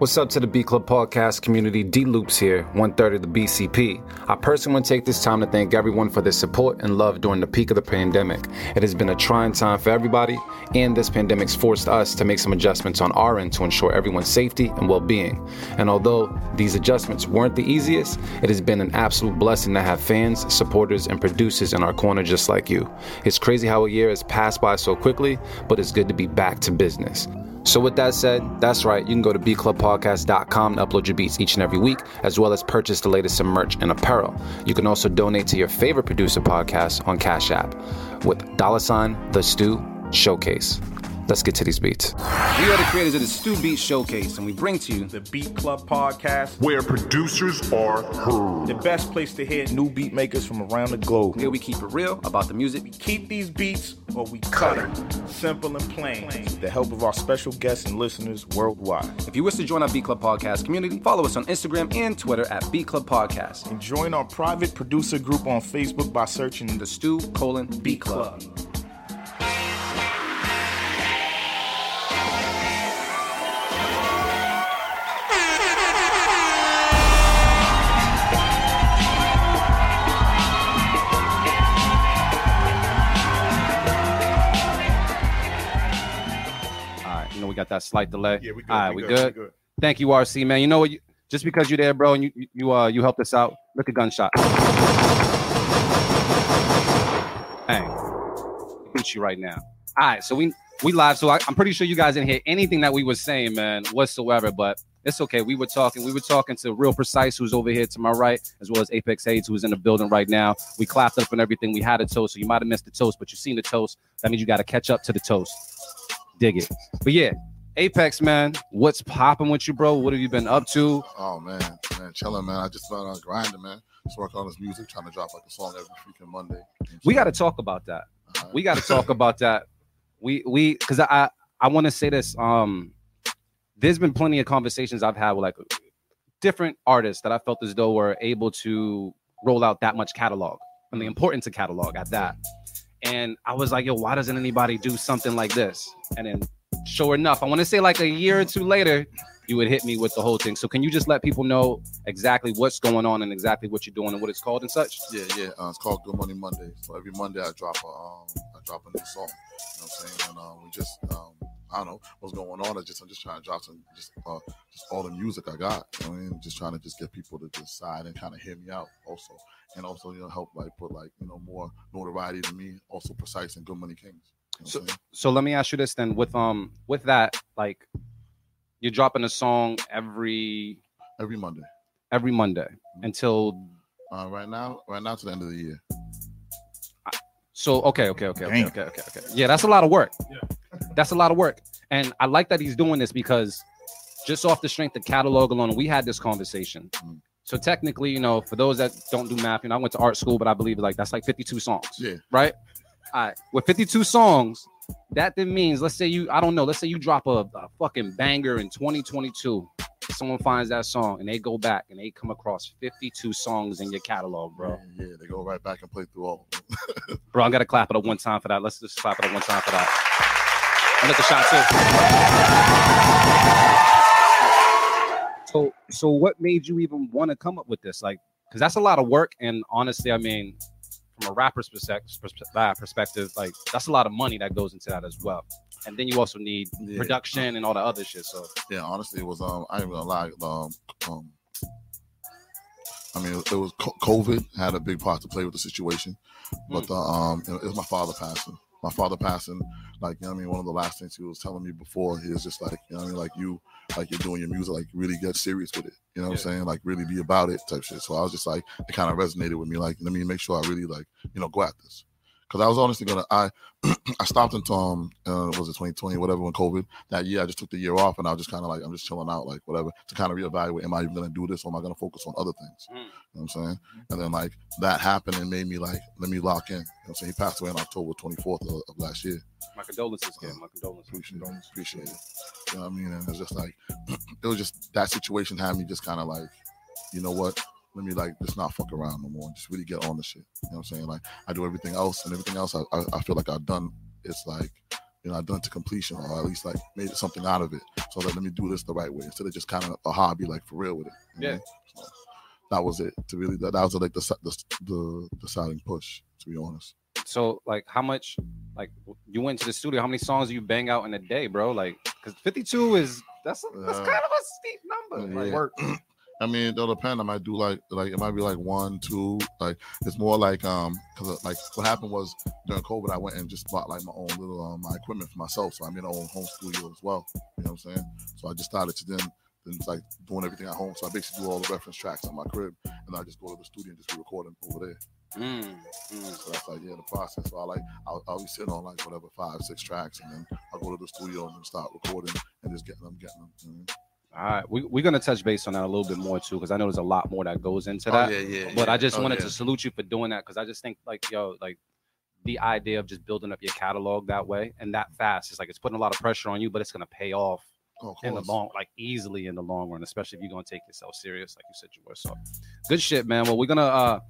What's up to the Beat Club podcast community? D Loops here, one third of the BCP. I personally want to take this time to thank everyone for their support and love during the peak of the pandemic. It has been a trying time for everybody, and this pandemic's forced us to make some adjustments on our end to ensure everyone's safety and well being. And although these adjustments weren't the easiest, it has been an absolute blessing to have fans, supporters, and producers in our corner just like you. It's crazy how a year has passed by so quickly, but it's good to be back to business. So, with that said, that's right, you can go to beatclubpodcast.com and upload your beats each and every week, as well as purchase the latest in merch and apparel. You can also donate to your favorite producer podcast on Cash App with dollar sign the Stew Showcase. Let's get to these beats. We are the creators of the Stew Beat Showcase, and we bring to you the Beat Club podcast, where producers are heard. The best place to hear new beat makers from around the globe. Here we keep it real about the music. We keep these beats or we cut it. Simple and plain. The help of our special guests and listeners worldwide. If you wish to join our Beat Club podcast community, follow us on Instagram and Twitter at Beat Club Podcast. And join our private producer group on Facebook by searching the Stew colon Beat Club. we got that slight delay. Yeah, we good. All right, we, we good. good. We good. Thank you, RC man. You know what? You, just because you're there, bro, and you you uh you helped us out. Look at gunshot. Bang. Hit you right now. All right, so we we live. So I, I'm pretty sure you guys didn't hear anything that we were saying, man, whatsoever. But it's okay. We were talking. We were talking to Real Precyse, who's over here to my right, as well as Apex Hadez, who's in the building right now. We clapped up and everything. We had a toast, so you might have missed the toast, but you've seen the toast. That means you got to catch up to the toast dig it. But yeah, Apex, man, what's popping with you, bro? What have you been up to? Oh man, man, chilling, man. I just been uh, grinding, man. Just working on this music, trying to drop like a song every freaking Monday. We got to talk about that. Uh-huh. We got to talk about that. We we because I I want to say this. Um, there's been plenty of conversations I've had with like different artists that I felt as though were able to roll out that much catalog and the importance of catalog at that. And I was like, yo, why doesn't anybody do something like this? And then, sure enough, I want to say like a year or two later, you would hit me with the whole thing. So can you just let people know exactly what's going on and exactly what you're doing and what it's called and such? Yeah, yeah. Uh, it's called Good Money Monday. So every Monday I drop a um I drop a new song. You know what I'm saying? And um, we just um I don't know what's going on. I just I'm just trying to drop some just uh just all the music I got. You know what I mean? Just trying to just get people to decide and kind of hear me out also. And also, you know, help like put like, you know, more notoriety to me, also Precyse and good money kings. You know So, what I'm saying? so let me ask you this then with um with that like you're dropping a song every Every Monday. every Monday until Uh, right now, right now to the end of the year. so okay okay okay okay okay okay okay yeah that's a lot of work Yeah. that's a lot of work and I like that he's doing this because just off the strength of catalog alone we had this conversation Mm. so technically you know for those that don't do math you know I went to art school but I believe like that's like 52 songs Yeah. right all right with 52 songs that then means let's say you I don't know let's say you drop a, a fucking banger in 2022 someone finds that song and they go back and they come across 52 songs in your catalog bro. Yeah, yeah, they go right back and play through all. of them. bro I gotta clap it up one time for that. Let's just clap it up one time for that. Let the shot too. So so what made you even want to come up with this? Like because that's a lot of work and honestly I mean from a rapper's perspective, perspective like that's a lot of money that goes into that as well and then you also need Yeah. production and all the other shit so Yeah, honestly, it was um I ain't gonna lie, um um I mean it was COVID had a big part to play with the situation, but the, um it was my father passing. My father passing, like you know what I mean, one of the last things he was telling me before, he was just like, you know what I mean, like you like you're doing your music, like really get serious with it. You know what I'm saying? Like really be about it type shit. So I was just like it kind of resonated with me, like let me make sure I really like, you know, go at this. Cause I was honestly gonna I I stopped until um uh, was it 2020 whatever when COVID that year I just took the year off and I was just kind of like I'm just chilling out like whatever to kind of reevaluate am I even gonna do this or am I gonna focus on other things? Mm. you know what I'm saying? And then like that happened and made me like let me lock in. You know what I'm saying? He passed away on October 24th of, of last year. My condolences kid my condolences. Appreciate it. Appreciate it. You know what I mean? And it's just like it was just that situation had me just kind of like you know what let me like just not fuck around no more and just really get on the shit. You know what I'm saying? Like I do everything else and everything else I, I, I feel like I've done it's like you know, I've done it to completion, or at least like made something out of it. So let, let me do this the right way instead of just kind of a hobby, like for real with it. Yeah. So that was it. To really, that, that was like the, the the deciding push. To be honest. So like how much like you went to the studio, how many songs do you bang out in a day, bro? Like cuz 52 is that's that's Uh, kind of a steep number. Like, work. I mean, it'll depend. I might do like like it might be like one, two. Like it's more like um because like what happened was during COVID, I went and just bought like my own little um my equipment for myself, so I made my own home studio as well. You know what I'm saying? So I just started to then then like doing everything at home. So I basically do all the reference tracks on my crib, and I just go to the studio and just record them over there. Mm, mm. So that's like yeah, the process. So I like I'll, I'll be sitting on like whatever five, six tracks, and then I'll go to the studio and then start recording and just getting them, getting them. you know? All right, we, we're gonna touch base on that a little bit more too, because I know there's a lot more that goes into Oh, that. yeah, yeah. But yeah. I just Oh, wanted yeah. to salute you for doing that because I just think like yo, like the idea of just building up your catalog that way and that fast is like it's putting a lot of pressure on you, but it's gonna pay off Oh, in the long, like easily in the long run, especially if you're gonna take yourself serious, like you said you were. So good shit, man. Well, we're gonna uh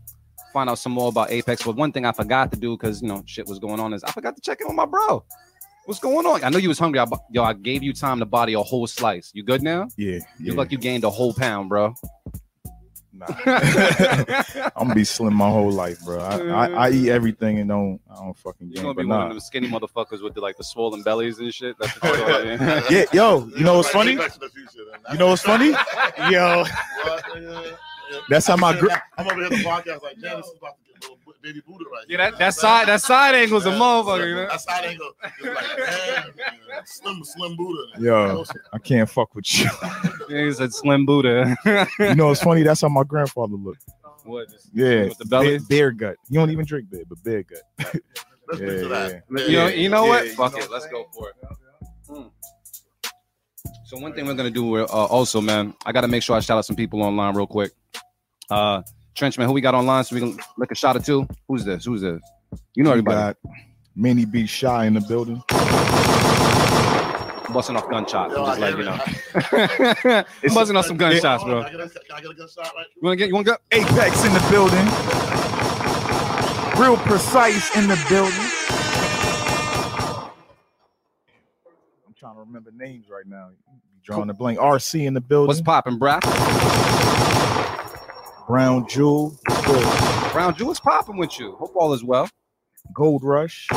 find out some more about Apex. But one thing I forgot to do because you know shit was going on is I forgot to check in with my bro. What's going on? I know you was hungry. I, yo, I gave you time to body a whole slice. You good now? Yeah, You yeah. look like you gained a whole pound, bro. Nah. I'm gonna be slim my whole life, bro. I, I, I eat everything and don't I don't fucking You're gain. gonna But be one of nah. them skinny motherfuckers with the like the swollen bellies and shit. That's what you're doing, man. Yeah, yo, you know what's funny? Back to the future, then. You know what's funny? Yo, What? Yeah, yeah. that's how my gr- I'm over here at the podcast like, damn, this is about to get a little bu- baby booted right Yeah, here. that, that side that side angle's a motherfucker, you know. That side angle is like, damn, man, slim, slim Buddha. yo. I can't fuck with you. Yeah, he said slim Buddha. You know it's funny? That's how my grandfather looked. what? Yeah, with the belly. bear, bear gut. You don't even drink beer, but bear gut. Let's Yeah, get to that. yeah. You know, you know what? Yeah, you Fuck know it, what let's go for it. Mm. So one thing we're gonna do uh, also, man, I gotta make sure I shout out some people online real quick. Uh, Trenchman, who we got online so we can look a shot or two? Who's this? Who's this? You know We everybody. got Mini B Shy in the building. busting off gunshots. Yo, I'm just like you know, I'm buzzing off some gunshots, bro. Can I get a, can I get a gunshot right? You wanna get? You wanna go? Apex in the building. Real Precyse in the building. I'm trying to remember names right now. Be drawing a blank. RC in the building. What's popping, bruh? Brown Jewel. What's good? Brown Jew, what's popping with you? Hope all is well. Gold Rush.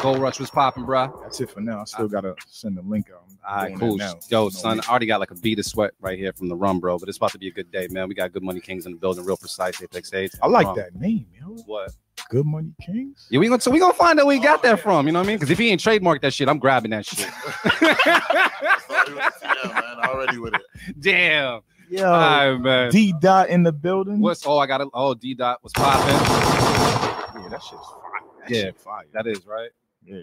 Gold Rush was popping, bruh. That's it for now. I still uh, gotta send the link out. All right, cool. Yo, No son, link. I already got like a bead of sweat right here from the rum, bro. But it's about to be a good day, man. We got Good Money Kings in the building, Real Precyse Apex Hadez. I like Rum. that name, yo. What? Good Money Kings. Yeah, we gonna so we gonna find out where he got that oh, from. You know what I mean? Because if he ain't trademarked that shit, I'm grabbing that shit. yeah, man, already with it. Damn. Yo, All right, man. D Dot in the building. What's oh I got it. Oh, D dot was popping. Yeah, that shit's fire. That Yeah. shit fire. That is right. Yeah.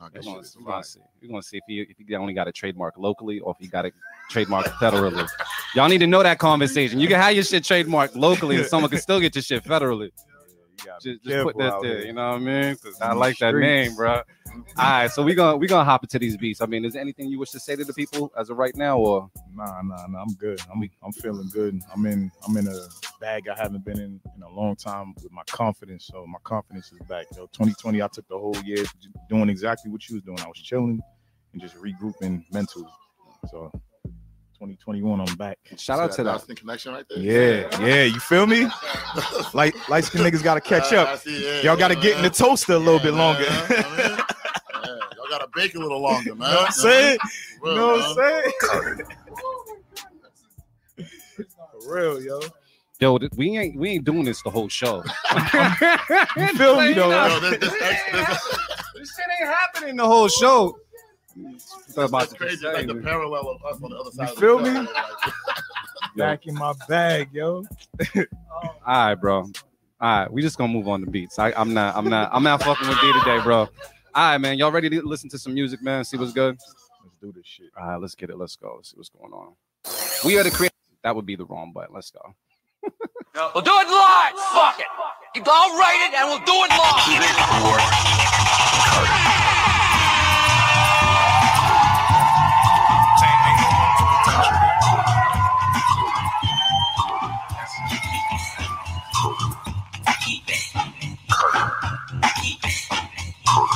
I We're gonna, you did. we're gonna see. We're gonna see if he if he only got a trademark locally or if he got a trademark federally. Y'all need to know that conversation. You can have your shit trademarked locally, and someone can still get your shit federally. You Just, just put that there. You know what I mean? 'Cause I In like that streets. name, bro. All right, so we gonna we gonna hop into these beats. I mean, is there anything you wish to say to the people as of right now, or Nah, nah, nah. I'm good. I'm I'm feeling good. I'm in I'm in a bag I haven't been in in a long time with my confidence. So my confidence is back. Yo, 2020, I took the whole year doing exactly what you was doing. I was chilling and just regrouping mentally. So 2021, I'm back. shout out to that? Lasting connection right there. Yeah, yeah. You feel me? Like light skin niggas gotta catch up. see, yeah, Y'all gotta yeah, get in the toaster a little Yeah, bit longer. man, yeah, man. Y'all gotta bake a little longer, man. You know what I'm saying? For You know what. I'm saying? For real, yo. yo, we ain't we ain't doing this the whole show. You feel me though? Yo, this, this, ex- this, This shit ain't happening the whole show. That's crazy. Like the parallel of us on the other side. of the feel me? Back in my bag, yo. All right, bro. All right, we just gonna move on to beats. I, I'm not, I'm not, I'm not fucking with D today, bro. All right, man. Y'all ready to listen to some music, man? See what's good. Let's do this shit. All right, let's get it. Let's go. Let's see what's going on. We are the creators. That would be the wrong button. Let's go. We'll do it live. Fuck it. I'll write it and we'll do it live. All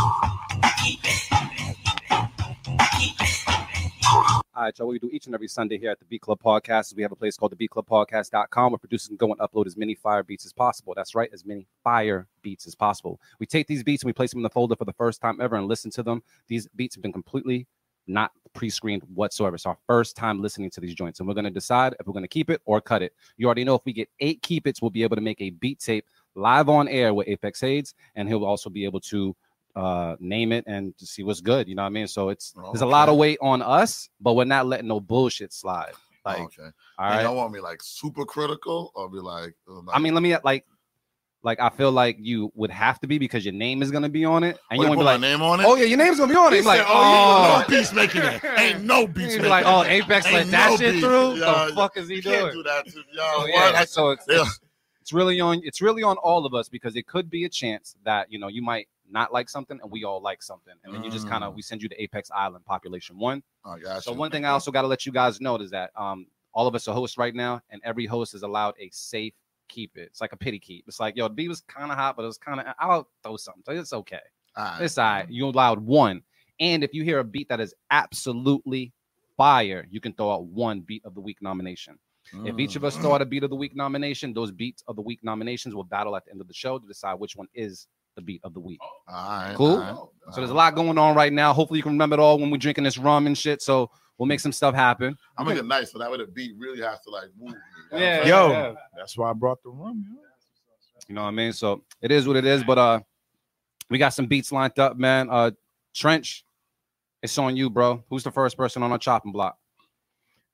right, y'all. What we do each and every Sunday here at the Beat Club Podcast is we have a place called the Beat Club Podcast.com where producers can go and upload as many fire beats as possible. That's right, as many fire beats as possible. We take these beats and we place them in the folder for the first time ever and listen to them. These beats have been completely not pre-screened whatsoever. It's our first time listening to these joints, and we're going to decide if we're going to keep it or cut it. You already know if we get eight keep it, we'll be able to make a beat tape live on air with Apex Hadez, and he'll also be able to uh name it and to see what's good. You know what I mean? So it's there's a lot of weight on us, but we're not letting no bullshit slide. Like, okay. all right. y'all want me like super critical or be like, uh, I mean, let me like, like I feel like you would have to be because your name is gonna be on it, and Oh, you want to be my like, name on it? oh yeah, your name's gonna be on it. You're like, oh, oh, no peace making it. Ain't no You'd making be like, oh, Apex let that no shit through. Yeah, the fuck is he You doing? can't do that to y'all. What? yeah, so it's, Yeah. it's it's really on it's really on all of us because it could be a chance that you know you might not like something and we all like something and then you just kind of Mm. we send you to Apex Island population one. Got So one thing I also got to let you guys know is that um all of us are hosts right now and every host is allowed a safe keep it. It's like a pity keep. It's like yo, the beat was kind of hot, but it was kind of I'll throw something. So it's okay. All right. It's all right. You allowed one. And if you hear a beat that is absolutely fire, you can throw out one beat of the week nomination. If each of us Mm. throw out a beat of the week nomination, those beats of the week nominations will battle at the end of the show to decide which one is the beat of the week. All right, Cool. all right, So there's a lot going on right now. Hopefully you can remember it all when we're drinking this rum and shit. So we'll make some stuff happen. I'm gonna get nice so that way the beat really has to like move me. you know Yeah. Yo, yeah. that's why I brought the rum. Yo. You know what I mean? So it is what it is. But uh we got some beats lined up, man. Uh Trench, it's on you, bro. Who's the first person on our chopping block?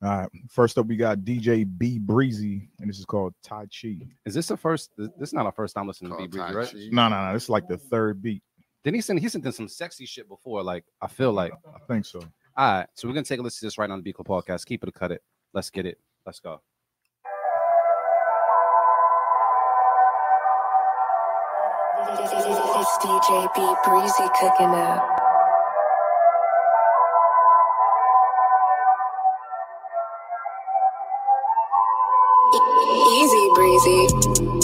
All right. First up, we got DJ B Breezy, and this is called Tai Chi. Is this the first? This this is not our first time listening to B Breezy, Tai right? Chi. No, no, no. This is like the third beat. Didn't he send he sent in some sexy shit before? Like I feel like I think so. all right. So we're gonna take a listen to this right on the Beat Club podcast. Keep it or cut it. Let's get it. Let's go. It's DJ B Breezy cooking up. Easy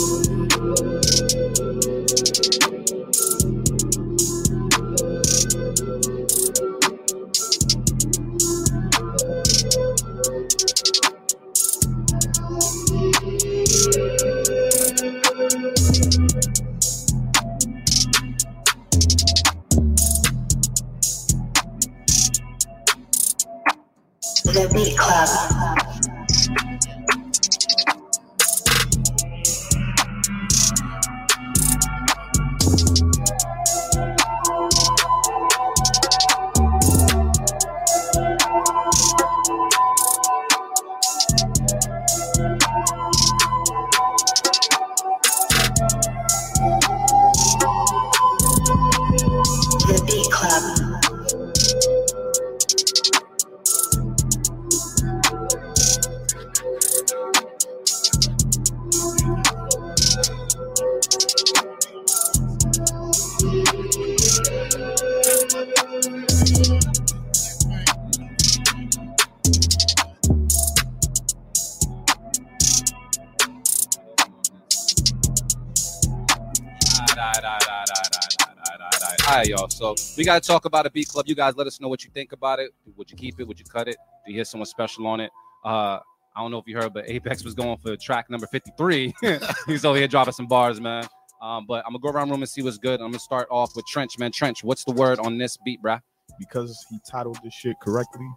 we gotta talk about a beat club. You guys let us know what you think about it. Would you keep it? Would you cut it? Do you hear someone special on it? Uh I don't know if you heard, but Apex was going for track number 53. He's over here dropping some bars, man. Um, but I'm gonna go around room and see what's good. I'm gonna start off with Trench, man. Trench, what's the word on this beat, bruh? Because he titled this shit correctly,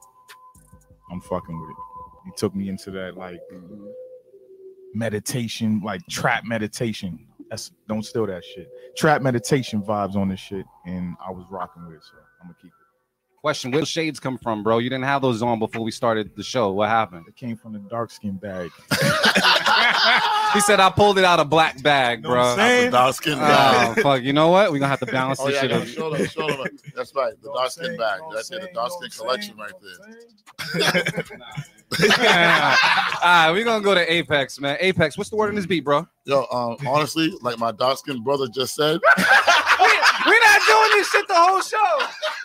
I'm fucking with it. He took me into that like meditation, like trap meditation. That's don't steal that shit. Trap meditation vibes on this shit, and I was rocking with it, so I'm gonna keep. Question: Where the shades come from, bro? You didn't have those on before we started the show. What happened? It came from the dark skin bag. he said I pulled it out of black bag, Know what I'm bro. saying? The dark skin bag. Oh fuck! You know what? We're gonna have to balance Oh this yeah, shit. yeah, up. show them, show them. That's right, the Know what I'm dark skin bag. That's I'm it, the dark skin what collection right there. Know what I'm saying? All right, we're gonna go to Apex, man. Apex, what's the word in this beat, bro? Yo, um, honestly, like my dark skinned brother just said, We're not doing this shit the whole show.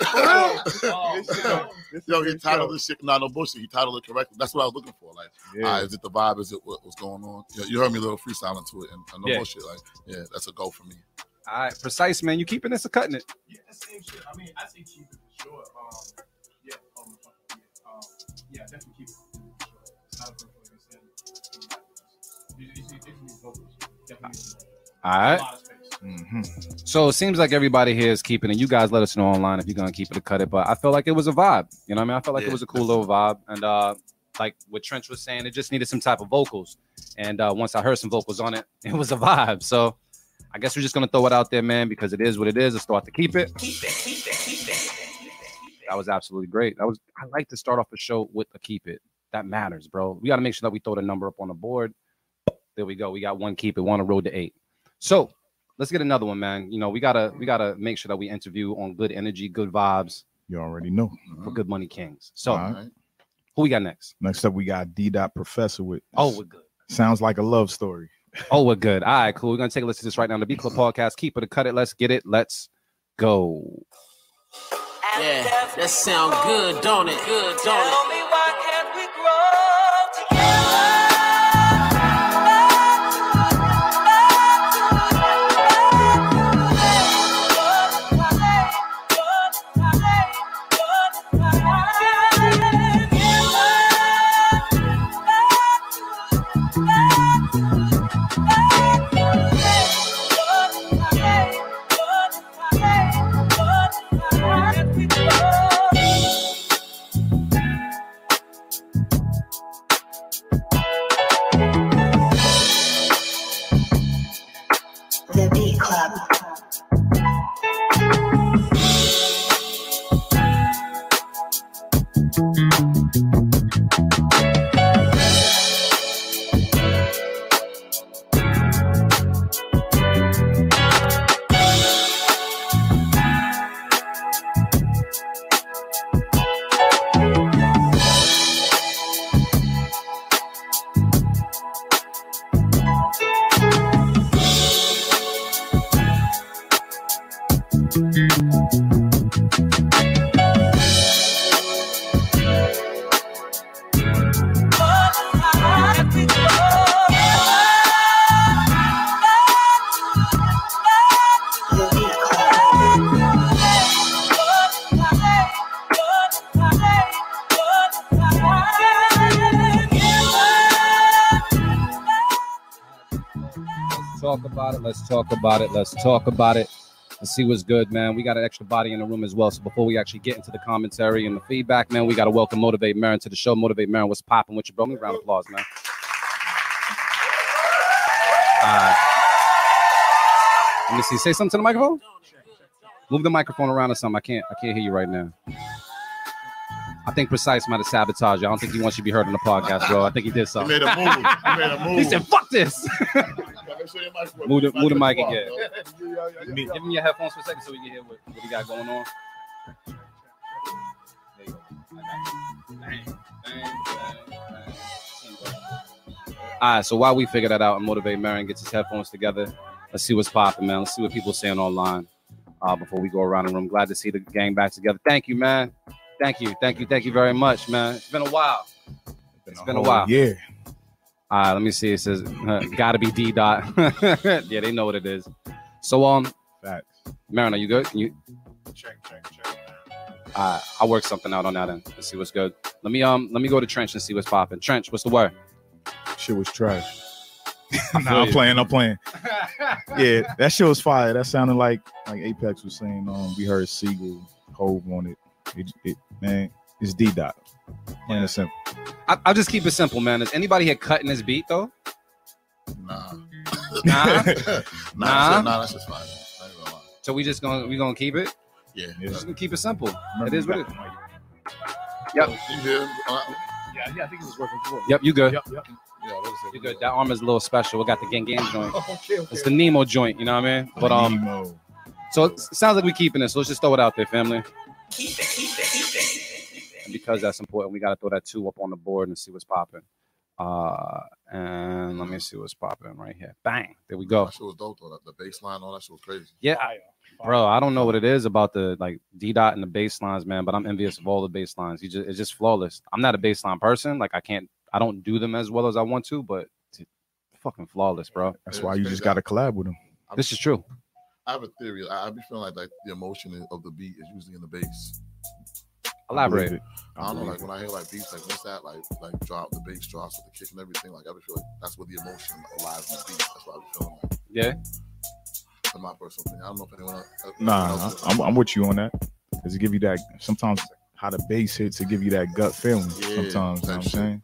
For real? yo, he titled this shit. Nah, no bullshit. He titled it correctly. That's what I was looking for. Like, Yeah. ah, is it the vibe? Is it what, what's going on? Yeah, you heard me a little freestyling to it, and, and no Yeah. bullshit. Like, yeah, that's a go for me. All right, Precyse, man. You keeping this or cutting it? Yeah, same shit. I mean, I say keep it for sure. Um, yeah, um, yeah, um, Yeah, definitely keep it. It's not a verse like I said. You- you- you- you need vocals. Definitely need All a right. Lot of space. Mm-hmm. So it seems like everybody here is keeping it. You guys let us know online if you're gonna keep it or cut it. But I felt like it was a vibe. You know what I mean? I felt like it was a cool little vibe. And uh like what Trench was saying, it just needed some type of vocals. And uh once I heard some vocals on it, it was a vibe. So I guess we're just gonna throw it out there, man, because it is what it is. Let's start to keep it. That was absolutely great. That was I like to start off a show with a keep it. That matters, bro. We gotta make sure that we throw the number up on the board. There we go. We got one keep it, one on the road to eight. So let's get another one, man. You know, we gotta we gotta make sure that we interview on good energy, good vibes You already know. for Good Money Kings. So All right. All right. who we got next? Next up, we got D. Dot Professor with. Oh, we're good. sounds like a love story. Oh, we're good. All right, cool. We're gonna take a listen to this right now. The Beat Club Podcast. Keep it or cut it. Let's get it. Let's go. Yeah, that sound good, don't it? Good, don't it? Let's talk about it. Let's talk about it. Let's see what's good, man. We got an extra body in the room as well. So before we actually get into the commentary and the feedback, man, we got to welcome Motivate Marin to the show. Motivate Marin, what's popping with you, bro? Me round of applause, man. Right. Let me see. Say something to the microphone. Move the microphone around or something. I can't. I can't hear you right now. I think Precyse might have sabotaged you. I don't think he wants you to be heard on the podcast, bro. I think he did He something. made a move. He made a move. He said, "Fuck this." Move the- move the mic again. Give him your headphones for a second so we can hear what, what he got going on. There you go. Bang, bang, bang, bang. All right, so while we figure that out and motivate Marin gets his headphones together, let's see what's popping, man. Let's see what people are saying online uh, before we go around the room. Glad to see the gang back together. Thank you, man. Thank you, thank you, thank you very much, man. It's been a while. It's been a while. Yeah. All right, let me see. It says, uh, "Gotta be D dot." yeah, they know what it is. So, um, Facts. Marin, are you good? Can you? Check, check, check. Uh, I'll work something out on that end. Let's see what's good. Let me um, let me go to Trench and see what's popping. Trench, what's the word? Shit was trash. I nah, I'm playing. I'm playing. Yeah, that shit was fire. That sounded like like Apex was saying. Um, we heard Sigel, Hov on it. It, it man, it's D dot. Plain and simple. I, I'll just keep it simple, man. Is anybody here cutting this beat though? Nah. Nah. nah, Nah. nah. nah, that's just fine. I ain't gonna lie. So we just gonna we gonna keep it. Yeah. Yeah. Just gonna keep it simple. Remember It is we what got- Yep. You hear? Uh, Yeah, yeah, I think it was working before. Yep, you good. Yep, yep. yeah, what is it? You good. That arm is a little special. We got the gang gang joint. okay, okay. It's the Nemo joint. You know what I mean? But um, Nemo. so it sounds like we keeping it. So let's just throw it out there, family. And because that's important, we gotta throw that two up on the board and see what's popping. Uh, and let me see what's popping right here. Bang! There we go. That shit was dope though. The bass line, all that shit was crazy. Yeah, bro. I don't know what it is about the like D dot and the bass lines, man. But I'm envious of all the bass lines. You just it's just flawless. I'm not a bass line person. Like I can't, I don't do them as well as I want to, but it's fucking flawless, bro. That's why you just got to collab with him. This is true. I have a theory. I, I be feeling like like the emotion of the beat is usually in the bass. Elaborate. it. I don't know, like when I hear like beats, like what's that, like like drop the bass drops with the kick and everything, like I would feel like that's where the emotion lies in the beat. That's what I be feeling like. Yeah. In my personal opinion, I don't know if anyone else. uh, Nah, anyone else I'm, I'm with you on that. Because it give you that sometimes how the bass hits, it give you that gut feeling. Yeah, sometimes, you know what I'm that shit. saying?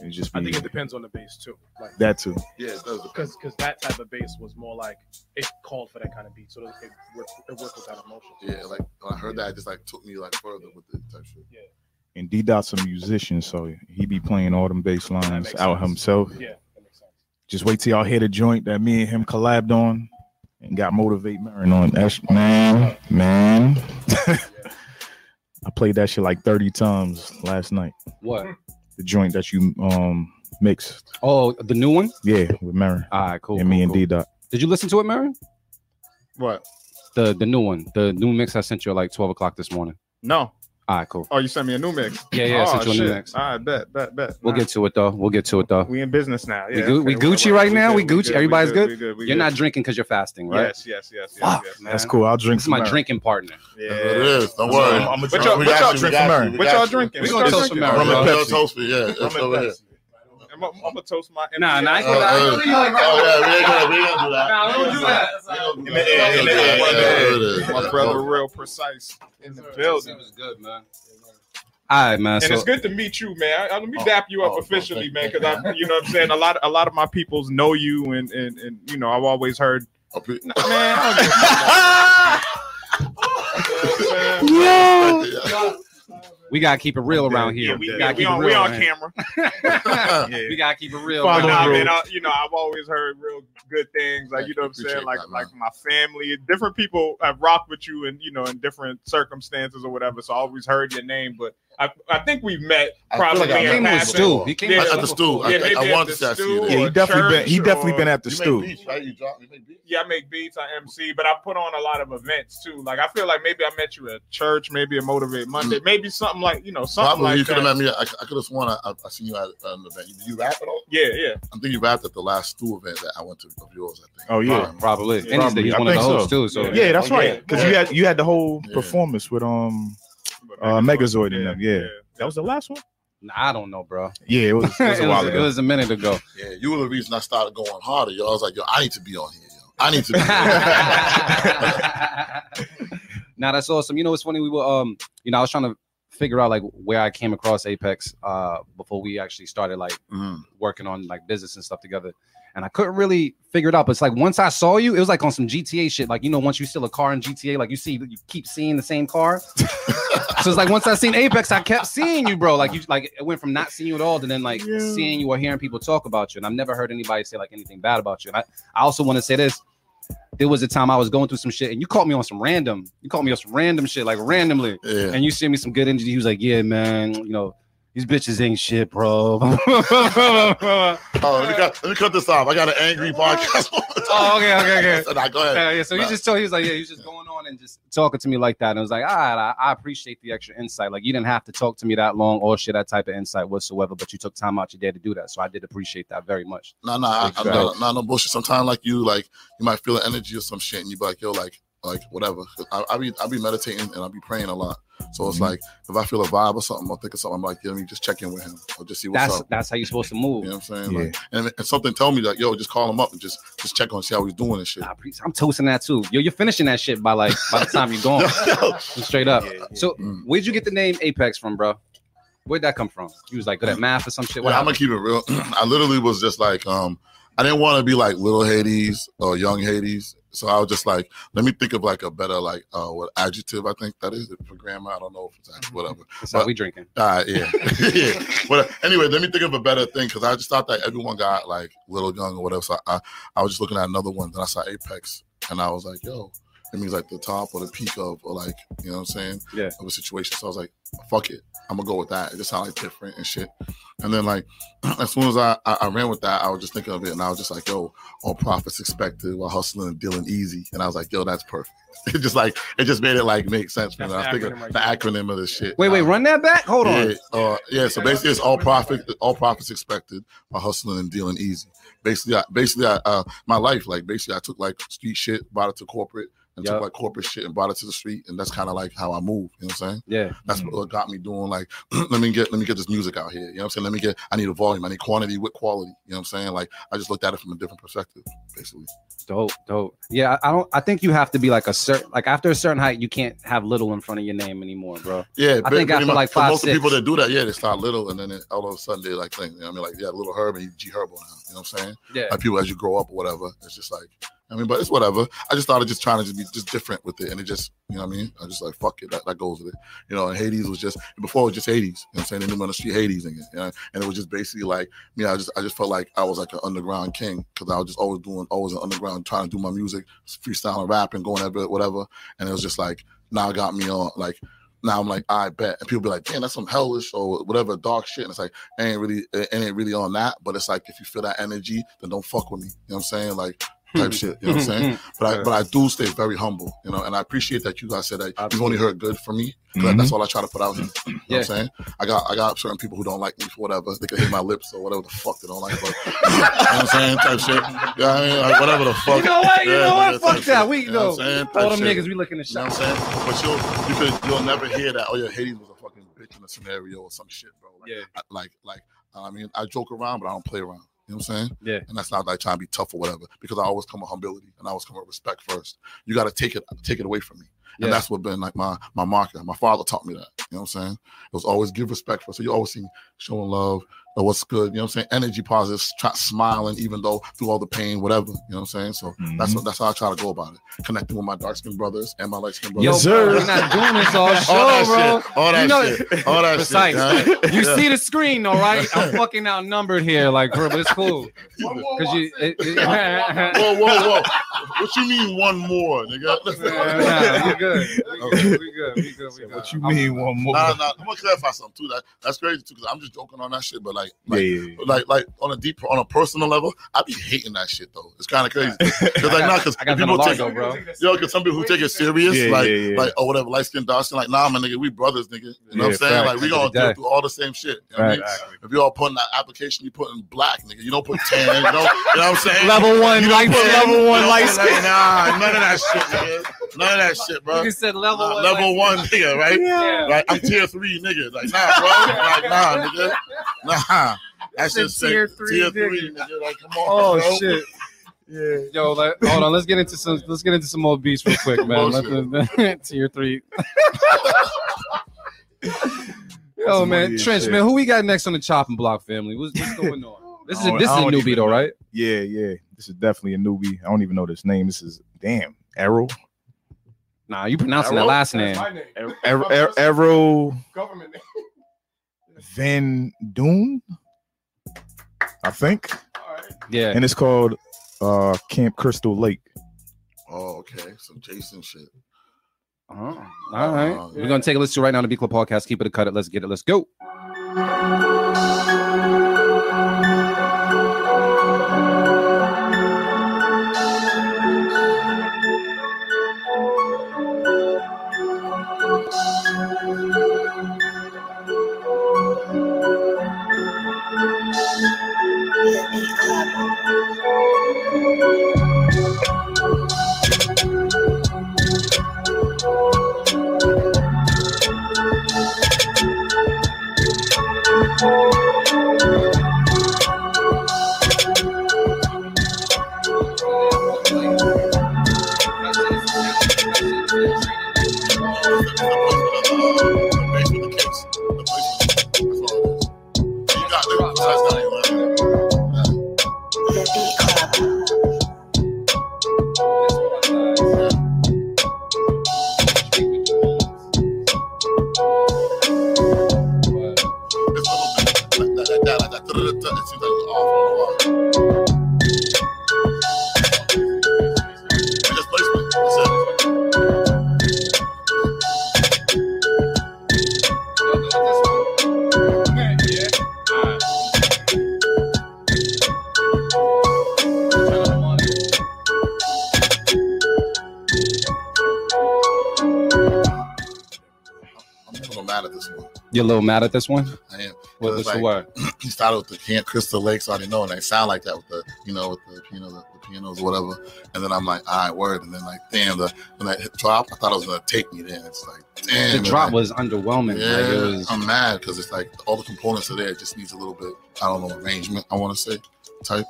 It just be I think it depends on the bass too. Like that too. yeah, it does. because because that type of bass was more like it called for that kind of beat, so it worked, it worked with that emotion. Yeah, like when I heard that, it just like took me like further with the type shit. Yeah. And D Dot's a musician, so he be playing all them bass lines out sense. himself. Yeah, that makes sense. Just wait till y'all hear the joint that me and him collabed on and got Motivate Marin on. That's man, man. I played that shit like 30 times last night. What? The joint that you um mixed. Oh, the new one. Yeah, with Marin. All right, cool. and me cool, and cool. D Dot. Did you listen to it, Marin? What? The the new one, the new mix I sent you at like twelve o'clock this morning. No. All right, cool. Oh, you sent me a new mix. Yeah, yeah, Oh, sent you a new shit. mix. All right, bet, bet, bet. We'll Nah. get to it though. We'll get to it though. We in business now. We Yeah, Gu- we Gucci we're- right we now? good, We Gucci? good, Everybody's good? We good. We You're good. not drinking because you're fasting, right? Yes, yes, yes, yes, Fuck, yes. man. That's cool. I'll drink This is my drinking partner. Yeah. That's what it is. Don't worry. I'm, I'm a What drink. y'all, We what y'all drinking? got you, Marin? we What got y'all you. drinking? We What gonna y'all toast for drinking? Marin, Rum and bro. Pepsi. Toast me, yeah. I'm, I'm gonna toast my. Nah, nah, I ain't oh, gonna- I ain't gonna do you like. Oh, oh yeah, we ain't gonna, we ain't gonna do that. Nah, don't do that. We ain't gonna do In the air, in the air, Yeah, in yeah, air. it is. My brother, Real Precyse in the building. was good, man. All right, man. And So it's good to meet you, man. I, I- let me Oh, dap you up oh, officially, okay. man, because I, you know, what I'm saying a lot, a lot of my peoples know you, and and and you know, I've always heard, I pre- man. I don't give a Yeah. We gotta keep it real around Yeah, here. we, we gotta we keep it on, real we on around here. camera. We gotta keep it real. Follow nah, man, I, you know, I've always heard real good things. Like you know, what I'm saying, like that, like my family, different people have rocked with you, and you know, in different circumstances or whatever. So I always heard your name, but I, I think we met I feel probably like I He in came with passing. Stew. He came Yeah, At the stew. I, Yeah, I, maybe I at wanted the to say see you Yeah, he definitely been. He definitely or- been at the You stew. make beats, right? You drop, you make beats. Yeah, I make beats, I MC, but I put on a lot of events too. Like I feel like maybe I met you at church, maybe a Motivate Monday, maybe something like you know something Probably like you could that. have met me. I, I could have sworn I, I, I seen you at an event. Did you rap at all? yeah, yeah. I think you rapped at the last stew event that I went to of yours. I think. Oh yeah. Probably. Yeah, And he's, probably. I one of the think so. hosts too. So Yeah. Yeah, that's right. Because you had you had the whole performance with um But uh Megazord in them. Yeah. That was the last one. Nah, I don't know, bro. Yeah, it was, it was a while it ago. was a minute ago. Yeah, you were the reason I started going harder. Yo, I was like, yo, I need to be on here. Yo, I need to. Be now that's awesome. You know, it's funny. We were, um, you know, I was trying to figure out like where I came across Apex uh before we actually started like Mhm. working on like business and stuff together. And I couldn't really figure it out. But it's like once I saw you, it was like on some GTA shit. Like, you know, once you steal a car in GTA, like you see, you keep seeing the same car. so it's like once I seen Apex, I kept seeing you, bro. Like you, like it went from not seeing you at all to then like Yeah. seeing you or hearing people talk about you. And I've never heard anybody say like anything bad about you. And I, I also want to say this. There was a time I was going through some shit, and you caught me on some random. You caught me on some random shit, like randomly, Yeah. and you sent me some good energy. He was like, "Yeah, man, you know, these bitches ain't shit, bro." Oh, let me, cut, let me cut this off. I got an angry podcast. Oh, okay, okay, okay. So, nah, go ahead. Yeah, yeah. So he just told he was like, yeah, he was just going on and just talking to me like that. And I was like, all right, I, I appreciate the extra insight. Like you didn't have to talk to me that long or share that type of insight whatsoever, but you took time out your day to do that. So I did appreciate that very much. No, no, I, I'm Exactly. not, not no bullshit. Sometimes, like you, like you might feel the energy or some shit, and you be like, yo, like, like whatever. I, I be, I be meditating and I be praying a lot. So it's Mm-hmm. Mhm. like if I feel a vibe or something, I'll think of something, I'm like, yo, let me just check in with him or just see what's That's up. that's how you're supposed to move. You know what I'm saying? Yeah. Like, and, and something tell me like, yo, just call him up and just just check on, see how he's doing and shit. I pre- I'm toasting that too. Yo, you're finishing that shit by like by the time you're gone. Straight up. So Mm. where'd you get the name Apex from, bro? Where'd that come from? You was like good at math or some shit. What Yeah, I'm happened? gonna keep it real. I literally was just like, um, I didn't want to be like little Hadez or young Hadez. So I was just like, let me think of like a better like uh what adjective I think that is for grammar. I don't know if it's actually whatever. That's how we drinking. Uh, yeah, yeah. But anyway, let me think of a better thing because I just thought that everyone got like little young or whatever. So I, I was just looking at another one. Then I saw Apex, and I was like, yo, it means like the top or the peak of or like you know what I'm saying? Yeah. Of a situation. So I was like, fuck it, I'm gonna go with that. It just sounded like different and shit. And then like as soon as I, I I ran with that, I was just thinking of it, and I was just like, yo, all profits expected while hustling and dealing easy. And I was like, yo, that's perfect. It just like it just made it like make sense. Man. That's I was the thinking acronym right the there. acronym of this shit. Wait, wait, Um, run that back. Hold on. yeah, uh, yeah. So basically, it's all profit, all profits expected by hustling and dealing easy. Basically, I, basically, I, uh, my life, like basically, I took like street shit, brought it to corporate, and Yup. took like corporate shit and brought it to the street, and that's kind of like how I move. You know what I'm saying? Yeah. That's mm-hmm. what got me doing like, let me get let me get this music out here. You know what I'm saying? Let me get I need a volume, I need quantity with quality. You know what I'm saying? Like I just looked at it from a different perspective, basically. Dope, dope. Yeah, I don't. I think you have to be like a certain, like after a certain height, you can't have little in front of your name anymore, bro. Yeah, I think after much. like five, most of people that do that, yeah, they start little and then it, all of a sudden they're like thing. You know what I mean? Like yeah, little Herb and G Herbo now. You know what I'm saying? Yeah. Like people as you grow up or whatever, it's just like I mean, but it's whatever. I just started just trying to just be just different with it, and it just you know what I mean. I just like fuck it, that, that goes with it. You know, and Hadez was just before it was just Hadez. You know I'm saying? They the street Hadez, and, you know, and it was just basically like me. I just I just felt like I was like an underground king because I was just always doing always an underground trying to do my music, freestyling, rapping, going everywhere, whatever. And it was just like now it got me on like now I'm like, I bet. And people be like, damn, that's some hellish or whatever dark shit. And it's like, it ain't really, it ain't really on that. But it's like, if you feel that energy, then don't fuck with me. You know what I'm saying? Like, type shit. You know what I'm saying? But I, but I do stay very humble, you know, and I appreciate that you guys said that you've only heard good from me. Mhm. That's all I try to put out here. You know Yeah. what I'm saying? I got I got certain people who don't like me for whatever. They can hit my lips or whatever the fuck they don't like. But you know what I'm saying? Type shit. Yeah, I mean, like, whatever the fuck. You know what? You Yeah, know what? Fuck that. We You know what. I'm saying? All them shit. niggas, we looking to You know what I'm saying? But you'll you could you'll never hear that. Oh yeah, Hadez was a fucking bitch in a scenario or some shit, bro. Like, Yeah. I, like like I mean, I joke around, but I don't play around. You know what I'm saying? Yeah. And that's not like trying to be tough or whatever, because I always come with humility and I always come with respect first. You got to take it take it away from me. And that's what been like my my marker. My father taught me that. You know what I'm saying? It was always give respect first. So you always see showing love or what's good. You know what I'm saying? Energy positive, try, smiling even though through all the pain, whatever. You know what I'm saying? So that's Mhm. that's how I try to go about it. Connecting with my dark skinned brothers and my light skinned Yo, brothers. bro, we're not doing this all show, All bro. shit. All that you know, shit. All that Precyse. shit. yeah. You Yeah. see the screen, all right? I'm fucking outnumbered here, like, bro, but it's cool. Cause you, it, it- whoa, whoa, whoa. What you mean one more, nigga? Nah, we good. We good. We good. We good. We good. What you mean one more? Nah, nah, I'm gonna clarify something too. That that's crazy too, because I'm just joking on that shit. But like, Yeah, like, yeah, yeah. like, like on a deep, on a personal level, I be hating that shit though. It's kind of crazy. Because like, nah, because I got people take, Largo, bro. yo, because some people who take it serious, Yeah, like, yeah, yeah. like, or whatever, light skin, dark skin, like, nah, my nigga, we brothers, nigga. You know what I'm saying? facts. Like, we End gonna of the through all the same shit. You know what I mean? Exactly. If you all put in that application, you put in black, nigga. You don't put tan. You know, you know what I'm saying? Level one, You light put skin. level one, You light skin. Nah, none of that shit, nigga. None of that shit, bro. You said level Nah, one. level like- one nigga, right? Yeah. Like I'm tier three nigga. Like nah, bro. Like nah, nigga. Nah. That's Said just tier tier three, three, tier nigga. three, nigga. Like come on. Oh bro. shit. Yeah. Yo, let, hold on. Let's get into some. Let's get into some more beats real quick, man. Bullshit. Let, tier three. Yo, Some man, Trench, shit. man, who we got next on the chopping block family? What's, what's going on? This is I don't- this is I a don't new even beat, all know. right? Yeah, yeah. This is definitely a newbie. I don't even know this name. This is damn Arrow. Nah, you pronouncing that Arrow? last name. Arrow, Arrow, Arrow Government name. Van Doon. I think. Yeah. And it's called uh Camp Crystal Lake. Oh, okay. Some Jason shit. Oh, all right. Uh, We're gonna take a listen to right now on the Beat Club podcast. Keep it a cut it. Let's get it. Let's go. The I'm a little mad at this one. You're a little mad at this one. I am. What, what's the word? he started with the Camp Crystal Lakes. I didn't know, and they sound like that with the, you know, with the piano, the, the pianos or whatever. And then I'm like, all right, word. And then like, damn, the when that hit drop, I thought it was gonna take me there. It's like, damn, the drop like, was underwhelming. yeah, Like it was. I'm mad because it's like all the components are there. It just needs a little bit, I don't know, arrangement. I want to say type.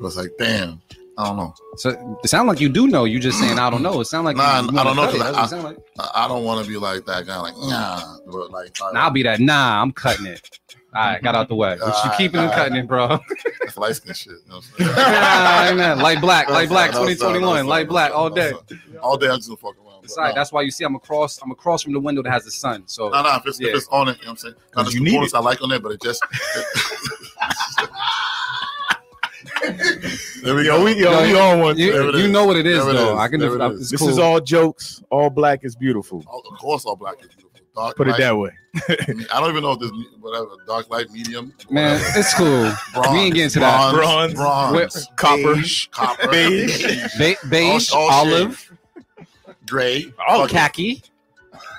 But it's like, damn, I don't know. So it sounds like you do know. You just saying I don't know. It sounds like Nah, you, I don't know wanna cut it. 'cause That's what it sound like. I, I don't want to be like that guy. Like, nah, but like, Nah, I'll be that. Nah, I'm cutting it. All right, got out the way. But you keeping and cutting it, bro. That's light skin shit. You know saying? Light black, light black, No, sir, no, 2021, sir, light black all day. All day I'm just gonna fuck around. It's right. That's why you see I'm across. I'm across from the window that has the sun. So No, no, if it's, yeah. if it's on it, you know what I'm saying? There's you need components I like on it, but it just. there we Yo, go. we, yo, we on one. you, it you know what it is, There it though. is. I can. There it I- This cool. is all jokes. All black is beautiful. Of course, all black is beautiful. Dark Put it that way. I don't even know if there's whatever dark light, medium. Man, whatever. it's cool. Bronze, we ain't getting to that. Bronze, Bronze. bronze, Copper. beige, copper, Beige. beige, beige, all olive, gray, oh, fuck it. khaki.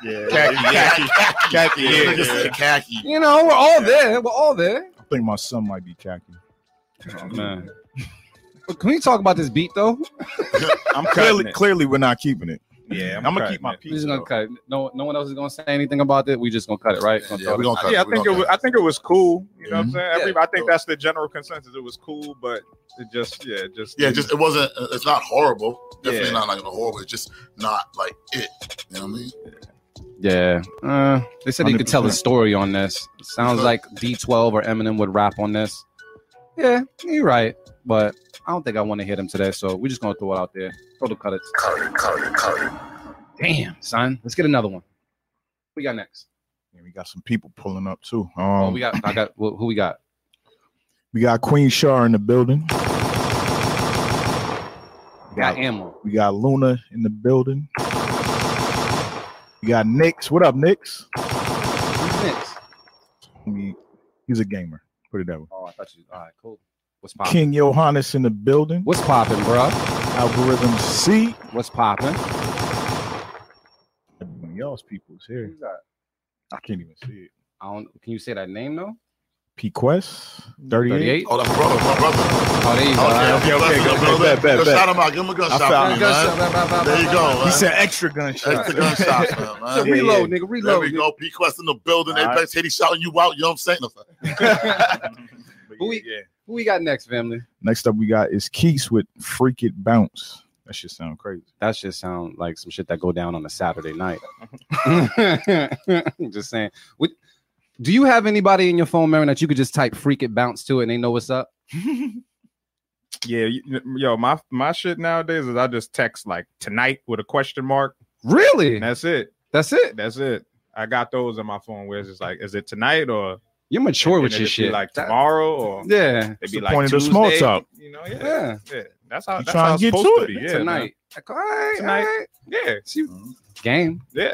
Yeah. Khaki. Khaki. Khaki. Yeah, Yeah, niggas yeah. khaki. You know, we're all there. We're all there. I think my son might be khaki. Oh, man. But Can we talk about this beat though? I'm clearly, clearly, we're not keeping it. Yeah, I'm, gonna keep my it. We're piece. just gonna though. cut. it. No, no one else is gonna say anything about it. We just gonna cut it, right? Gonna Yeah, we gonna cut Yeah, I it. We think it was. cut I think it was cool. You know what I'm Mhm. saying? Every, I think that's the general consensus. It was cool, but it just, yeah, it just, Yeah, just it wasn't. It's not horrible. Definitely Yeah. not like a horrible. It's just not like it. You know what I mean? Yeah. Uh, they said you could tell a story on this. It sounds like D12 or Eminem would rap on this. Yeah, you're right. But I don't think I want to hit him today, so we're just gonna throw it out there. Throw the cut it. Damn, son. Let's get another one. Who we got next? Yeah, we got some people pulling up too. Um, Oh, we got. I got. Who who we got? we got Queen Shar in the building. We got Ammo. We got Luna in the building. We got Nix. What up, Nix? Who's next? He- he's a gamer. Put it that way. Oh, I thought you. All right, cool. What's popping? King Johannes in the building. What's popping, bro? Algorithm C. What's popping? Y'all's people's here. Who's that? I can't even see it. I don't. Can you say that name though? P Quest 38. 38. Oh, that's brother, my brother. Oh, there you oh, go. Okay, All okay, okay, okay. okay, Go, bet, bet, go bet. shout him out. Give him a gunshot, I found- man. There you go. He man. said extra gunshot. Extra gunshots, man. man. So Yeah, reload, yeah. nigga. There Reload. we go. P Quest in the building. All right. Apex Hadez shouting you out. You know what I'm saying? Who we- Who we got next, family? Next up, we got is Keeks with Freak It Bounce. That shit sound crazy. That just sound like some shit that go down on a Saturday night. just saying. What, do you have anybody in your phone, Marin, that you could just type "freak it bounce" to it and they know what's up? yeah, yo, my my shit nowadays is I just text like tonight with a question mark. Really? And that's it. That's it. That's it. I got those in my phone where it's just like, is it tonight or You're mature and with it your just be shit. like tomorrow or yeah. It'd be the like point of the Tuesday, small talk. You know, yeah, Yeah. yeah. That's how You that's trying how to get to to it be. Yeah, Tonight. All right, Tonight. all right. man. Yeah, See, mm-hmm. game. yeah.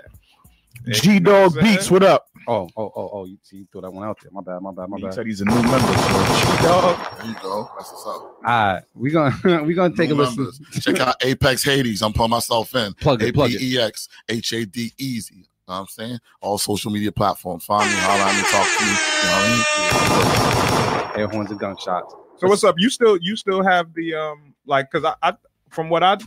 Yeah, G you know Dog what I'm saying? Beats. What up? Oh, oh, oh, oh. You, see, you threw that one out there. My bad. My bad. My He bad. said he's a new member. So G Dog. There you go. That's what's up. All right, we gonna we gonna take a New listen. members. Check out Apex Hadez. I'm putting myself in. Plug it, plug it. A-P-E-X, H-A-D easy. You know what I'm saying? All social media platforms. Find me, holler at me, talk to me. You know what I mean? Air horns and gunshots. So what's up? You still you still have the um like because I, I from what I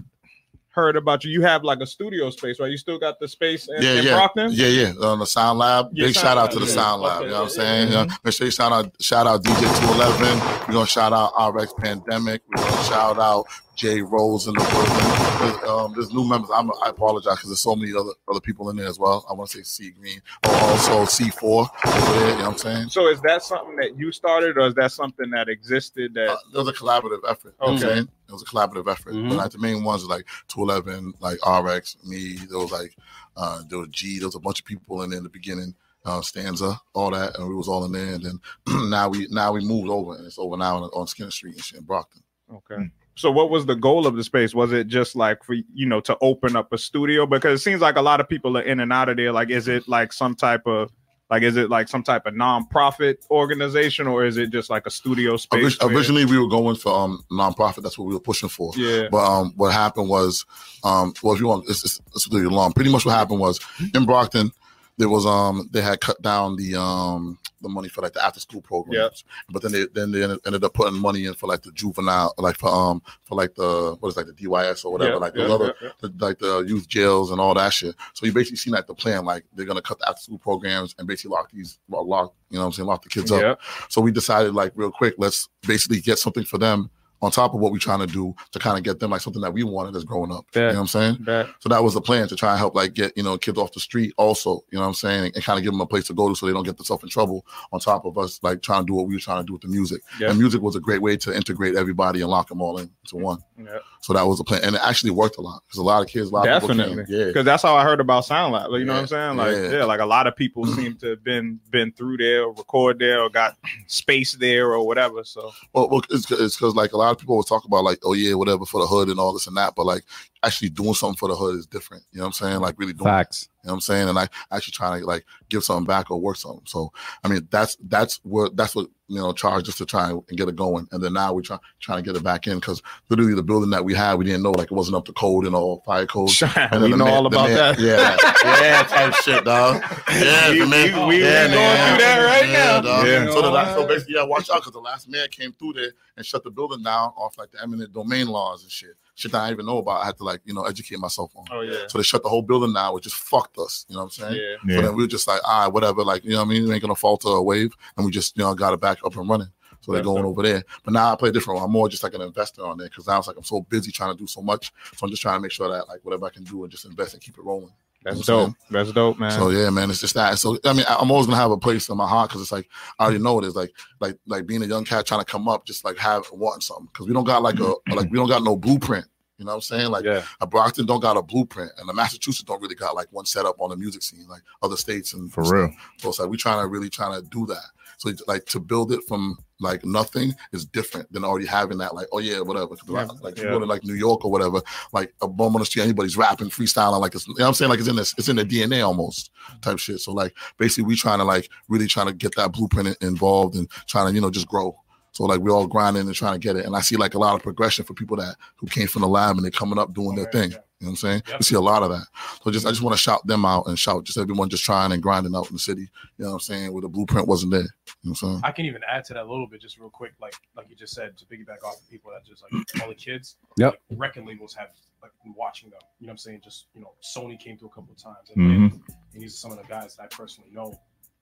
heard about you, you have like a studio space, right? You still got the space in, Yeah, in yeah. Brockton. Yeah, yeah. Uh, on the Sound Lab. Yeah, Big Sound shout out to the yeah. Sound Lab. Okay, you know what I'm saying? yeah. Yeah. Make sure you shout out shout out DJ211. We're gonna shout out RX Pandemic. We're gonna shout out Jay Rose in the building. There's, um, there's new members. I'm, I apologize because there's so many other other people in there as well. I want to say C Green. Also C4 over there. You know what I'm saying? So is that something that you started, or is that something that existed? That Uh, it was a collaborative effort. You know what I'm Okay. saying? It was a collaborative effort. Mhm. But like the main ones like 211, like RX, me. There was like uh there was G, there was a bunch of people in there in the beginning, uh stanza, all that, and we was all in there. And then now we now we moved over and it's over now on, on Skinner Street and shit in Brockton. Okay. So what was the goal of the space? Was it just like for you know to open up a studio? Because it seems like a lot of people are in and out of there. Like, is it like some type of like is it like some type of nonprofit organization or is it just like a studio space? Orig- originally we were going for um nonprofit, that's what we were pushing for. yeah. But um, what happened was, um, well, if you want, it's, it's, it's really long. Pretty much what happened was in Brockton, there was um they had cut down the um the money for like the after school programs. But then they then they ended up putting money in for like the juvenile like for um for like the what is like the DYS or whatever Yeah, like yeah, those other yeah, the, like the youth jails and all that shit. So you basically seen like the plan like they're gonna cut the after school programs and basically lock these lock you know what I'm saying lock the kids up. Yeah. So we decided like real quick let's basically get something for them on top of what we're trying to do to kind of get them like something that we wanted as growing up. You know what I'm saying? Bet. So that was the plan to try and help like get you know kids off the street also, you know what I'm saying, and, kind of give them a place to go to so they don't get themselves in trouble on top of us like trying to do what we were trying to do with the music. Yeah. And music was a great way to integrate everybody and lock them all in into one. Yeah. So that was the plan, and it actually worked a lot because a lot of kids, a lot of people Definitely, came. Yeah, because that's how I heard about Sound Lab. Like, you know what I'm saying? Like, yeah. yeah. like a lot of people seem to have been been through there, or record there, or got space there, or whatever. So Well, well it's because like a lot of people will talk about like, oh yeah, whatever for the hood and all this and that, but like actually doing something for the hood is different. You know what I'm saying? Like really doing Facts. You know what I'm saying? And I actually trying to like give something back or work something. So I mean that's that's what that's what you know charged us to try and get it going. And then now we're trying trying to get it back in because literally the building that we had we didn't know like it wasn't up to code and all fire code. And we know man- all about man- that. Yeah, yeah, type shit, dog. Yeah, We- the man, we- we- yeah, going man. through that right now. dog. Yeah. So the last, so basically, yeah, watch out because the last man came through there and shut the building down off like the eminent domain laws and shit. Shit that I didn't even know about. I had to like you know educate myself on. Oh yeah. So they shut the whole building down, which just fucked us. You know what I'm saying? Yeah. So Yeah. then we were just like, ah, whatever, like you know what I mean? We ain't gonna falter a wave, and we just you know got it back up and running. So they're going over there. But now I play different. I'm more just like an investor on there because now it's like I'm so busy trying to do so much. So I'm just trying to make sure that like whatever I can do and just invest and keep it rolling. That's dope. That's dope, man. So yeah, man, it's just that. So I mean, I'm always gonna have a place in my heart because it's like I already know it is like like like being a young cat trying to come up, just like have wanting something because we don't got like a like we don't got no blueprint. You know what I'm saying? Like Yeah. a Brockton don't got a blueprint, and the Massachusetts don't really got like one set up on the music scene like other states and For stuff. real. So it's like we trying to really trying to do that. So like to build it from like nothing is different than already having that like oh yeah whatever 'Cause, like, like you go to like New York or whatever like a bum on the street anybody's rapping freestyling like it's you know what I'm saying like it's in this it's in the DNA almost type shit. So like basically we trying to like really trying to get that blueprint involved and trying to you know just grow. So like we're all grinding and trying to get it. And I see like a lot of progression for people that who came from the lab and they're coming up doing their thing. You know what I'm saying? We see a lot of that. So just I just want to shout them out and shout just everyone just trying and grinding out in the city. You know what I'm saying? Where the blueprint wasn't there. You know what I'm saying? I can even add to that a little bit, just real quick, like like you just said, to piggyback off the people that just like all the kids. Yep. like, record labels have like been watching them. You know what I'm saying? Just you know, Sony came through a couple of times, and, Mhm. and these are some of the guys that I personally know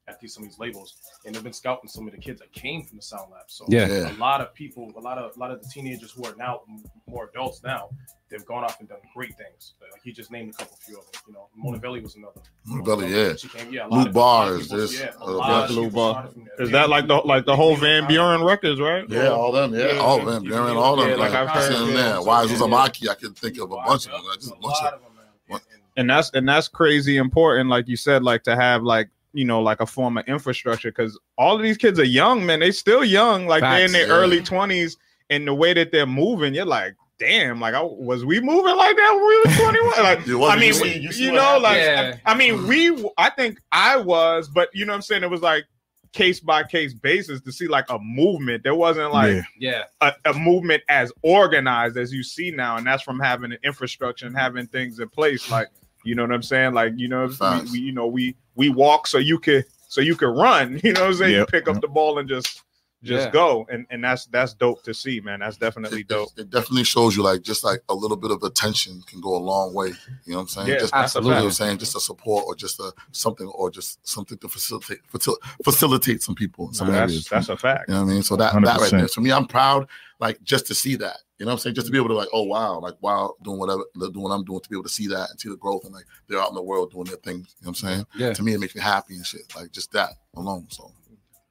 at these some of these labels, and they've been scouting some of the kids that came from the Sound Lab. So Yeah. Yeah. a lot of people, a lot of a lot of the teenagers who are now more adults now, they've gone off and done great things. Like you just named a couple few of them. You know, Mona Belly was another. Mona Belly, yeah. She came, yeah. a Luke lot of- a lot of Bars, people- there's, yeah, uh, a lot yeah, of Luke people Bar. started from there. Is that like the like the whole Van Buren records, right? Yeah, all them, yeah, Yeah, all yeah, them, yeah, all them. yeah, like, like I've I heard, them yeah. there. Why is Yeah, Uzumaki? I can think of a bunch of them. Just a a bunch lot of of them, man. And- and that's and that's crazy important like you said like to have like you know like a form of infrastructure because all of these kids are young man they still young like they're in their yeah. early 20s and the way that they're moving you're like damn like I, was we moving like that when we were 21 like You i mean you we- see- you you, see know like Yeah. I, I mean we i think i was but you know what i'm saying it was like case by case basis to see like a movement there wasn't like Yeah. Yeah. a, a movement as organized as you see now, and that's from having an infrastructure and having things in place. Like, you know what I'm saying? Like, you know, we, Facts. we you know, we we walk so you could so you could run. You know what I'm saying? You pick up the ball and just just Yeah. go, and and that's that's dope to see, man. That's definitely it, dope. it, it definitely shows you like just like a little bit of attention can go a long way. You know what I'm saying? Yeah, just, absolutely. You know what I'm saying? Just a support or just a something or just something to facilitate facil- facilitate some people in some That's areas. that's a fact. You know what I mean? So that that right there. So me, I'm proud, like just to see that. You know what I'm saying? Just to be able to like, oh wow, like wow, doing whatever, doing what I'm doing, to be able to see that and see the growth and like they're out in the world doing their things. You know what I'm saying? Yeah. To me, it makes me happy and shit. Like just that alone. So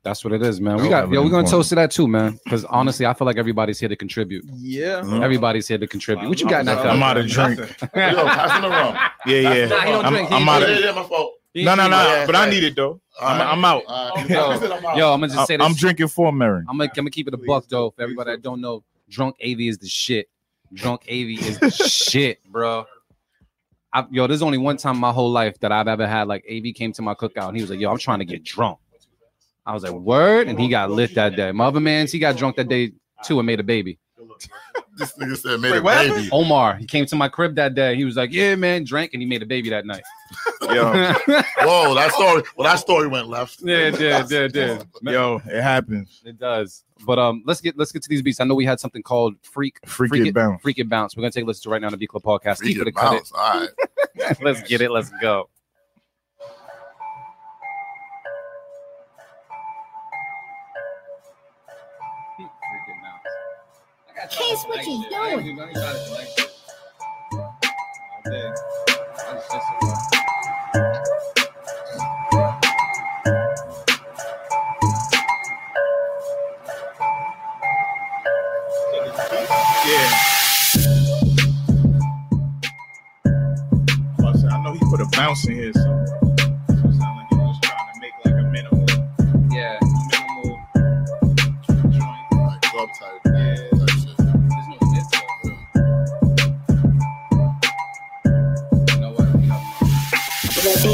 That's what it is, man. We got having yo, we're gonna toast to that too, man. Because honestly, I feel like everybody's here to contribute. Yeah. Mhm. Everybody's here to contribute. What you got in that? I'm out of drink. Yo, pass him the rum. Yeah, yeah. Nah, he don't I'm, drink. I'm He- out Yeah, yeah, my fault. No, no, no. But I need it though. I'm, right. I'm out. All right. Yo, I said I'm out. Yo, I'm gonna just say this. I'm drinking for Mary. I'm gonna, I'm gonna keep it a buck though. For everybody that don't know, drunk AV is the shit. Drunk AV is the shit, bro. I, yo, there's only one time in my whole life that I've ever had like AV came to my cookout and he was like, "Yo, I'm trying to get drunk." I was like, "Word," and he got lit that day. My other man's he got drunk that day too and made a baby. This nigga said made Wait, a baby. happened? Omar, he came to my crib that day. He was like, "Yeah, man, drank," and he made a baby that night. Yo, Whoa, that story. Well, that story went left. yeah, it did, did, did. Yo, it happens. It does. But um, let's get let's get to these beats. I know we had something called Freak Freak It Bounce. Freak It Bounce. We're gonna take a listen to right now on the Beat Club podcast. Freak Keep it it a cut bounce. All right. let's get it. Let's go. Case, what you doing? yeah. I know he put a bounce in here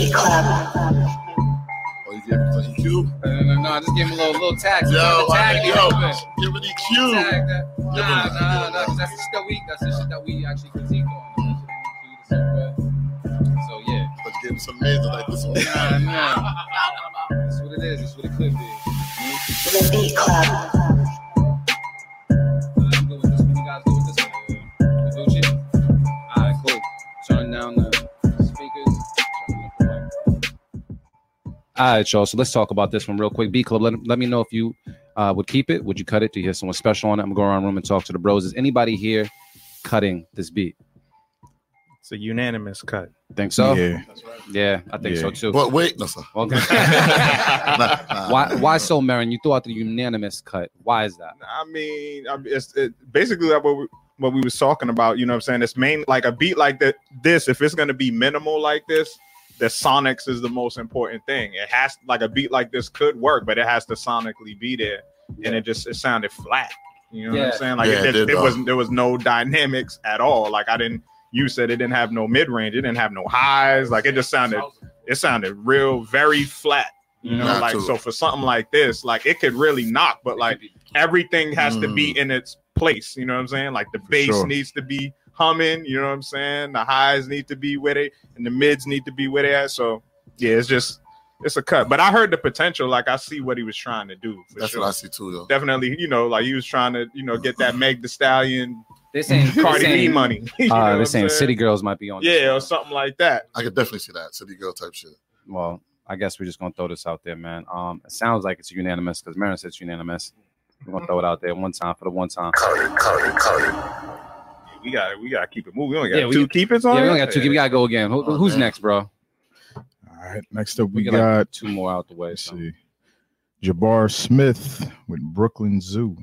The Beat Club. Oh, you gave me some EQ? No, no, no, no, I just gave him a little little tag. Yo, tag I mean, yo, give me the EQ. Tag that. Give Nah, him- nah, nah, 'cause that's the shit that we that's the shit that we actually critique on. So yeah. But you gave me some mids like this one. Nah, nah. That's what it is. That's what it could be. The Beat Club. Alright, y'all. So let's talk about this one real quick. B Club, let, let me know if you uh, would keep it. Would you cut it? Do you hear someone special on it? I'm gonna go around the room and talk to the bros. Is anybody here cutting this beat? It's a unanimous cut. Think so? Yeah. Yeah, I think so too. But wait, no, sir. Okay. Nah, nah. why? Why so, Marin? You threw out the unanimous cut. Why is that? I mean, it's it, basically like what we, what we was talking about. You know what I'm saying? It's main like a beat like that. This, if it's gonna be minimal like this, the sonics is the most important thing. It has like a beat like this could work, but it has to sonically be there, and it just it sounded flat. You know what I'm saying? Like Yeah, it it, did, there though. was there was no dynamics at all. Like I didn't. You said it didn't have no mid range. It didn't have no highs. Like it just sounded. It sounded real very flat. You know, Not like too. so for something like this, like it could really knock, but like everything has to be mm. in its place. You know what I'm saying? Like the bass sure. needs to be humming. You know what I'm saying? The highs need to be with it, and the mids need to be with it. at. So yeah, it's just it's a cut. But I heard the potential. Like I see what he was trying to do. For That's sure. what I see too, though. Definitely, you know, like he was trying to, you know, get that Meg the Stallion, They're saying Cardi B money. You know Uh, what they're saying saying? City Girls might be on. yeah, one. or something like that. I could definitely see that city girl type shit. Well, I guess we're just gonna throw this out there, man. Um, it sounds like it's unanimous because Marin said it's unanimous. We're gonna throw it out there one time for the one time. We got we got to keep it moving. We only got Yeah, we- two keepers on. Yeah, we it? only got two. We gotta go again. Who, Oh, who's man. next, bro? All right. Next up, We we, got, got, like, two more out the way. let's So. see, Jabbar Smith with Brooklyn Zoo.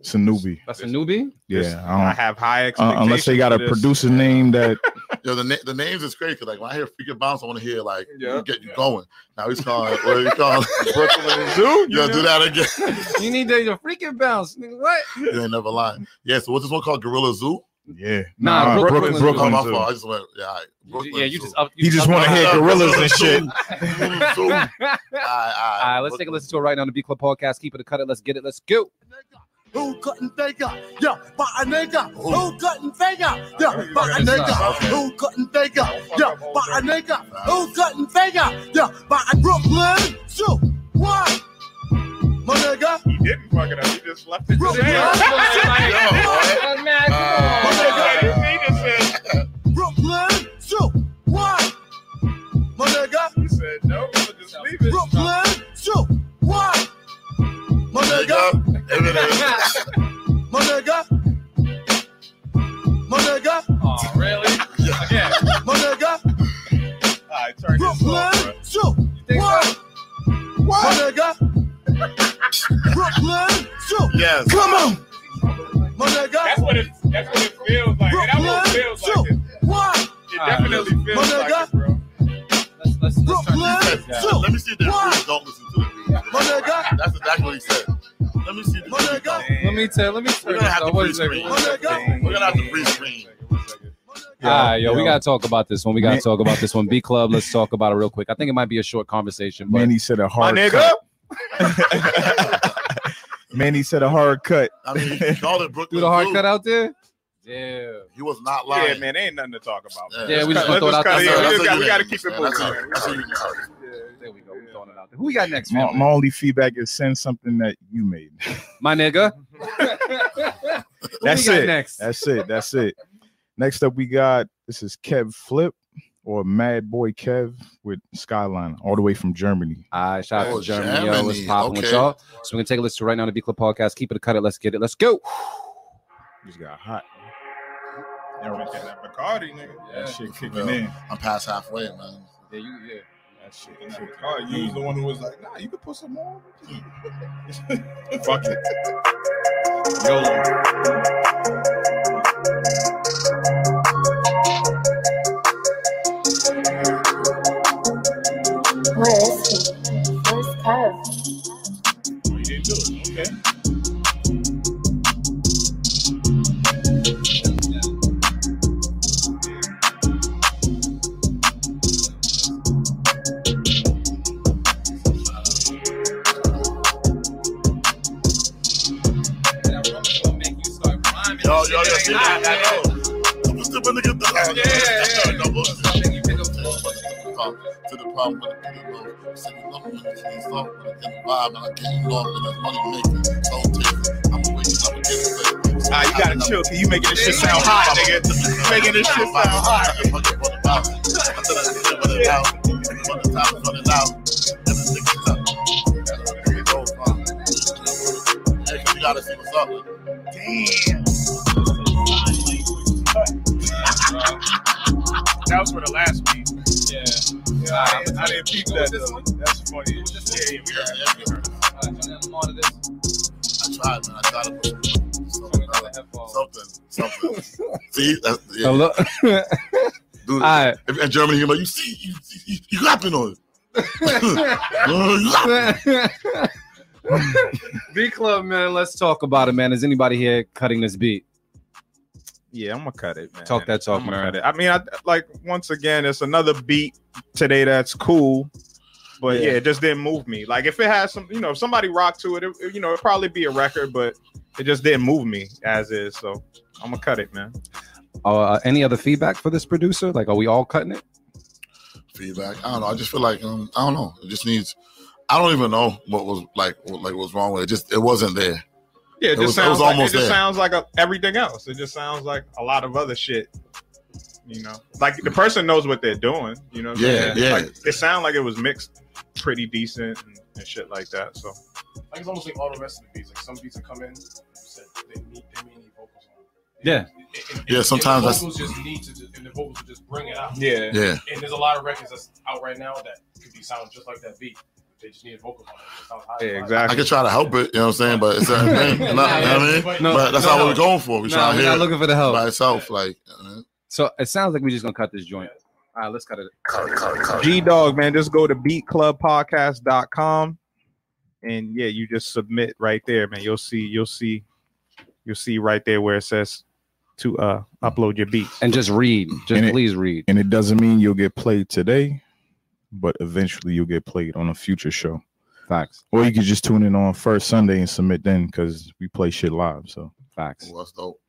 It's a newbie. That's a newbie. Yeah. I I have high don't, uh, expectations. unless they got a producer name that Yo, the na- the names is crazy. 'cause, Like when I hear freaking bounce, I want to hear like Yeah. get you going. Now he's calling. What are you calling? Brooklyn Zoo. Yo, know? do that again. you need the, the freaking bounce. What? you ain't never lying. Yeah. So what's this one called? Gorilla Zoo. yeah. Nah, Brooklyn Brooklyn, Zoo. Oh, Brooklyn Zoo. I just went. Yeah. All right. Brooklyn yeah, you just up. He just want to hear gorillas and shit. All right, all right. All right, let's take a listen to it right now on the Beat Club podcast. Keep it a cut it. Let's get it. Let's go. Who couldn't figure? Yeah, but a nigga. Who oh. couldn't figure? Yeah, but a nigga. Who couldn't figure? Yeah, but a nigga. Who couldn't figure? Yeah, but a Brooklyn. So what? My nigga. He didn't fuck it up. He just left it. Brooklyn. My nigga. Brooklyn. So what? Uh, My nigga. He said no. Just leave it. Brooklyn. So what? My nigga. My nigga. My nigga. Oh, really? Yeah. My nigga. All right, turn this off, bro. Brooklyn. So what? My nigga. Brooklyn. So Yes. come on. My nigga. That's what it. That's what it feels like. And that's it Brooklyn. feels So like. It, what? it definitely My feels like nigga. it, bro. Let's, let's, let's turn Brooklyn. this down. Let me see if they What? don't listen to it. My nigga. That's exactly what he said. Let me see. My nigga. Let me tell. Let me We're turn gonna this have on. to What is it? pre-screen. My nigga. We're gonna have to pre-screen. All right, yo, we gotta talk about this one. We gotta Man- talk about this one. B Club. Let's talk about it real quick. I think it might be a short conversation, but Manny said a My hard nigga. cut. Manny said a hard cut. I mean, he called it Brooklyn. Do the hard Zoo. cut out there. Yeah. He was not lying. Yeah, man, ain't nothing to talk about. Yeah, we just Let's throw it out there. Yeah, we got- we got to keep it man. moving. That's a- man. that's a unanimous. There we go. We throwing it out there. Who we got next, My, my only feedback is send something that you made. My nigga. That's it. next? That's it. That's it. Next up, we got this is Kev Flip or Mad Boy Kev with Skyline, all the way from Germany. All right, shout out Oh, to Germany. Yo, what's Germany. popping with y'all? So we're gonna take a listen right now to Beat Club Podcast. Keep it a cut it. Let's get it. Let's go. Just got hot. Yeah, that Bacardi, nigga. That shit kicking Well, in. I'm past halfway, man. Yeah, you yeah. That shit Nah, kicking Bacardi, you was the one who was like, nah, you could put some more. Fuck it. Where keys off, when I get vibe and I get you off, and it's money making, so. I'm up again today. Ah, you gotta chill, cause you making this shit sound hot, nigga. You making this shit sound hot. Until I see it running out, when the time is running out, and the niggas up. Here we go, huh? Hey, you gotta see what's up. Damn. That was for the last beat. Yeah. Yeah, I, I didn't peep that though. That's funny. Yeah, yeah, we heard. We heard. I tried, man. I tried to put something, something, something. See, that's, yeah. Hello. Dude, Alright. if in Germany, you're like, you see, you, you, you clapping on it. Beat Club, man. Let's talk about it, man. Is anybody here cutting this beat? Yeah, I'm gonna cut it, man. Talk that talk, I'm man. cut it. I mean, I like once again, it's another beat today that's cool, but yeah. Yeah. it just didn't move me. Like if it has some, you know, if somebody rocked to it, it you know, it'd probably be a record, but it just didn't move me as is. So I'm gonna cut it, man. Uh, any other feedback for this producer? Like, are we all cutting it? Feedback. I don't know. I just feel like um, I don't know. It just needs. I don't even know what was like what like what's wrong with it. Just it wasn't there. Yeah, it, It just was- it sounds was like it just there. sounds like a, everything else. It just sounds like a lot of other shit. You know, like the person knows what they're doing. You know, what Yeah, saying? yeah. Like, it sounded like it was mixed pretty decent and, and shit like that. So Like it's almost like all the rest of the beats. Like some beats that come in, said they need they need vocals on. Yeah. And- and- Yeah, and sometimes the that's- vocals just need to, just, and the vocals will just bring it out. Yeah. Yeah. And there's a lot of records that's out right now that could be sounding just like that beat. They just need vocals on it. It sounds high. Yeah, exactly. I could try to help it. You know what I'm saying? But it's certain thing. You know, you know what I mean? No, but that's no, not what we're going for. We're No, trying to hear not looking for the help. by itself. Like, you? So it sounds like we're just gonna cut this joint. All right, let's cut it. G Dog, man, just go to beatclubpodcast.com and yeah, you just submit right there, man. You'll see, you'll see, you'll see right there where it says to uh upload your beats. And just read. Just And it- please read. And it doesn't mean you'll get played today, but eventually you'll get played on a future show. Facts. Or you could just tune in on first Sunday and submit then because we play shit live. So Facts. Well, that's dope.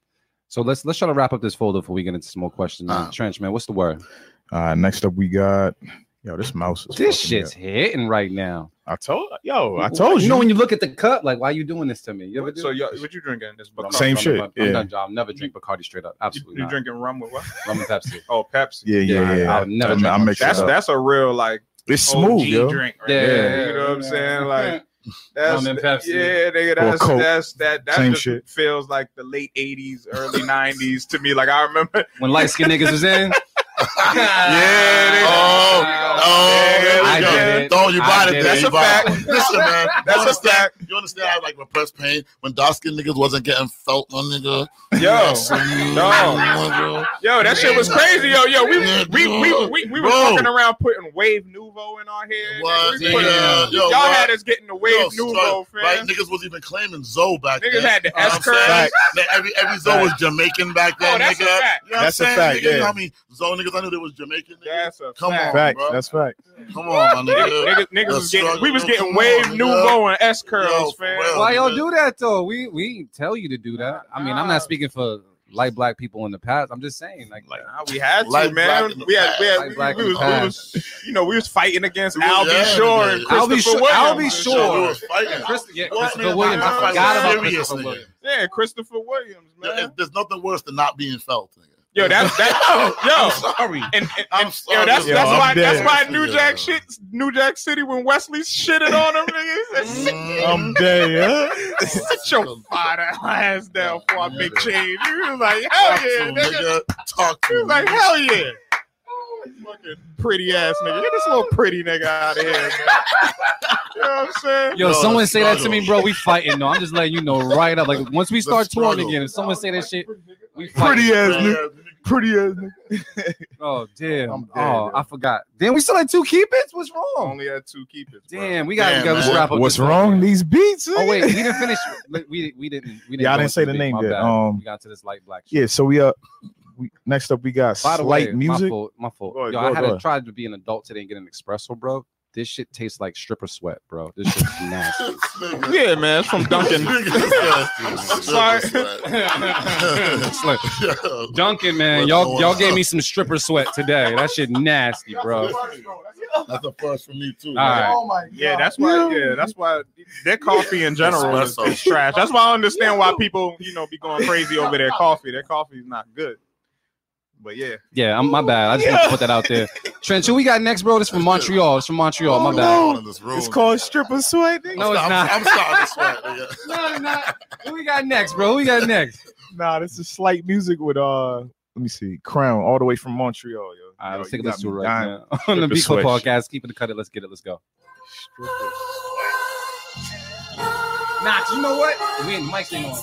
So let's let's try to wrap up this folder before we get into some more questions. Man. Ah. Trench, man, what's the word? uh next up we got yo, this mouse is This fucking me shit's hitting right now. I told yo, I told you. You know when you look at the cut, like why are you doing this to me? You ever do So it? you what you drinking? This Bacardi? Same I'm shit, done- yeah. I'm done, John. I'll never drink Bacardi straight up. Absolutely you not. drinking rum with what? Rum and Pepsi. Oh, Pepsi. yeah, yeah, Yeah, yeah. I'll never I, drink I no That's up. that's a real like It's smooth, OG yo. drink. Right Yeah. there. You know what I'm saying? Like that's Rum and Pepsi. yeah, nigga. That's Coke. that's that that Same just shit. feels like the late '80s, early '90s to me. Like I remember. When light skinned niggas was in. Yeah, Oh, oh, there we I go. did it. Don't you I buy it did it. there. That's you a fact. Listen, man. That's a understand, fact. You understand how like repressed pain when dark skinned niggas wasn't getting felt, my nigga. Yo, no. Yo, that shit was crazy. Yo, yo, we we we we, we were Bro. walking around putting Wave Nouveau in our hair. What? We Yeah. Yo, y'all what? had us getting the Wave Yo, Nouveau, son, Right? Niggas was even claiming Zoe back Niggas then. had the You S? That Every every Zoe was Jamaican back oh, then, Oh, that's a fact. You know That's a fact, Nigga, You yeah. know how many Zoe niggas I knew they was Jamaican? Nigga? That's a Come fact. on, Fact. bro. That's fact. Come on, my nigga. Niggas, niggas was getting, we was getting Wave nigga. Nouveau and S curls. Yo, Yo, fam. well, Why y'all nigga. do that though? We we tell you to do that. I mean, I'm not speaking for light black people in the past. I'm just saying, like, Nah, we had to, Light man. black in We had, we had, Light we, black we was, we was, you know, we was fighting against Yeah, Al B. yeah, Sure yeah. and I'll be Christopher sure. I'll be Williams. So sure. we was fighting. Christ- yeah, Christopher Nigga, Williams. I forgot about Christopher. Williams. Yeah, Christopher Williams, man. There's nothing worse than not being felt. Nigga. Yo, that's that. I'm yo, sorry. and, and, I'm and sorry. yo, that's Yo, that's I'm why that's why New Yeah. Jack shit, New Jack City when Wesley shitted on him, nigga. I'm dead. Yeah. Sit your fat ass down before I make change. He was like, hell yeah, to nigga. nigga. Talk to He was him. like, hell yeah. Fucking pretty ass nigga. Get this little pretty nigga out of here, man. You know what I'm saying? Yo, Yo, someone say that to me, bro. We fighting. No, I'm just letting you know right up. Like once we start touring again, if someone say that shit, we. Pretty ass Yeah, nigga. Pretty ass nigga. Oh damn. I'm dead, oh, yo. I forgot. Damn, we still had two keep its. What's wrong? Only had two keepers. bro. Damn, we got Damn, we got to man. wrap up. What's wrong? one. These beats. Oh wait, we didn't finish. We we, we didn't. We didn't. Yeah, I didn't say the name yet. Um, we got to this light black. Shit. Yeah. So we uh, we next up we got By the slight way, music. my fault. My fault. Ahead, Yo, I had to try to be an adult today and get an espresso, bro. This shit tastes like stripper sweat, bro. This shit's nasty. Yeah, man, it's from Dunkin'. Nigga, nasty. I'm sorry. Stripper sweat. Yo. Dunkin', man, What's y'all y'all on? gave me some stripper sweat today. That shit nasty, bro. That's a first for me too. All man. right. Oh my Yeah, that's why. Yeah, that's why their coffee in general is, is trash. That's why I understand why people, you know, be going crazy over their coffee. Their coffee is not good. But yeah, Yeah, I'm my bad. I just want to put that out there. Trent, who we got next, bro? This from Montreal. It's from Montreal. My What's bad. going on in this room? It's called stripper sweat. nigga. No, it's I'm, not. I'm starting to sweat. Nigga. No, it's not. Who we got next, bro? Who we got next? Nah, this is slight music with uh. Let me see, Crown, all the way from Montreal, yo. All right, Yo, let's take a listen to it right dying. now on the Stripper Beat Club podcast. Keep it the cut it. Let's get it. Let's go. Nah, you know what? We ain't mic thing on.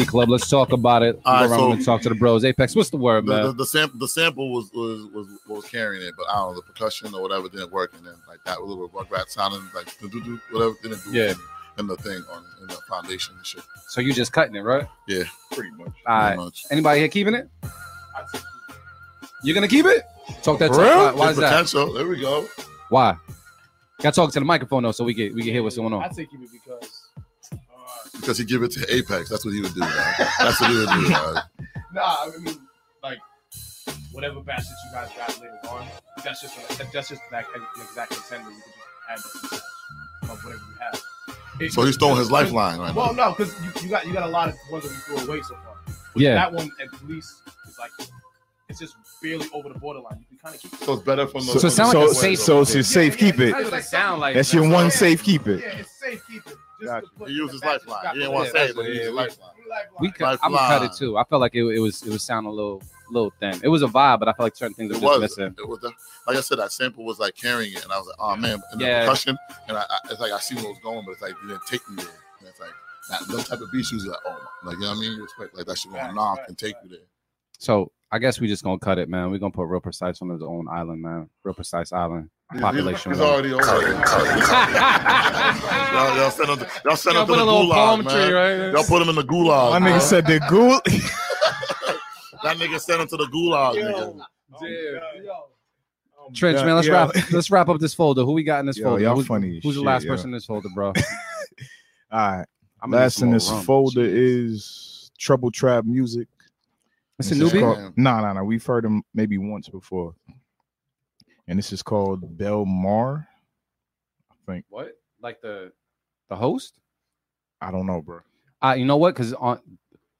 B Club. Let's talk about it. All right, Go around so- and talk to the bros. Apex, what's the word, The, the, man? the sample the sample was, was was was carrying it, but I don't know the percussion or whatever didn't work, and then like that little rugrat sounding like do do do whatever didn't do. Yeah. And the thing on in the foundation and shit. So you just cutting it, right? Yeah, Pretty much. All right. pretty much. Anybody here keeping it? You're gonna keep it? Talk that For talk. real? Why, why There's is that? potential. There we go. Why? Got to talk to the microphone though, so we get we can hear what's going on. I on. take it because Because he give it to Apex. That's what he would do. Man. That's what he would do. Man. Nah, I mean, like whatever batch that you guys got later on, that's just a, that's just that an exact contender. You can just add the batch of whatever you have. It- So he's throwing his lifeline right Well, now. no, because you, you got you got a lot of ones that we threw away so far. But Yeah. that one at least is like it's just barely over the borderline. You can kind of keep. It. So it's better from the. So it sound so, like a safe- so it's your safe keep it. It sound like? That's your one safe keep it. Yeah, it's safe keep it. Just Gotcha. He used his batch that lifeline. He didn't want to say it, but he used his yeah, lifeline. We cut, I would cut it too. I felt like it, it was it was sounding a little little thin. It was a vibe, but I felt like certain things were It just was. missing. It was the, like I said, that sample was like carrying it, and I was like, oh man, and Yeah. the percussion, and I, I, it's like I see where it was going, but it's like you didn't take me there. And it's like that those type of beats, you was like, oh, like you know what I mean? You expect like that shit gonna Right, knock right, and take right. you there. So I guess we just gonna cut it, man. We're gonna put Real Precyse on his own island, man. Real Precyse island population. He's one. already over y'all, y'all send him, to- y'all send Y'all him to the gulag, palm man. tree, right? Y'all put him in the gulag. My nigga said the ghoul. that nigga sent him to the gulag, nigga. Oh, Trench, Yeah, man. Let's yeah. wrap. Let's wrap up this folder. Who we got in this Yo, folder? y'all who's, funny as who's the last yo. person in this folder, bro? All right. I'm Last in this rum. folder is Trouble Trap Music. It's a This is newbie? called- No, no, no. We've heard him maybe once before. And this is called Belmar. I think. What? Like the the host? I don't know, bro. Uh, you know what? Because on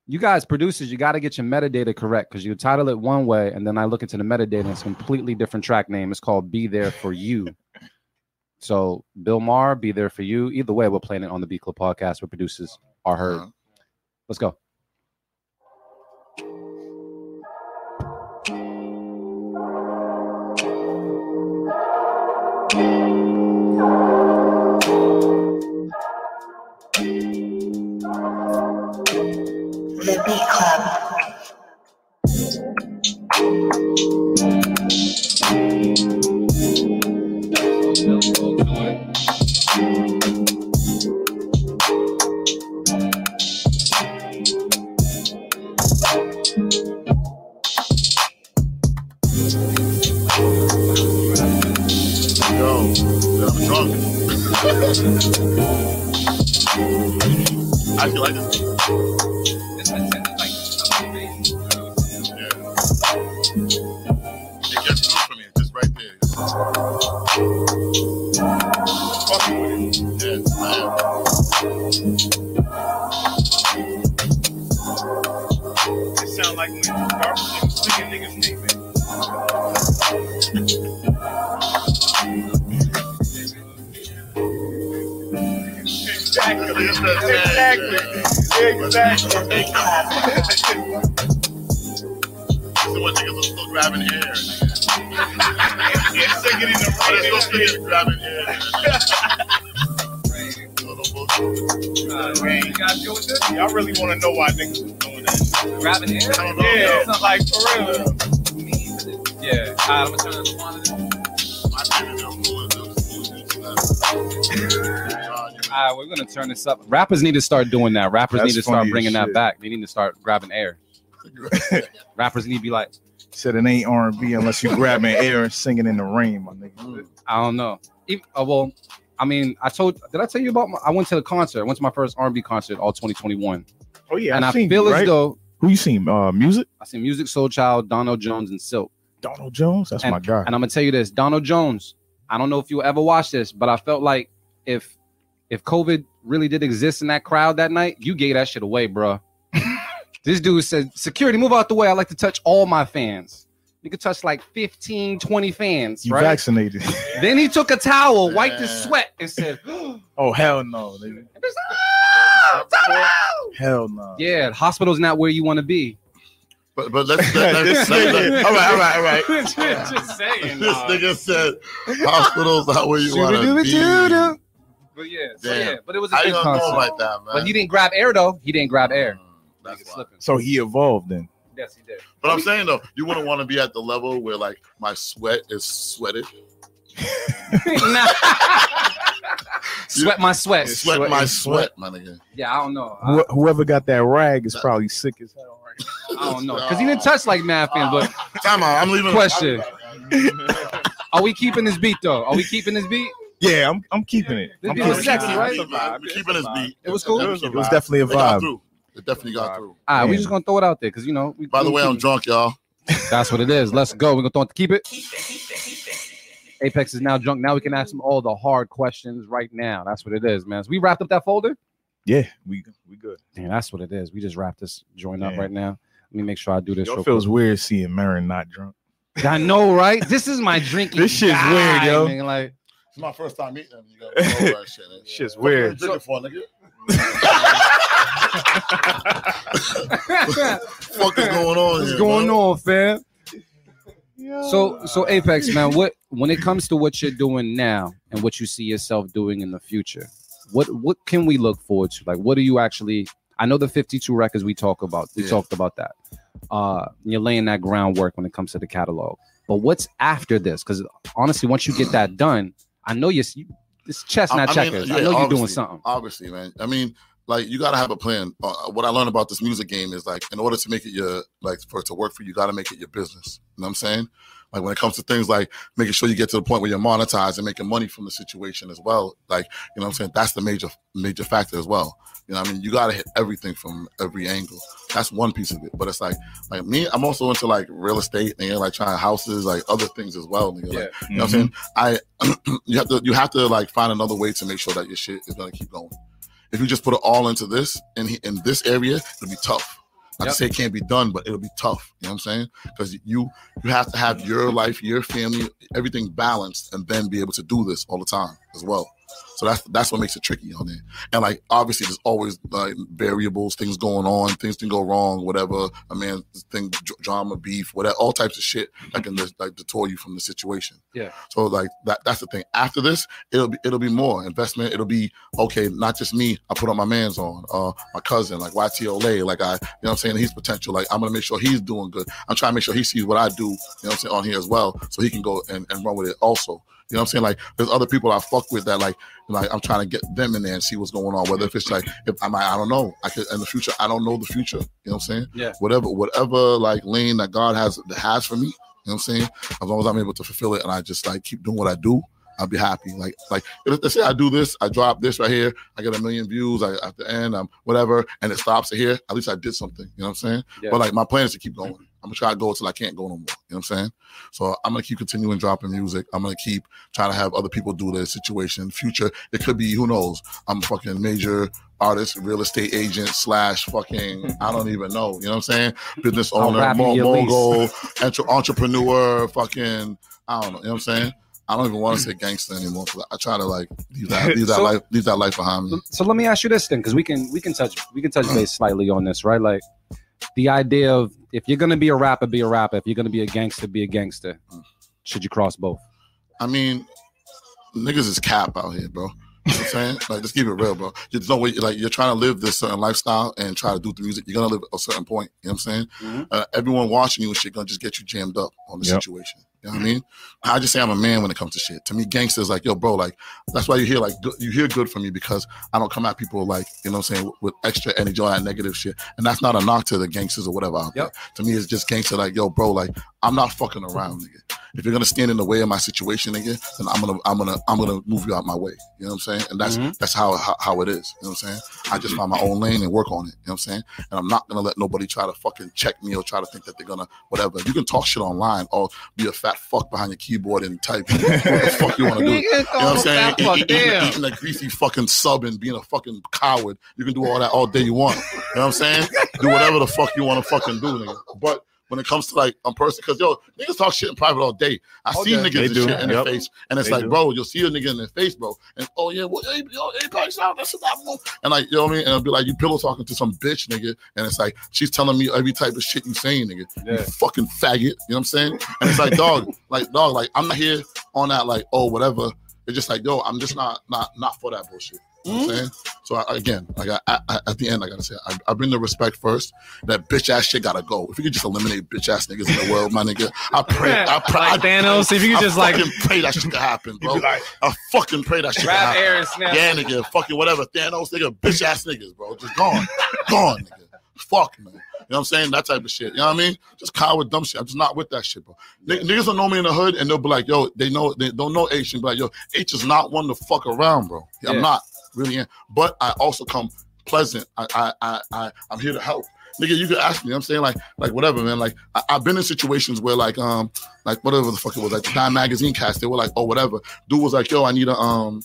you guys producers, you got to get your metadata correct because you title it one way, and then I look into the metadata, and it's a completely different track name. It's called "Be There for You." so Bill Maher, "Be There for You." Either way, we're playing it on the Beat Club podcast where producers are heard. Let's go. The Beat Club. I feel like Exactly. So what niggas are still grabbing air. It's singing in the this? Y'all really want to know why niggas was doing that. Grabbing air? Yeah, like for real. Yeah. I'm gonna turn this monitor. All right, we're gonna turn this up. Rappers need to start doing that. Rappers That's need to start bringing that back. They need to start grabbing air. Rappers need to be like, Said it ain't R and B unless you grabbing air and singing in the rain, my nigga. I don't know. Even, uh, well, I mean, I told. Did I tell you about? My, I went to the concert. I went to my first R&B concert, all 2021. Oh yeah, and I've I seen feel you, as right? though Who you seen? Uh, music? I seen Music Soul Child, Donell Jones, and Silk. Donell Jones. That's and, my guy. And I'm gonna tell you this, Donell Jones. I don't know if you ever watched this, but I felt like if if COVID really did exist in that crowd that night, you gave that shit away, bro. this dude said, "Security, move out the way. I like to touch all my fans." You could touch like 15, 20 fans, You right? vaccinated? Then he took a towel, wiped his sweat, and said, oh hell no, nigga. Oh, hell no. "Yeah, hospital's not where you want to be." But but let's, let's, let's, let's all right, all right, all right. Just saying. This dog. nigga said hospitals not where you want to be. But yeah, so yeah, but it was a I big don't know concert. like that, man. But he didn't grab air though. He didn't grab air. Mm, that's slipping. So he evolved then. Yes, he did. But I'm saying though, you wouldn't want to be at the level where like my sweat is sweated. Nah. sweat my sweat. Sweat, my sweat, my nigga. Yeah, I don't know. I, Wh- whoever got that rag is probably sick as hell. I don't know because he didn't touch like mad fans. But Time out. I'm leaving. question: Are we keeping this beat though? Are we keeping this beat? Yeah, I'm I'm keeping it. This I'm was keeping it. sexy, right? We're keeping his beat. It was cool. It It was definitely a It got vibe. through. It definitely got through. All right, we Man. just gonna throw it out there because you know. We, By the we way, I'm keep- drunk, y'all. That's what it is. Let's go. We're gonna throw it. To keep it. Apex is now drunk. Now we can ask him all the hard questions right now. That's what it is, man. So we wrapped up that folder. Yeah, we we good. Yeah, that's what it is. We just wrapped this joint up right now. Let me make sure I do this. Yo, real feels quick. weird seeing Marin not drunk. I know, right? This is my drinking. This shit's guy, weird, yo. man. Like, It's my first time meeting him. You gotta that shit. nigga. Shit's What weird. drinking for, nigga? Fuck is going on what's here? going bro? on, fam? So, so Apex, man, what when it comes to what you're doing now and what you see yourself doing in the future, what what can we look forward to? Like, what are you actually? I know the 52 records we talk about. We Yeah. talked about that. Uh, you're laying that groundwork when it comes to the catalog. But what's after this? Because honestly, once you get that done, I know you're you, it's chestnut I- I mean, checkers. yeah, I know you're doing something. Obviously, man. I mean, like you gotta have a plan. Uh, what I learned about this music game is like, in order to make it your like for it to work for you, you gotta make it your business. You know what I'm saying? Like when it comes to things like making sure you get to the point where you're monetized and making money from the situation as well. Like, you know what I'm saying? That's the major major factor as well. You know what I mean? You gotta hit everything from every angle. That's one piece of it. But it's like like me, I'm also into like real estate and like trying houses, like other things as well. Nigga. Like, you know what I'm mm-hmm. saying? I you have to you have to like find another way to make sure that your shit is gonna keep going. If you just put it all into this in in this area, it'll be tough. Not Yep. to say it can't be done, but it'll be tough. You know what I'm saying? Because you you have to have your life, your family, everything balanced, and then be able to do this all the time as well. So that's that's what makes it tricky on there. And like obviously, there's always like variables, things going on, things can go wrong, whatever. I mean, thing, drama, beef, whatever, all types of shit that can just, like detour you from the situation. Yeah. So like that that's the thing. After this, it'll be it'll be more investment. It'll be okay, not just me. I put on my man's on, uh my cousin, like YTOLA, like I you know what I'm saying, he's potential. Like I'm gonna make sure he's doing good. I'm trying to make sure he sees what I do, you know what I'm saying, on here as well. So he can go and, and run with it also. You know what I'm saying? Like there's other people I fuck with that like like I'm trying to get them in there and see what's going on. Whether if it's like if I might I don't know. I could in the future, I don't know the future. You know what I'm saying? Yeah. Whatever, whatever like lane that God has has for me, you know what I'm saying? As long as I'm able to fulfill it and I just like keep doing what I do, I'll be happy. Like, like if- let's say I do this, I drop this right here, I get a million views I, at the end, um, whatever, and it stops here. At least I did something. You know what I'm saying? Yeah. But like my plan is to keep going. I'm gonna try to go until I can't go no more. You know what I'm saying? So I'm gonna keep continuing dropping music. I'm gonna keep trying to have other people do their situation. Future, it could be who knows. I'm a fucking major artist, real estate agent slash fucking I don't even know. You know what I'm saying? Business owner, rap mo- you mogul, entre- entrepreneur, fucking I don't know. You know what I'm saying? I don't even want to say gangster anymore. I try to like leave that leave that So- life leave that life behind me. So let me ask you this then, because we can we can touch we can touch uh-huh. base slightly on this, right? Like the idea of if you're gonna be a rapper, be a rapper. If you're gonna be a gangster, be a gangster. Should you cross both? I mean, niggas is cap out here, bro. You know what I'm saying? Like, just keep it real, bro. There's no way, like, you're trying to live this certain lifestyle and try to do the music. You're gonna live at a certain point. You know what I'm saying? Uh, everyone watching you and shit gonna just get you jammed up on the Yep. situation. You know what I mean? I just say I'm a man when it comes to shit. To me, gangster is like, yo, bro, like, that's why you hear like good, you hear good from me because I don't come at people like, you know what I'm saying, with extra energy or that negative shit. And that's not a knock to the gangsters or whatever there. To me, it's just gangster like, yo, bro, like, I'm not fucking around, nigga. If you're gonna stand in the way of my situation, nigga, then I'm gonna, I'm gonna, I'm gonna move you out my way. You know what I'm saying? And that's Mhm. that's how, how how it is. You know what I'm saying? I just find my own lane and work on it. You know what I'm saying? And I'm not gonna let nobody try to fucking check me or try to think that they're gonna whatever. You can talk shit online or be a fat fuck behind your keyboard and type what the fuck you want to do. You know what I'm saying? Fuck, Eat- eat- Eating a greasy fucking sub and being a fucking coward. You can do all that all day you want. You know what I'm saying? Do whatever the fuck you want to fucking do, nigga. But when it comes to like a person, because yo, niggas talk shit in private all day. I see niggas shit in Yep. their face, and it's They like, do. bro, you'll see a nigga in their face, bro, and oh yeah, what, hey, yo, hey, that's that move. And like, you know what I mean? And it'll be like you pillow talking to some bitch, nigga, and it's like she's telling me every type of shit you saying, nigga. You Yeah. fucking faggot. You know what I'm saying? And it's like, dog, like, dog, like, I'm not here on that, like, oh, whatever. It's just like, yo, I'm just not, not, not for that bullshit. You know what I'm saying? So I, again, like I, I, at the end, I gotta say, I, I bring the respect first. That bitch ass shit gotta go. If you could just eliminate bitch ass niggas in the world, my nigga, I pray. I pray. Like I, Thanos, if you could just, like- pray that shit could happen, bro. I fucking pray that shit could happen. snap. Yeah, nigga, fucking whatever. Thanos, nigga, bitch ass niggas, bro. Just gone, gone, nigga. Fuck, man. You know what I'm saying? That type of shit. You know what I mean? Just coward dumb shit. I'm just not with that shit, bro. N- Niggas don't know me in the hood and they'll be like, yo, they know they don't know H and be like, yo, H is not one to fuck around, bro. I'm not really in. But I also come pleasant. I I I, I I'm here to help. Nigga, you could ask me. I'm saying like, like whatever, man. Like I, I've been in situations where like, um, like whatever the fuck it was, like Time Magazine cast. They were like, oh, whatever. Dude was like, yo, I need a um.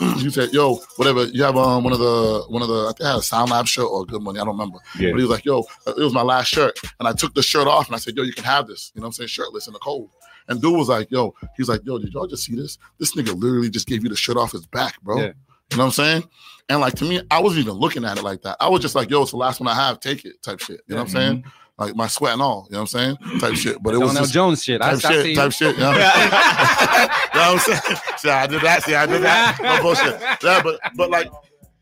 He said, "Yo, whatever. You have um one of the one of the I think I had a Sound Lab shirt or Good Money. I don't remember. Yeah. But he was like, "Yo, it was my last shirt," and I took the shirt off and I said, "Yo, you can have this." You know what I'm saying? Shirtless in the cold. And dude was like, "Yo," he's like, "Yo, did y'all just see this? This nigga literally just gave you the shirt off his back, bro." Yeah. You know what I'm saying? And like to me, I wasn't even looking at it like that. I was just like, "Yo, it's the last one I have. Take it," type shit. You know what I'm saying? Mm-hmm. Like my sweat and all. You know what I'm saying? Type shit. But it was just, Jones shit. I, I type see shit, you. type shit. You know what I'm saying? you know what I'm saying? See, I did that. See, I did that. No bullshit. Yeah, but but like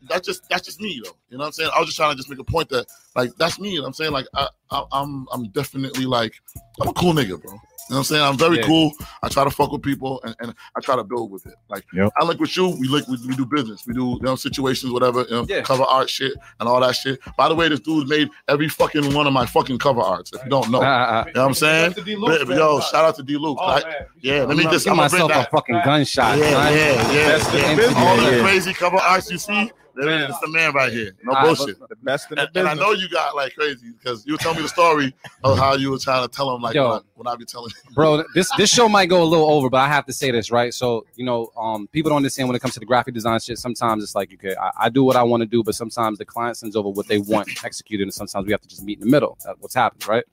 that's just that's just me though. You know what I'm saying? I was just trying to just make a point that like that's me. You know what I'm saying? Like I, I I'm I'm definitely like I'm a cool nigga, bro. You know what I'm saying? I'm very Yeah. cool. I try to fuck with people and, and I try to build with it. Like Yep. I like with you, we like we, we do business. We do you know situations, whatever, you know, Yeah. cover art shit and all that shit. By the way, this dude made every fucking one of my fucking cover arts. If you don't know. Uh, You know what I'm saying? Shout out to D. Luke, But- man. Yo, shout out to D. Luke. Oh, I- yeah, let me I'm just give I'm bring myself a fucking gunshot. Yeah, son. yeah, yeah. That's yeah. All the crazy cover arts you see, there- it's the man right here. No bullshit. The best in the And, and I know you got like crazy because you tell me the story of how you were trying to tell him like Yo. when, I, when I be telling bro this this show might go a little over but i have to say this right? So you know um people don't understand when it comes to the graphic design shit sometimes it's like okay i, I do what i want to do but sometimes the client sends over what they want executed and sometimes we have to just meet in the middle. That's what's happened right?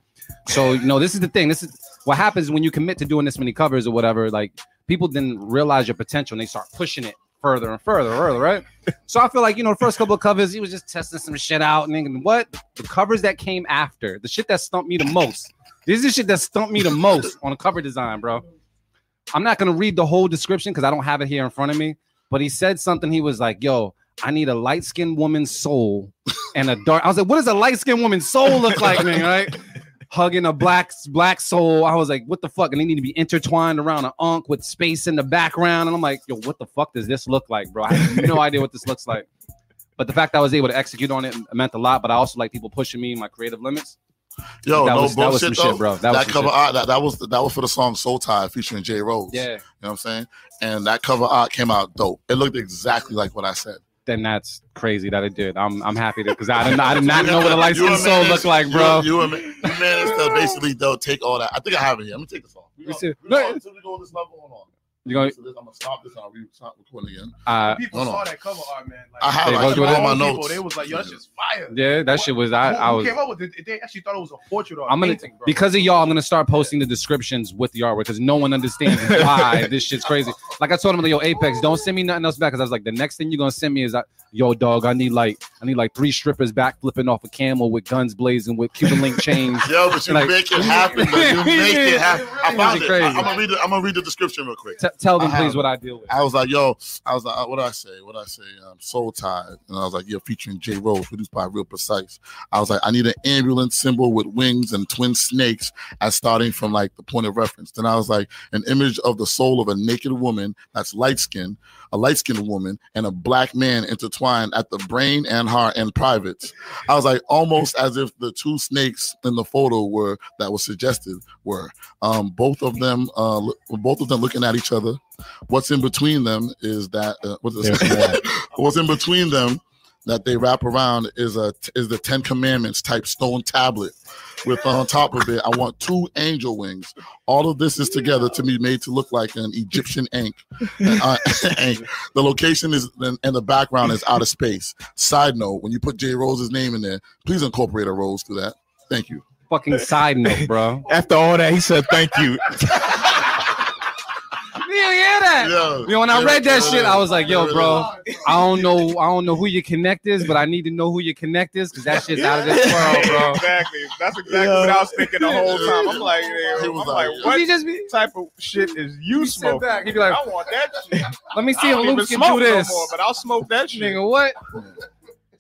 So you know this is the thing. This is what happens when you commit to doing this many covers or whatever like people didn't realize your potential and they start pushing it further and further further right so i feel like you know the first couple of covers he was just testing some shit out and what the covers that came after the shit that stumped me the most this is the shit that stumped me the most on a cover design, bro. I'm not gonna read the whole description because I don't have it here in front of me. But he said something. He was like, "Yo, I need a light skinned woman's soul and a dark." I was like, "What does a light skinned woman's soul look like, man?" Right? Hugging a black black soul. I was like, "What the fuck?" And they need to be intertwined around an unk with space in the background. And I'm like, "Yo, what the fuck does this look like, bro?" I have no idea what this looks like. But the fact that I was able to execute on it meant a lot. But I also like people pushing me in my creative limits. Yo, That no was- that was some though. shit, bro. That That, was cover shit. art that, that was that was for the song Soul Tie featuring Jay Rose. Yeah. You know what I'm saying? And that cover art came out dope. It looked exactly like what I said. Then that's crazy that it did. I'm I'm happy to because I did not, I did not know what a light You skin and soul looked like, bro. You, and you managed to basically though take all that. I think I have it here. I'm gonna take this off. We You go- see- we go until we go on this level. On. You going? So this, I'm gonna stop this and I'll re- stop recording again. Uh, People Hold on. saw that cover art, man. Like, I have Hey, I go keep do all my people, notes. They was like, yo, that's just fire. yeah, that shit was I. Who, I who came up with it? They actually thought it was a portrait or a I'm gonna painting, bro. because of y'all. I'm gonna start posting the descriptions with the artwork because no one understands why this shit's crazy. Like I told him, like, yo, Apex, don't send me nothing else back because I was like, the next thing you're gonna send me is, uh, yo, dog, I need like, I need like three strippers back flipping off a camel with guns blazing with Cuban link chains. Yo, but you Like- make it happen. You make it happen. I found it. I, am gonna read it. I'm gonna read the description real quick. T- tell them please what I deal with. I was like, yo, I was like, uh, what do I say? What do I say? Um, Soul Tide. And I was like, yeah, featuring J Rose, produced by Real Precyse. I was like, I need an ambulance symbol with wings and twin snakes as starting from like the point of reference. Then I was like, an image of the soul of a naked woman that's light skinned, a light skinned woman, and a black man intertwined at the brain and heart and privates. I was like, almost as if the two snakes in the photo were that was suggested were um, both of them, uh, both of them looking at each other. What's in between them is that uh, what's, this? what's in between them that they wrap around is a is the Ten Commandments type stone tablet. With on top of it, I want two angel wings. All of this is together to be made to look like an Egyptian ink. Uh. The location is and and the background is out of space. Side note: When you put J Rose's name in there, please incorporate a rose to that. Thank you. Fucking side note, bro. After all that, he said thank you. You hear that? Yo, Yo, when I yeah, read that yeah, shit, I was like, yeah, yo, bro, I don't know, I don't know who your connect is, but I need to know who your connect is because that shit's out of this world, bro. exactly. That's exactly what I was thinking the whole time. I'm like, He I'm was like, like, what He just be, type of shit is you sit smoking? back, he be like, I want that shit. let me see I if Luke can smoke do no this. more, but I'll smoke that shit. Nigga, what?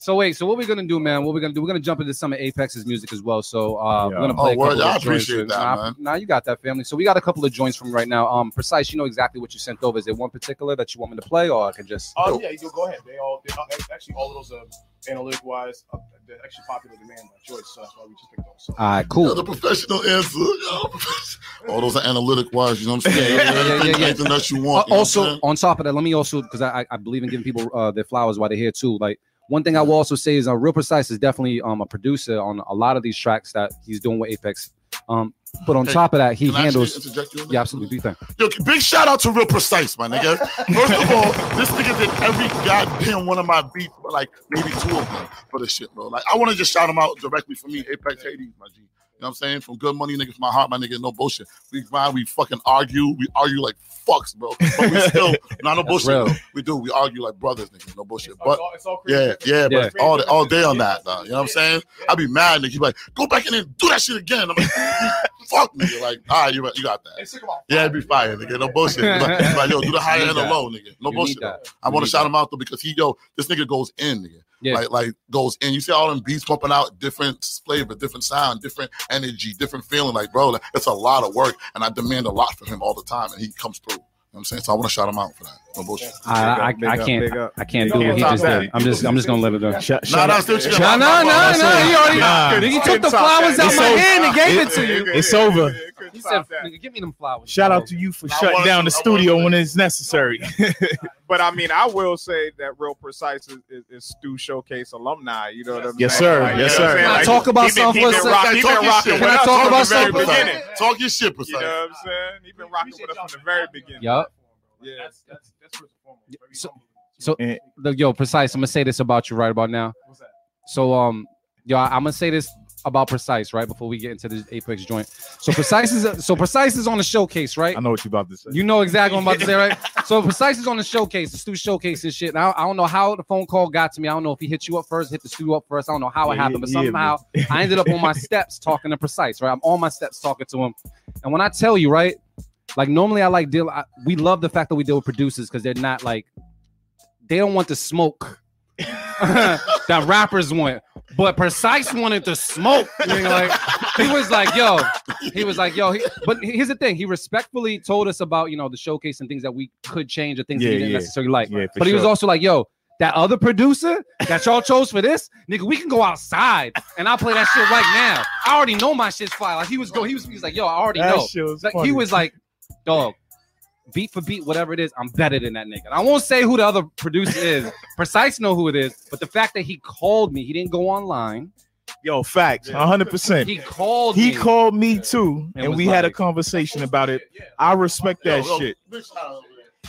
So wait, so what we're gonna do, man? What we're gonna do? We're gonna jump into some of Apex's music as well. So uh, we're gonna play. Oh, a word. couple I of joints appreciate with- that, nah, man. Nah, you got that, family. So we got a couple of joints from right now. Um, Precyse. You know exactly what you sent over. Is there one particular that you want me to play, or I can just? Oh yeah, you go ahead. They all they, uh, actually all of those are analytic wise. Uh, they're actually popular demand by choice, so that's why we just picked those. So. All right, Yo, cool. the professional answer. Yo, All those are analytic wise, you know what I'm saying? Yeah, yeah, yeah, anything, yeah, yeah. anything that you Uh, want. you know what I'm also, on top of that, let me also because I, I I believe in giving people uh, their flowers while they're here too. Like one thing I will also say is, uh, Real Precyse is definitely um a producer on a lot of these tracks that he's doing with Apex. Um, but on Hey, top of that, he Can I actually handles. interject you on that? Yeah, absolutely. Do? Yo, big shout out to Real Precyse, my nigga. First of all, this nigga did every goddamn one of my beats, but like maybe two of them for the shit, bro. Like I want to just shout him out directly for me, Apex Hadez, my G. You know what I'm saying? From good money, nigga, from my heart, my nigga, no bullshit. We grind, we fucking argue, we argue like fucks, bro. But we still, not no bullshit. real. We do, we argue like brothers, nigga, no bullshit. It's But all, it's all yeah, yeah, Yeah. but all all day on that, though. You know what I'm saying? I'd be mad, nigga. You be like, go back in there and do that shit again. I'm like, fuck nigga. Like, all right, you, you got that. It's Yeah, it'd be fire, nigga. No bullshit. He's like, he's like, yo, do the higher You and the low, nigga. No You bullshit. I want to shout him out though because he, yo, this nigga goes in, nigga. Yeah. like like goes in. You see all them beats pumping out different flavor, different sound, different energy, different feeling. Like bro, it's a lot of work, and I demand a lot from him all the time, and he comes through. You know what I'm saying? So I want to shout him out for that. No bullshit. I, I, I can't I can't do what he just did. I'm just I'm just gonna let it go. Nah, nah, still chill. No, no, no, no. He already Nah. nigga, he took the flowers out It's my over. hand and gave it It- to you. It's over. He said, "Nigga, give me them flowers." Shout out to you for shutting down the studio when it's necessary. But I mean, I will say that Real Precyse is, is, is Stew Showcase alumni. You know what I'm Yes, saying? sir. Like, Yes, know what sir. Can I talk about something for a been second? Talk been your rocking shit. Can I talk about the very something? beginning. Talk your shit, You know what I'm saying? He been rocking with us from the very beginning. Yup. Yeah. That's that's that's first and foremost. Very So- humble. So, Eh. the, yo, Precyse. I'm gonna say this about you right about now. What's that? So, um, yo, I, am gonna say this about Precyse right before we get into the Apex joint. So, Precyse is so Precyse is on the showcase, right? I know what you're about to say. You know exactly what I'm about to say, right? So Precyse is on the showcase, the Stew showcase and shit. Now I don't know how the phone call got to me. I don't know if he hit you up first, hit the Stew up first. I don't know how it happened, but yeah, somehow I ended up on my steps talking to Precyse, right? I'm on my steps talking to him. And when I tell you, right, like normally I like deal. I, we love the fact that we deal with producers because they're not like they don't want the smoke that rappers want. But Precyse wanted to smoke. You know, like he was like, yo, he was like, yo. He, but here's the thing: he respectfully told us about you know the showcase and things that we could change or things Yeah, that he didn't yeah. necessarily like. Yeah, but he was sure. also like, yo. That other producer that y'all chose for this, nigga, we can go outside and I'll play that shit right now. I already know my shit's fire. Like he was go, he was, he was like, yo, I already That know. was Like, he was like, dog, beat for beat, whatever it is, I'm better than that nigga. And I won't say who the other producer is. Precyse know who it is, but the fact that he called me, he didn't go online. Yo, facts, 100. percent He called He me. called me too, And and was we had a conversation about it. I respect that Yo, yo, shit.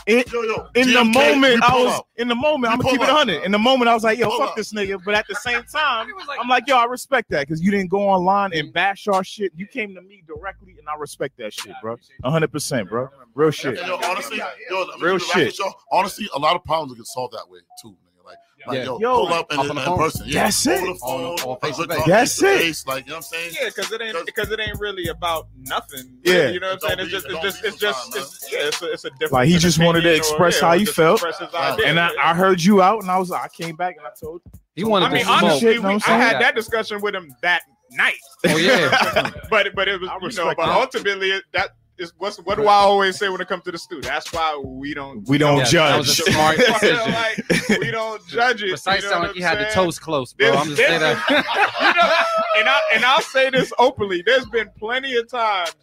Big shout out. In, Yo, yo, in the GMK, we moment, I was in the moment. We I'm gonna keep it 100. In the moment, I was like, yo, Pull fuck this nigga. But at the same time, I'm like, yo, I respect that because you didn't go online and mm-hmm. bash our shit. You came to me directly, and I respect that shit, bro. 100, percent bro. Real shit. Yo, honestly, yo, Real keep it right shit. Honestly, a lot of problems get solved that way too. Nigga. Like, like Yeah. yo, Yo, pull up and off in, on the in phone. person. Yeah, That's it. phone, On- on a face face. That's it. face, Like, you know what I'm saying? Yeah, because it ain't because it ain't really about nothing. Yeah. you know what I'm saying. It's just it's just it's just it's, yeah, it's a, it's a different. Like, he just wanted to opinion or- express yeah, how or he felt. express his Right. idea. And I, I heard you out, and I was like, I came back and I told he wanted I mean, smoke. honestly, Shit, we, what I I'm had that discussion with him that night. Oh yeah. but but it was I you know. But ultimately, that is what's what do I always say when it comes to the studio? That's why we don't We don't Yeah, that was a judge. smart decision. like, we don't judge it. Precyse you know sound what like he I'm had the saying? toast close, bro. This- I'm just this saying that. you know, and I and I'll say this openly. There's been plenty of times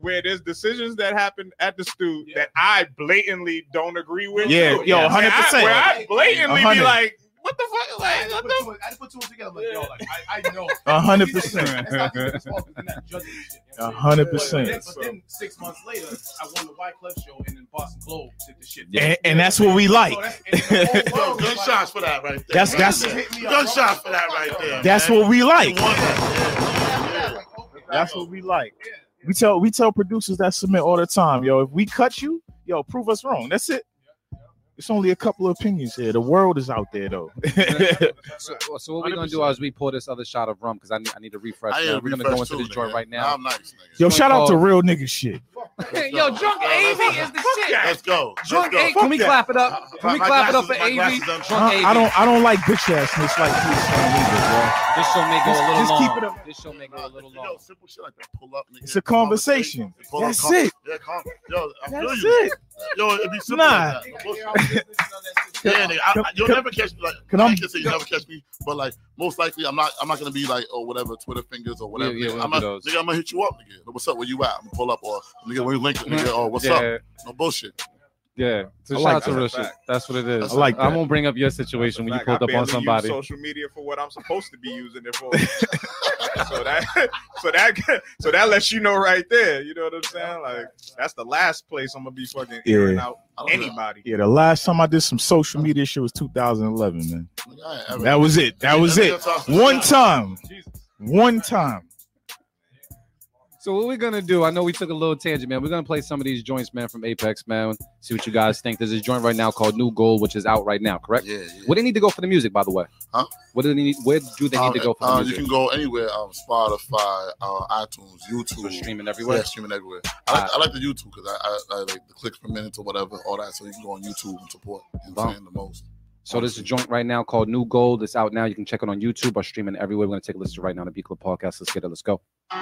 where there's decisions that happen at the stew that I blatantly don't agree with. Yeah, yo, Where 100%. Where I blatantly be like, what the fuck? I Like, had what put the two- I had to put two and together. Like, yo, like I, I know. A hundred It's not- percent. it's not his fault, he's not judging this shit, you know what I'm A hundred percent. But then six months later, I won the White Club show and then Boston Globe did the shit. And, and that's what we like. So that's- and the whole Yo, world was good like- shots for that right there. That's- that's- good shots for that right there. That's man. what we like. That's what we like. We tell we tell producers that submit all the time, yo. If we cut you, yo, prove us wrong. That's it. It's only a couple of opinions here. The world is out there though. So, so what we're gonna do is we pour this other shot of rum because I need, I need to refresh. I We're gonna go into too, this joint nigga. right Nah, now. I'm nice, nigga. yo, shout out to real nigga shit. Yo, drunk AV is the shit. Let's go. Drunk go. AV. Can we clap it up? Can we clap it up for glasses- AV? glasses done Drunk AV. I, I don't I don't like bitch ass niggas like this This show may go a little Just long. keep it up. This show may go a little long. simple shit like that. Pull up, nigga. It's a conversation. That's it. Yo, I feel That's you. it. Yo, it'd be simple Nah. like that. No bullshit. Yeah, nigga, I, I, you'll never catch me like. can I I'm- can say you never catch me, but like most likely, I'm not. I'm not gonna be like, oh, whatever, Twitter fingers or whatever. Yeah, yeah, nigga. I'm do not, nigga, I'm gonna hit you up, nigga. What's up? Where you at? I'm gonna pull up, or nigga, where you link, Mm-hmm. nigga, oh, what's yeah, up? No bullshit. Yeah. So I shout like out to that. real shit. That's what it is. I like I that. won't bring up your situation when you Fact, pulled I up on barely use somebody. social media for what I'm supposed to be using it for. so that, so that, so that lets you know right there. You know what I'm saying? Like that's the last place I'm gonna be fucking airing Yeah. out I know. anybody. Yeah, the last time I did some social media shit was 2011, man. Nigga, I ain't ever- That was it. That was it. One time. One time. So what we're gonna do? I know we took a little tangent, man. We're gonna play some of these joints, man, from Apex, man. See what you guys think. There's a joint right now called New Gold, which is out right now, correct? Yeah, yeah. Where they need to go for the music, by the way? Huh? What do they need? Where do they need to go for the Uh, you can go anywhere, um, Spotify, uh, iTunes, YouTube, streaming everywhere. Yeah, streaming everywhere. I like, I like the YouTube because I, I, I like the clicks per minute or whatever, all that. So you can go on YouTube and support. You know what I'm saying the most. So this is a joint right now called New Gold. It's out now. You can check it on YouTube or streaming everywhere. We're gonna take a listen right now to B Club Podcast. Let's get it. Let's go. Oh,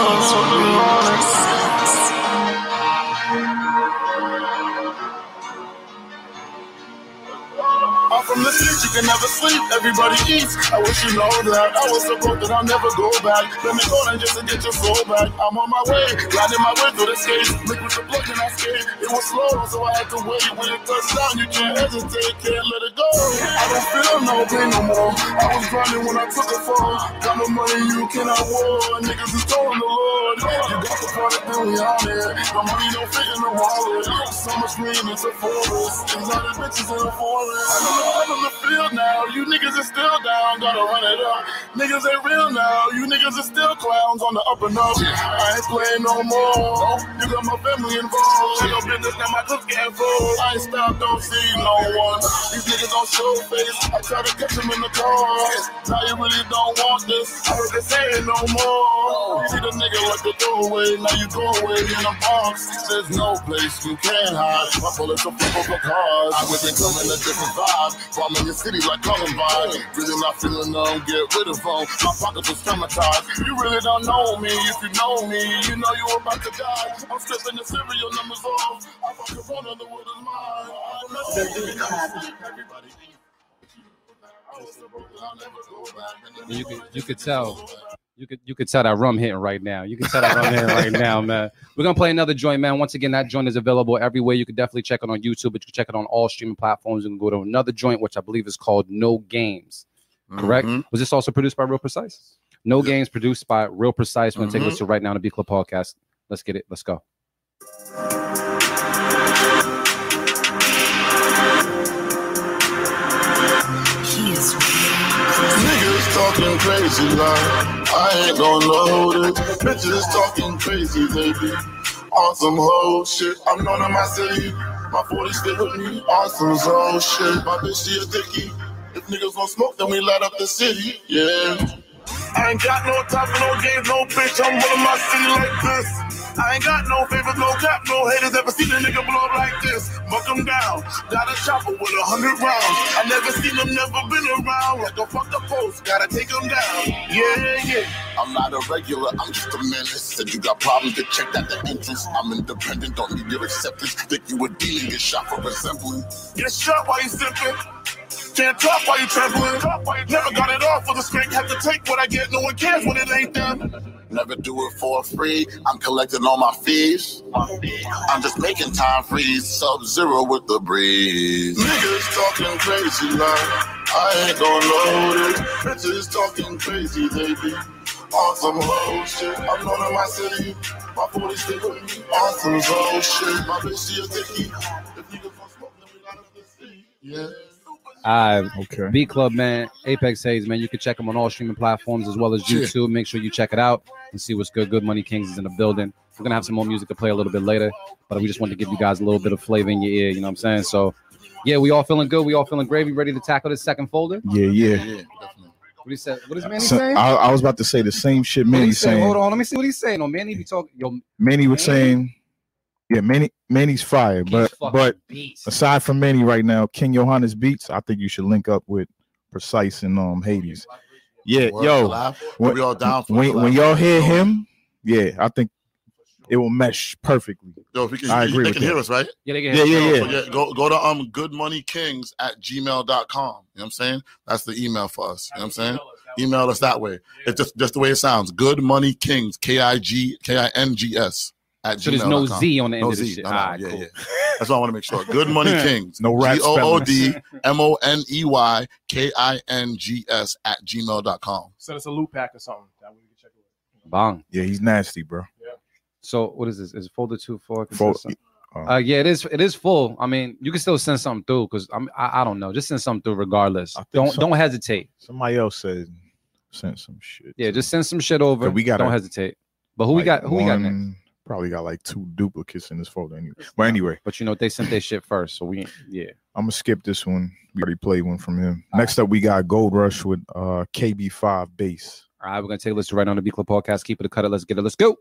I'm oh, can never sleep, everybody eats. I wish you know that. I was so broke that I'll never go back. Let me go down just to get your soul back. I'm on my way, riding my way through the skates. Liquid the blood and I skate. It was slow, so I had to wait. When it touched down, you can't hesitate, can't let it go. I don't feel no pain no more. I was grinding when I took a fall. Got no money, you cannot war. Niggas is towing the Lord. You got the product, then we on it. The money don't fit in the wallet. So much green, it's a forest. Exotic bitches in the forest. I'm in the field now. You niggas is still down. Gotta run it up. Niggas ain't real now. You niggas is still clowns on the up and up. I ain't playing no more. You got my family involved. Ain't no business now. My clips getting full. I ain't stopped. Don't see no one. These niggas don't show face. I try to catch them in the car. Now you really don't want this. I heard they saying no more. You See the nigga like the throwaway. Now you go away in a box. There's no place you can hide. My bullets are full of cars. I was coming a different vibe. Bombing your city like Columbine. Really not feeling them, get rid of them. My pockets are traumatized. You really don't know me. If you know me, you know you're about to die. I'm stripping the serial numbers off. I fuck Corona, the world is mine. The Club. You could you could tell. You could you could tell that rum hitting right now. You can tell that rum hitting right now, man. We're gonna play another joint, man. Once again, that joint is available everywhere. You can definitely check it on YouTube, but you can check it on all streaming platforms. You can go to another joint, which I believe is called No Games. Correct? Mhm. Was this also produced by Real Precyse? No Games produced by Real Precyse. We're gonna take a Mhm. listen right now to B Club Podcast. Let's get it. Let's go. Talking crazy like I ain't gonna hold it. Bitches talking crazy, baby. On some whole shit. I'm known in my city. My 40 stay with me. On some whole shit. My bitch, she a dickie. If niggas gon' smoke, then we light up the city. Yeah. I ain't got no time for no games, no bitch. I'm running my city like this. I ain't got no favors, no cap, no haters. Ever seen a nigga blow up like this? Buck 'em down. Got a chopper with a hundred rounds. I never seen them, never been around. Like a fuck the post, gotta take 'em down. Yeah, yeah. I'm not a regular, I'm just a menace. Said you got problems, to check out the entrance. I'm independent, don't need your acceptance. Think you a dealing, get shot for resembling. Get shot while you sipping. Can't talk while you trembling. Never got it off for the skank. Have to take what I get. No one cares when it ain't them. Never do it for free. I'm collecting all my fees. I'm just making time freeze. Sub zero with the breeze. Niggas talking crazy like I ain't gonna load it. Bitches talking crazy, baby. On some whole shit. I'm known in my city. My 40 stay with me. On some whole shit. My bitch, she a dickie. If niggas don't smoke, then we got up the city. Yeah. Uh, Okay. B Club, man. Apex Hadez, man. You can check them on all streaming platforms as well as Yeah. YouTube. Make sure you check it out and see what's good. Good Money Kings is in the building. We're gonna have some more music to play a little bit later, but we just wanted to give you guys a little bit of flavor in your ear. You know what I'm saying? So, yeah, we all feeling good. We all feeling gravy. Ready to tackle this second folder? Yeah, yeah. Yeah, definitely. What he said? What is Manny So, saying? I, I was about to say the same shit What he Manny's saying? saying. Hold on, let me see what he's saying. Oh, Manny be talking. Yo, Manny was saying, yeah, Manny Manny's fire, but but beats. aside from Manny right now, King Johannes beats. I think you should link up with Precyse and um Hadez. Yeah, yo, collab. when, we all down for when, when y'all hear him, yeah, I think it will mesh perfectly. Yo, if we can, I you- agree they with can hear that. us, right? Yeah, they can Yeah, hear yeah, us. So, yeah. yeah, go go to um goodmoneykings at gmail.com. You know what I'm saying? That's the email for us. You know what I'm saying? Email us that way. It's just just the way it sounds. Good money kings, K I G K I N G S at So there's no Z on the end No of this Z. shit. No, no, Alright, yeah, cool. yeah. That's what I want to make sure. Good money kings. No rap G O O D spellings. M O N E Y K I N G S at gmail.com. Send us a loop pack or something. That way we can check it. Bong. Yeah, he's nasty, bro. Yeah. So what is this? Is it folder two four? Fol- consistent? uh, Uh, yeah, it is. It is full. I mean, you can still send something through because I'm. I, I don't know. Just send something through regardless. Don't so. don't hesitate. Somebody else said send some shit. Yeah, just send some shit over. We got Don't hesitate. But who we got? Who we got next? Probably got like two duplicates in this folder anyway. But anyway, But you know they sent their shit first, so we yeah. I'm gonna skip this one. We already played one from him. Next up, we got Gold Rush with uh KB5 bass. All right, we're gonna take a listen right on the B Club podcast. Keep it, cut it. Let's get it. Let's go.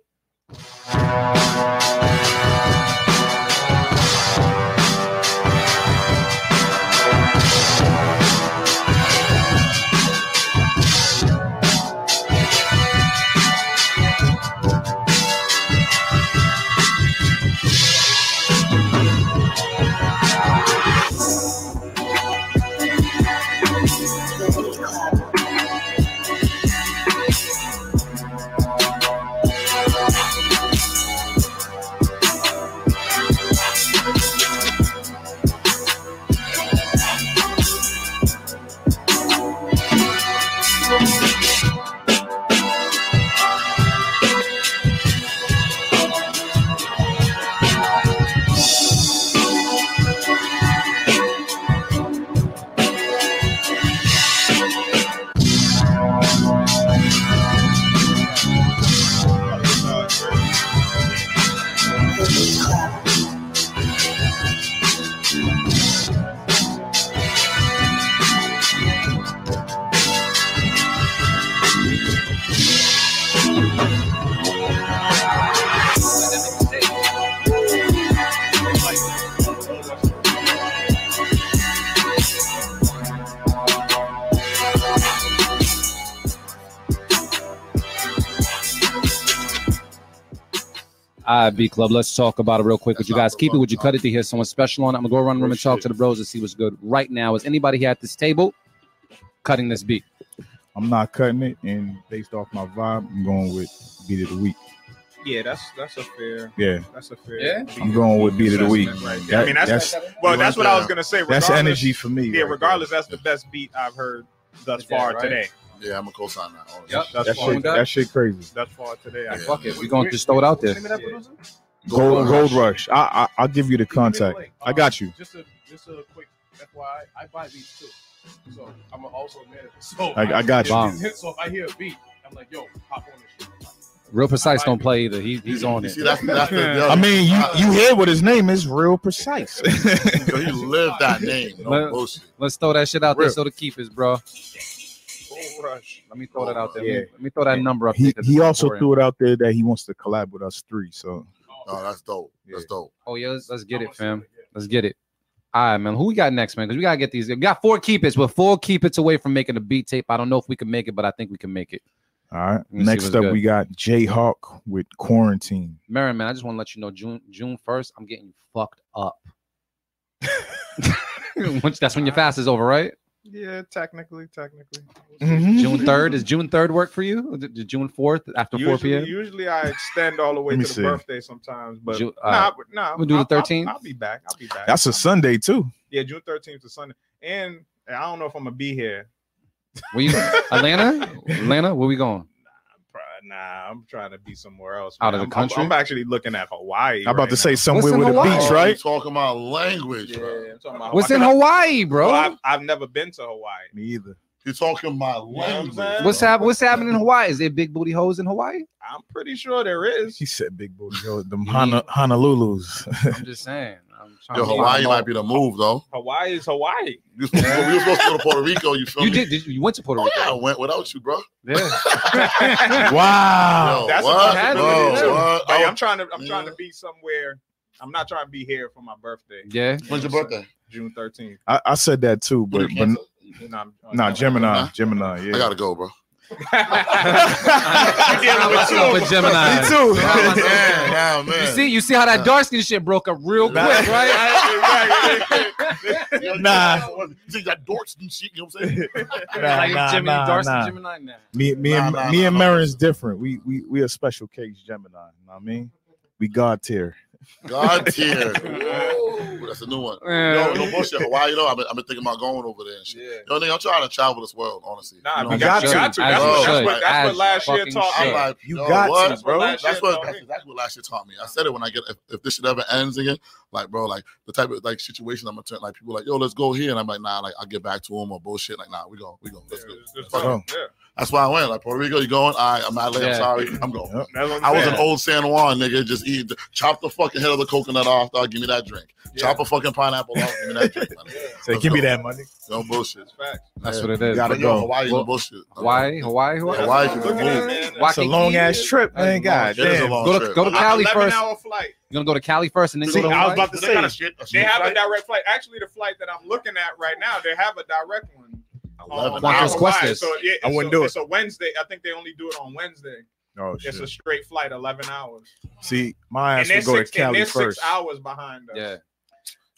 All right, B Club, let's talk about it real quick. Would you guys keep it? Would you cut it to hear someone special on it? I'm gonna go around the room and talk to the bros and see what's good right now. Is anybody here at this table cutting this beat? I'm not cutting it, and based off my vibe, I'm going with beat of the week. Yeah, that's that's a fair. Yeah. that's a fair. Yeah? I'm going with beat of the week. right there. That- I mean, that's, that's- well, that's what I was gonna say. That's energy for me. Yeah, right regardless, that's the best beat I've heard thus far right. today. Yeah, I'm gonna co-sign that. honestly. Yep. Thus That far, shit, that shit crazy. That's far today. I- Fuck it, we gonna just throw it out there. Gold, Gold Rush. I, I I'll give you the contact. I uh, got you. Just a just a quick FYI, I buy beats too. So I'm also a manager. So I- I got you. Wow. So if I hear a beat, I'm like, yo, hop on this shit. Real Precyse don't play either. He, he's on it. see, that's, that's the, the I mean, you you uh, hear what his name is, Real Precyse. Yo, he lived that name. No Let, let's throw that shit out there Real. so the keepers, bro. Gold Rush. Let me throw that out there. Yeah. Let, me, let me throw that number up. he he also threw it out there that he wants to collab with us three. So Oh, that's dope. That's dope. Oh yeah, let's, let's get it, fam. Let's get it. All right, man. Who we got next, man? Because we gotta get these. We got four keep its. We're four keep its away from making a beat tape. I don't know if we can make it, but I think we can make it. all right. Let me Next up, good. we got J Hawk with Quarantine. Marin, man, I just want to let you know, June June first, I'm getting fucked up. That's when your fast is over, right? Yeah, technically, technically. June third is June third work for you? Is June fourth after four p.m. usually I extend all the way to the see. birthday sometimes, but Ju- nah, uh, but nah, we'll do the I'll- I'll- 13th? I'll, be back. I'll be back. That's a Sunday too. yeah, June thirteenth to Sunday, and I don't know if I'm gonna be here. Where you Atlanta? Atlanta? Where we going? Pro- Nah, I'm trying to be somewhere else. Out of the I'm- I'm- country? I'm, actually looking at Hawaii. I'm about right to say now. somewhere What's in with a beach, right? you talking about language, bro. Yeah, I'm talking about What's in Hawaii. Hawaii, bro? Well, I've, I've never been to Hawaii. Me either. You talking about know what I'm language? saying? What's happening? What's happening in Hawaii? Is there big booty hoes in Hawaii? I'm pretty sure there is. He said big booty. Yo, The Hana, Honolulu's. I'm just saying. I'm trying Yo, Hawaii might be the move though. Hawaii is Hawaii. You supposed to we were supposed to go to Puerto Rico. You feel You me? did, did you, you went to Puerto Oh Rico? yeah, I went without you, bro. Yeah. wow. Yo, That's what? what happened. Bro, Yeah. what? Like, I I'm oh, trying to. I'm trying to be somewhere. I'm not trying to be here for my birthday. Yeah. When's your birthday? June 13th. I, I said that too, but you but? No, nah, Gemini, Gemini, yeah. I gotta go, bro. I'm dealing with What's with. Gemini? Me too. Yeah, yeah, man. You see, you see how that dark skin shit broke up real quick, right? Yo, you Nah. know, You see that dorks and shit, you know what I'm saying? Nah, like nah, Gemini, nah, dark nah. Gemini now. Me, me, Nah, and nah, me nah, and nah. Marin's different. We we we a special case Gemini. You know what I mean? We God tier. God tier. Ooh, That's a new one. Yeah. Yo, no bullshit. Hawaii, though. I've been, I've been thinking about going over there and shit. Yo, nigga, I'm trying to travel this world, honestly. Nah, You know we what got, I'm you saying? got to. As That's, what, that's, what, that's what last year taught I'm me. like, You yo, got what? to, That's what bro. last That's year what taught that's me. exactly what last year taught me. I said it when I get if, if this shit ever ends again, like bro, like the type of like situation I'm gonna turn like people like, yo, let's go here. And I'm like, nah, like I'll get back to them or bullshit. Like, nah, we go, we go. Let's go. It's just Fuck fun. it. Yeah. That's why I went. Like Puerto Rico, you going? All right, I'm not late. Yeah. I'm sorry. I'm going. Yep. I'm was saying. an old San Juan nigga. Just eat, chop the fucking head of the coconut off. Dog, give me that drink. Chop a fucking pineapple off. Give me that drink. my nigga. Say, Let's give me that money. No bullshit. It's. That's Yeah. what it is. Gotta But yo, go. Hawaii, Well, no bullshit. Hawaii, Hawaii, Hawaii. Hawaii can Look at move. that, man. That's a long ass trip, That's man. God It is a damn. long Go to trip. go to Cali first. hour flight. You gonna go to Cali first and then See, go to I was about to say, got a shit- a They have a direct flight. Actually, the flight that I'm looking at right now, they have a direct one. Eleven Quantos hours. Hawaii. Cuestas. So, yeah, I wouldn't a, do it. It's a Wednesday. I think they only do it on Wednesday. Oh It's a straight flight, 11 hours. See, my And ass they're, would go to six, and Cali they're first. six hours behind us. Yeah.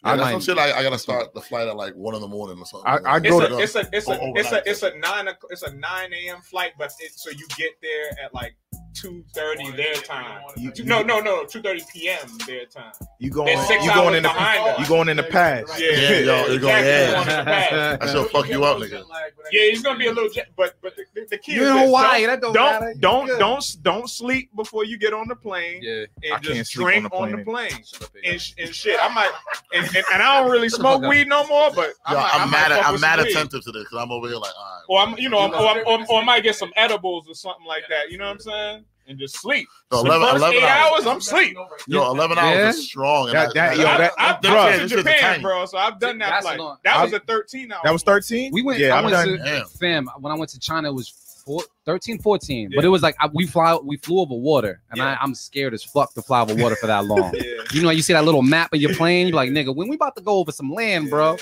Yeah, I that's some shit. I, I gotta start the flight at like one in the morning or something. I- I It's go a, to- it's a it's a it's a it's a nine o'clock- it's a nine a.m. flight, but it, so you get there at like two thirty their time. You- Two- no, no, no, two thirty p.m. their time. You going? They're You going in the? behind us. You going in the past? Yeah, Yeah, yo, you go, exactly, yeah. going in the past. That shit'll fuck you up, nigga. Yeah, he's gonna be a little jet, but but the, the, the key You're is in this, Hawaii, that don't don't matter. don't don't don't sleep before you get on the plane. Yeah. and I can't just sleep drink on the on the plane. plane and, and shit. I might and, and, and I don't really smoke weed no more, but I Yo, might, I I'm mad. I'm mad attentive to this because I'm over here like, all right. Or I'm, you know, or, or, or, or I might get some edibles or something like that. You know what I'm saying? And just sleep. So the 11 first 11 eight hours. hours, I'm sleep. Yo, 11 hours is strong. and That- I- that- yo, I- that- I've this done shit- to Japan, bro. So I've done that That's flight. long. That was a 13 hour. That was thirteen. We went. Yeah, I I'm went done. to Damn. fam. When I went to China, it was four, 13, 14. But it was like I, we fly, we flew over water, and I, I'm scared as fuck to fly over water for that long. You know, you see that little map of your plane, you're like, nigga, when we about to go over some land, bro?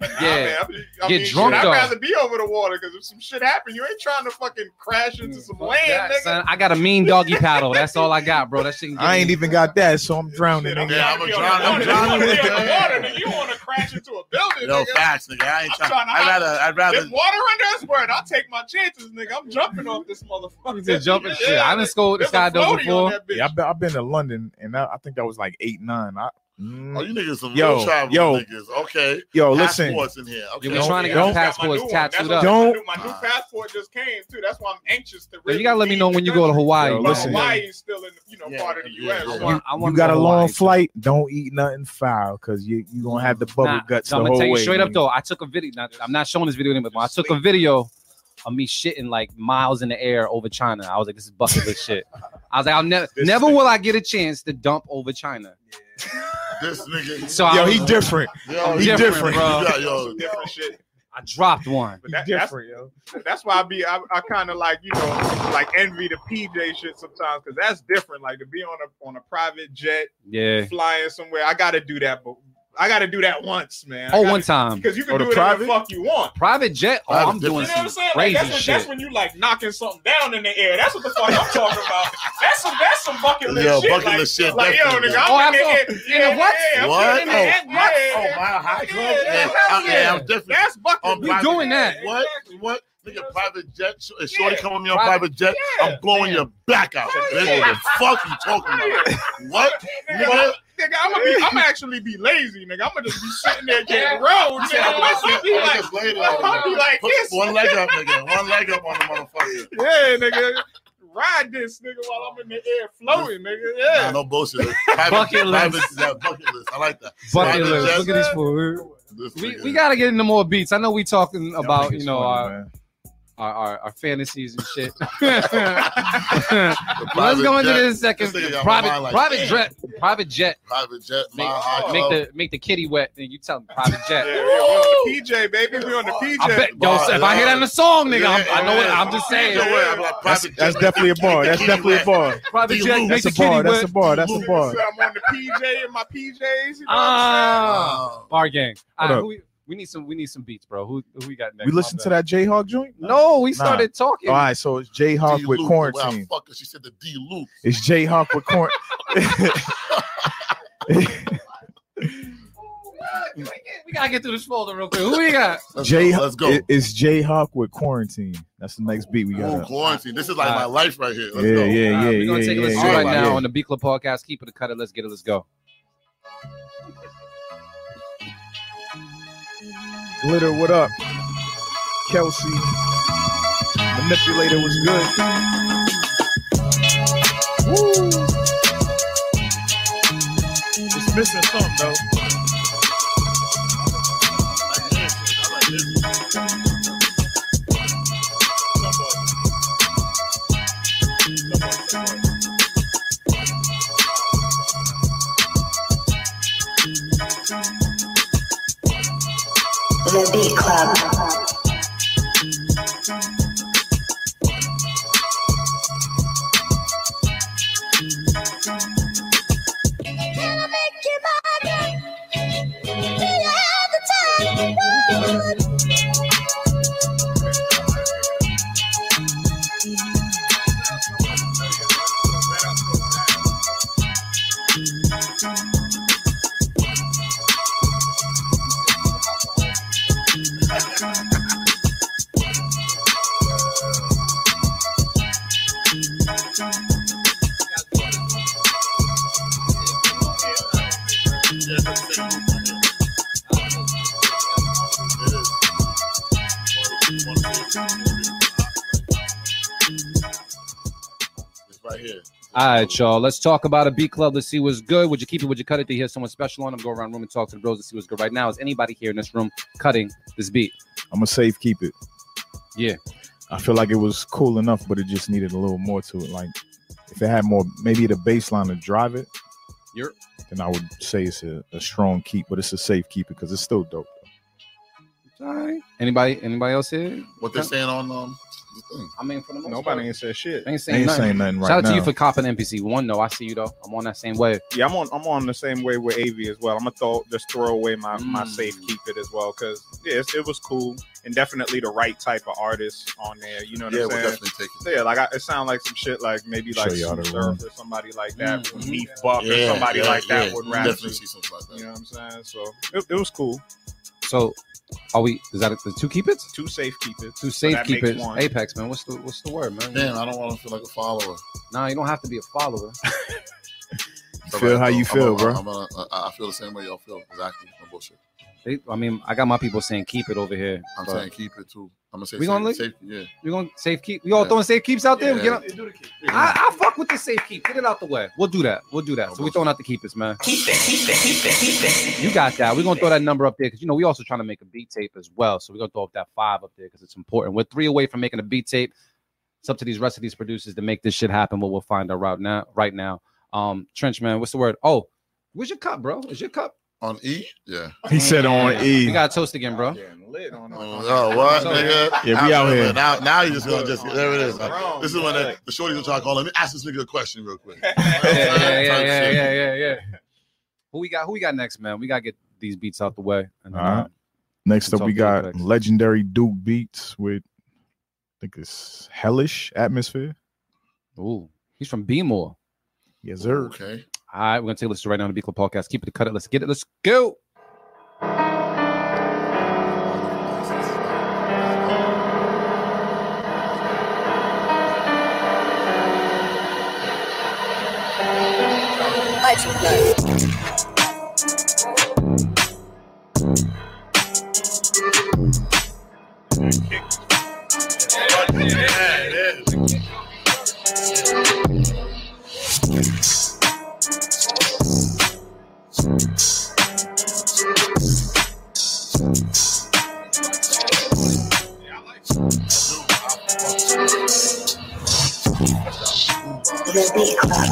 Yeah, Nah, man, I mean, I get mean, drunk shit. I'd rather be over the water because if some shit happen, you ain't trying to fucking crash into hmm, some land, Yeah, nigga. son, I got a mean doggy paddle. That's all I got, bro. That shit. can get I ain't me- even got that, so I'm drowning. Shit, I'm nigga. trying to be on the water. I'm trying to be water. You want to crash into a building, Yo, nigga? facts, nigga. I ain't trying. trying to I'd rather. I'd rather. There's water under this word. I'll take my chances, nigga. I'm jumping off this motherfucker. just jumping shit. I done scored the There's a skydive before. Yeah, I've been, I've been to London, and that, I think that was like eight, nine. I, mm, Oh, you niggas some Yo, real travel yo. niggas. Okay. Yo, listen. Passports in here. Okay. Yeah, we trying to get Don't- our my new passports tattooed up. Don't- My new, passport just came too. That's why I'm anxious to. Yo, Really you gotta let me know when you go to. Hawaii. Yo, listen. Hawaii is still in, you know, Yeah, part of the yeah, U.S. yeah. I want, I you got to a long Hawaii, too. flight. Don't eat nothing foul because you you gonna have the bubble Nah, guts so the I'm gonna tell you way. straight up nigga. though. I took a video. Not, I'm not showing this video anymore. But I took a video of me shitting like miles in the air over China. I was like, this is bucket list shit. I was like, I'll never, never will I get a chance to dump over China. This nigga. So I Yo, was- he different. Yo, he you different, bro. You got, yo, different shit. I dropped one. But He that, that's different, yo. that's why I be I, I kind of like you know like envy the PJ shit sometimes because that's different. Like to be on a on a private jet Yeah. flying somewhere, I got to do that, but I got to do that once, man. Oh, one time. because you can Oh, the do it whatever the private? fuck you want. Private jet. Oh, Private I'm doing You know what I'm some saying? Like, crazy that's, when, shit. that's when you like knocking something down in the air. That's what the fuck I'm talking about. That's some that's some bucket list Yo, shit. bucket like, list shit, Like yo, nigga, I'm Oh, in the air. absolutely. In the what? Yeah, What? Oh, in the Oh, what? Yeah, Oh, my high club. Yeah, Yeah, I- yeah, yeah. I'm definitely That's bucket We list. private- doing that. What? What? Nigga, private jet. Is Shorty Yeah. coming me on Private- private jet? Yeah. I'm blowing your back out. That's what the fuck you talking about? What? Nigga, Nigga, nigga, I'm gonna be, I'm gonna actually be lazy, nigga. I'm gonna just be sitting there getting rolled, nigga. I'm gonna be like, just lay there, I'm gonna be like Put this. One leg up, nigga. One leg up on the motherfucker. Yeah, nigga. Ride this nigga while I'm in the air floating, nigga. Nah, Yeah. no bullshit. Private, Bucket list. private, yeah, bucket list. I like that. Bucket Private list. jet. Look at these fools. This We, we gotta get into more beats. I know we talking about niggas you know our, man. Our, our our fantasies and shit. The Let's go into jet. this second. This nigga Private mind like, private damn. jet. Private jet. Private jet. Make, make the make the kitty wet. Then you tell them private jet. yeah, we on the PJ, baby. We on the PJ. I bet, yo, if I hear that in the song, nigga, I'm, I know it. I'm just saying. Either way, I'm That's, that's definitely a bar. That's definitely a bar. Private jet. Make That's the a kitty bar. That's a bar. That's a bar. I'm on the PJ in my PJs. Ah, bar gang. All Hold up. Who we, we need some. We need some beats, bro. Who who we got next? We listened to that Jayhawk joint. No, we Nah. started talking. All right, so it's Jayhawk D with Luke. quarantine. Wow, fuck, she said the D loop. It's Jayhawk with quarantine. We gotta get through this folder real quick. Who we got? Let's Jay, go. Let's go. it- it's Jayhawk with quarantine. That's the next beat we Ooh, got. quarantine. This is like my life right here. Let's Yeah, go. yeah, yeah, right, we're gonna yeah, take a listen yeah, right now yeah. on the B Club podcast. Keep it, a cut it. Let's get it. Let's go. Glitter, what up? Kelsey. Manipulator was good. Woo. It's missing something though. The Beat Club. All right, y'all. Let's talk about a beat club. Let's see what's good. Would you keep it? Would you cut it? To hear someone special on them? Go around room and talk to the bros and see what's good. Right now, is anybody here in this room cutting this beat? I'm gonna safe keep it. Yeah. I feel like it was cool enough, but it just needed a little more to it. Like if it had more, maybe the baseline to drive it, You're then I would say it's a, a strong keep, but it's a safe keep because it's still dope. all right. Anybody? Anybody else here? What they're saying on um the thing. I mean, for the most Nobody part, ain't said shit. they ain't saying Ain't nothing. saying nothing right Shout out now. to you for copping NPC one. though. I see you though. I'm on that same way. Yeah, I'm on. I'm on the same way with AV as well. I'm gonna throw just throw away my my Mm. safe keep it as well because yeah, it's, it was cool and definitely the right type of artist on there. You know what Yeah, I'm we'll saying? definitely take it. Yeah, like I, it sounds like some shit like maybe Show like y'all Sue the Surf room. or somebody like that, Mhm. or Neef Buck or somebody yeah, like that yeah. would rap. Definitely see something like that. You know what I'm saying? So it, it was cool. So, are we? Is that the two keep it? Two safe keep it. Two safe that keep it. one. Apex man. What's the What's the word, man? Damn, I don't want to feel like a follower. Nah, you don't have to be a follower. Feel how you I'm feel, a- bro. I'm a- I I feel the same way y'all feel. Exactly. No bullshit. They, I mean, I got my people saying keep it over here. I'm but saying keep it too. I'm gonna say We gonna safe, safe, yeah. We gonna safe keep. We all Yeah. throwing safe keeps out there. Yeah. Get up. I, I fuck with the safe keep. Get it out the way. We'll do that. We'll do that. So we throwing out the keepers, man. Keep it, keep it, keep it, keep it. You got that. We're gonna throw that number up there because you know we also trying to make a beat tape as well. So we're gonna throw up that five up there because it's important. We're three away from making a beat tape. It's up to these rest of these producers to make this shit happen. But we'll find out right now. Right now, um, Trench man, what's the word? Oh, where's your cup, bro? Is your cup on E? Yeah. He said on E. We got toast again, bro. Oh, what, So- nigga? Yeah, we out here. Now, now you just gonna just there it is. This is when the, the shorties will try to call. Let me ask this nigga a question real quick. yeah, yeah, yeah, yeah, yeah, yeah, yeah. Who we got? Who we got next, man? We gotta get these beats out the way. And, All right. uh, Next up, we got Apex. legendary Duke Beats with, I think it's Hellish Atmosphere. Ooh, he's from B-More. Yes, sir. Okay. Right, we're gonna take a listen right now on the Beat Club podcast. Keep it, cut it. Let's get it. Let's go. The Beat Club.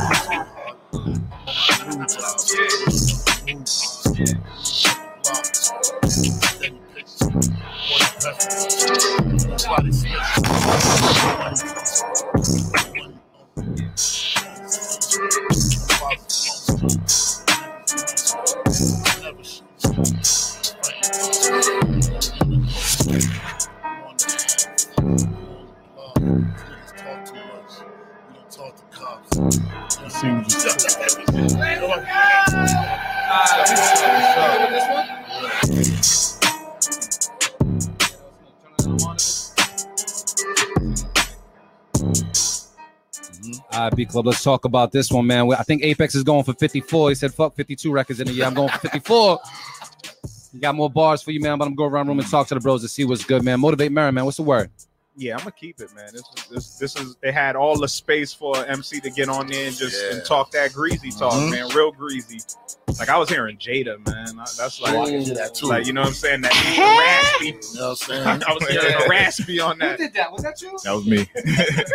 All right, Beat Club. Let's talk about this one, man. I think Apex is going for 54. He said, "Fuck 52 records in a year." I'm going for 54. You got more bars for you, man. But I'm going to go around room and talk to the bros to see what's good, man. Motivate Mary, man. What's the word? Yeah, I'm gonna keep it, man. This is this, this is they had all the space for MC to get on there and just Yeah. and talk that greasy talk, Mhm. man, real greasy. Like I was hearing Jada, man. I- That's like, Oh, I that too. like you know what I'm saying? That raspy. You know what I'm saying? I was hearing raspy on that. did that? Was that you? That was me.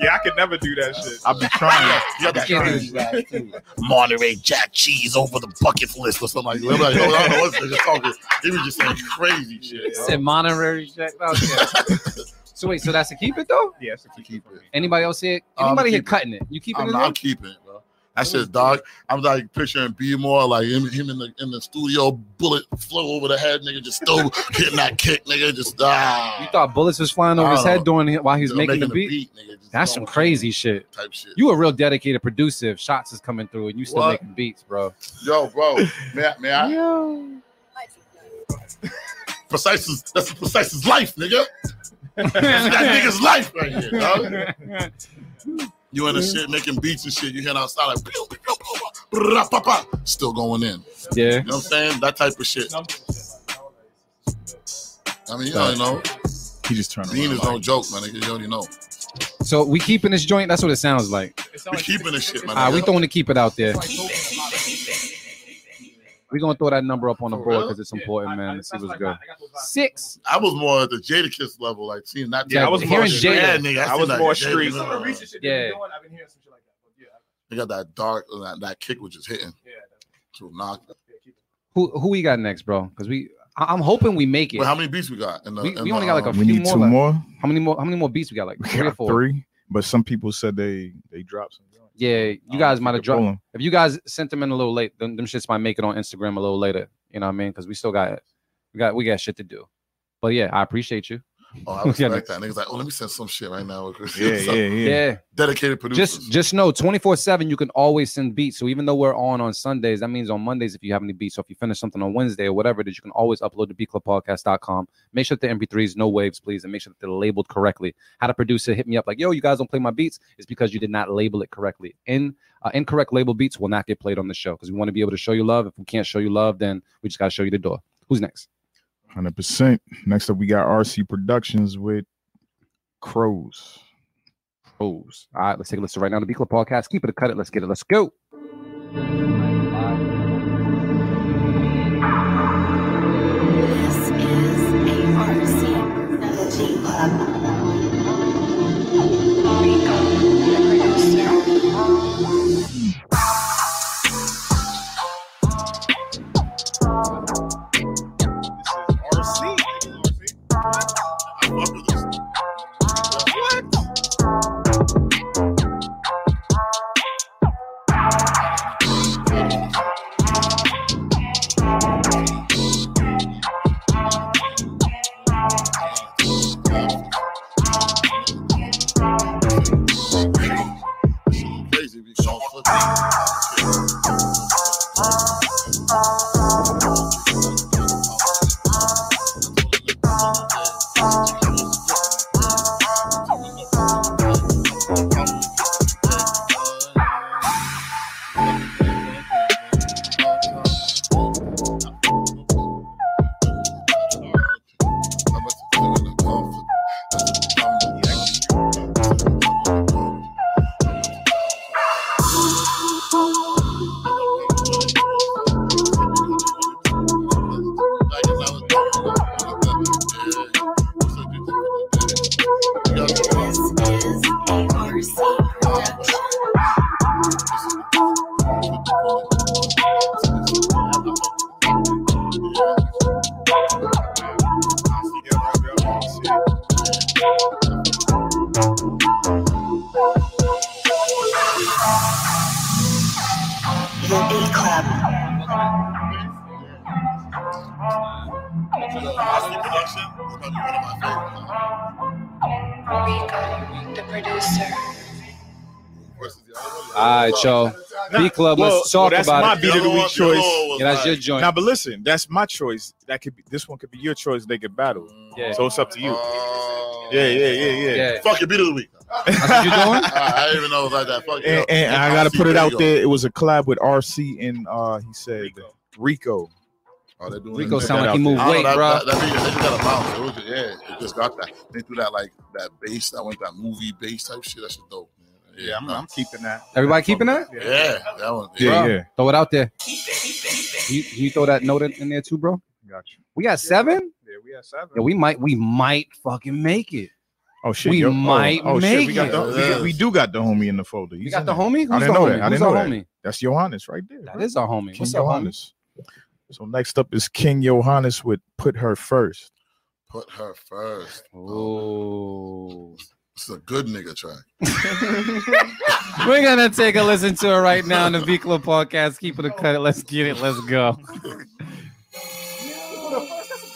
Yeah, I could never do that shit. I've been trying. You got that can't crazy Monterey Jack cheese over the bucket list or something like that. Like, yo, I don't know what's they just talking. He was just saying crazy shit. Said honorary check. Okay. So wait, so that's a keep it though? Yeah, it's a keep it. Anybody else here? I'm Anybody here cutting it? You keeping I'm, it? not. I'm keeping it, bro. That shit's dog. I'm like picturing B more like him, him in the in the studio, bullet flow over the head, nigga, just still hitting that kick, nigga, just ah. You thought bullets was flying over his head don't during it while he was Yo, making, the beat? nigga, That's some crazy shit. type shit. You a real dedicated producer. Shots is coming through and you still What? making beats, bro. Yo, bro, may I? May I? Precyse is that's Precyse is life, nigga. That's that nigga's life right here, dog. You in the shit making beats and shit. You hear outside like pew, pew, pew, still going in. Yeah. You know what I'm saying? That type of shit. I mean, you already know. He just turned Bean around. is no joke, man. Nigga, you already know. So we keeping this joint. That's what it sounds like. We keeping this shit, man. All right, we throwing to keep it out there. We gonna throw that number up on the For board because it's important, man. Let's see what's good. Six. I was more at the Jadakiss level, like seeing that. Yeah, type I was more shit. Jada. Yeah, nigga, I seen was that more street. nigga. Some of the recent shit Yeah. they've been doing, I've been hearing some shit like that. Yeah, They got that dark, that, that kick was just hitting. yeah. To knock. Who who we got next, bro? Because we I- I'm hoping we make it. But how many beats we got? In the, we, in we the, only got like a uh, few We need more. two left. more. How many more? How many more beats we got? Like We three or got four. three, but some people said they they dropped some. Yeah, you guys might have dropped. pull dropped. 'em. If you guys sent them in a little late, then them shits might make it on Instagram a little later. You know what I mean? Because we still got we got we got shit to do. But yeah, I appreciate you. Oh, I Yeah, respect that. Niggas like, oh, let me send some shit right now. Yeah, yeah, yeah. Yeah. Dedicated producers. Just just know 24/7 you can always send beats. So even though we're on on Sundays, that means on Mondays if you have any beats. So if you finish something on Wednesday or whatever it is, you can always upload to beatclubpodcast.com. Make sure that the MP3s no waves, please, and make sure that they're labeled correctly. Had a producer hit me up like, "Yo, you guys don't play my beats." It's because you did not label it correctly. In uh, incorrect label beats will not get played on the show because we want to be able to show you love. If we can't show you love, then we just got to show you the door. Who's next? Hundred percent. Next up, we got RC Productions with Crows. Crows. All right, let's take a listen right now to Beat Club Podcast. Keep it a cut it. Let's get it. Let's go. Talk well, that's about my it. beat of the week choice. Yeah, that's your joint. Now, but listen, that's my choice. That could be this one could be your choice. They could battle. Yeah. So it's up to you. yeah, yeah, yeah, yeah. Yeah. Fuck your beat of the week. That's what you doing? I, I didn't even know it was like that. Fuck it And, and I gotta put it out there. It was a collab with RC and uh he said Rico. Oh, they're doing Rico sound like he moved I weight, know, bro. that, that, that, they just got a bounce. It was yeah, it just got that. They threw that like that bass that went that movie bass type shit. That shit dope. Man. Yeah, I'm, I'm keeping that. Everybody keeping that? Yeah, that one. Yeah, Bro, yeah. Throw it out there. You, you throw that note in, in there too, bro. Got you. We got seven. Yeah, we have seven. Yeah, we might we might fucking make it. Oh shit, we yo. Oh, might oh, oh, make shit. We got it. the, we, got- we do got the homie in the folder. We He's got in the there. homie. Who's I didn't the know homie? that. I Who's didn't know our that. homie? That's Johannes right there. That is our homie. King What's up, homie? Johannes. So next up is King Johannes with "Put Her First. Put her first. Oh. This is a good nigga track. We're gonna take a listen to it right now on the Beat Club podcast. Keep it a cut. Let's get it. Let's go.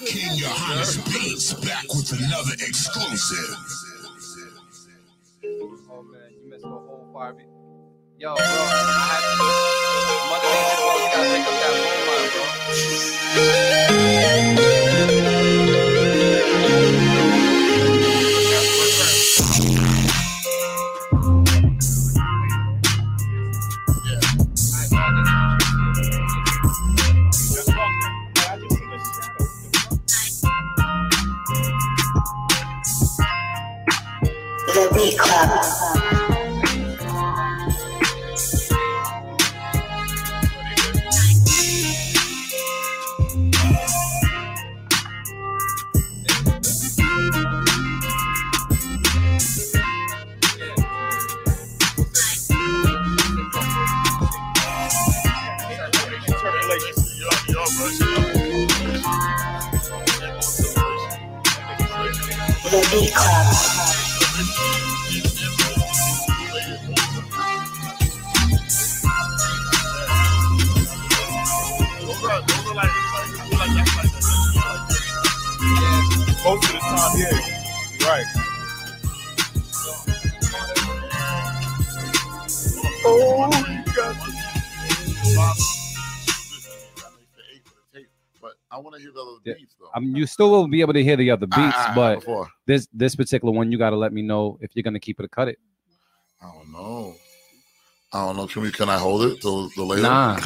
King Johannes Beats back with another exclusive. Oh man, you missed the whole fire beat. Yo, bro, I had to. Mother Nature, bro, you gotta pick up that phone line, bro. Club. Most of the time, yeah. You're right. Oh, But I want to hear the other Yeah. beats though. I mean, you still will be able to hear the other beats, Ah, but before. this this particular one, you got to let me know if you're gonna keep it or cut it. I don't know. I don't know. Can we? Can I hold it till the later? Nah.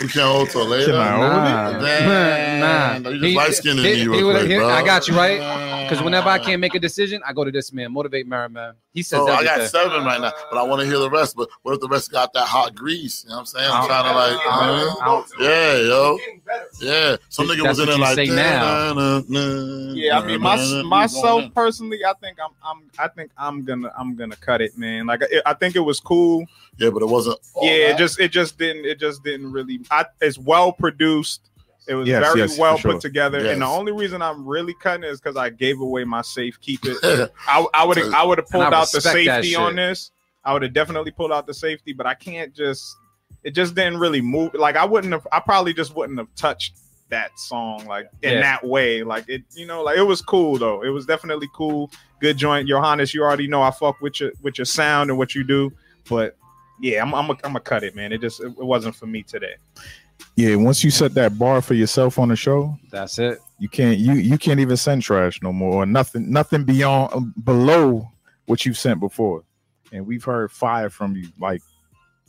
we can't hold till later. Can I hold it? Nah. Damn. Nah. You He- just light skinned he- me real would- quick, he- bro. I got you right. Because whenever I can't make a decision, I go to this man, motivate Merriman. He says So I got seven right now, but I want to hear the rest. But what if the rest got that hot grease? You know what I'm saying? I'm I'll- trying to like, I'll- uh, yeah, yo, yeah. Some nigga That's was in there like, you now. "Da-na-na-na, Yeah, I mean, my, myself personally, I think I'm, I'm, I think I'm gonna, I'm gonna cut it, man. Like, I, I think it was cool. Yeah, but it wasn't. all yeah, it just, it just didn't, it just didn't really. I, it's well produced. It was Yes, very yes, well sure. put together, Yes. and the only reason I'm really cutting is because I gave away my safe. Keep it. I, I would, I would have pulled out the safety on this. I would have definitely pulled out the safety, but I can't just. It just didn't really move. Like I wouldn't have. I probably just wouldn't have touched that song like in Yeah. that way. Like it, you know, like it was cool though. It was definitely cool. Good joint, Johannes. You already know I fuck with your with your sound and what you do. But yeah, I'm I'm gonna cut it, man. It just it, it wasn't for me today. Yeah, once you set that bar for yourself on the show, That's it. you can't you you can't even send trash no more or nothing nothing beyond um, below what you've sent before. And we've heard fire from you like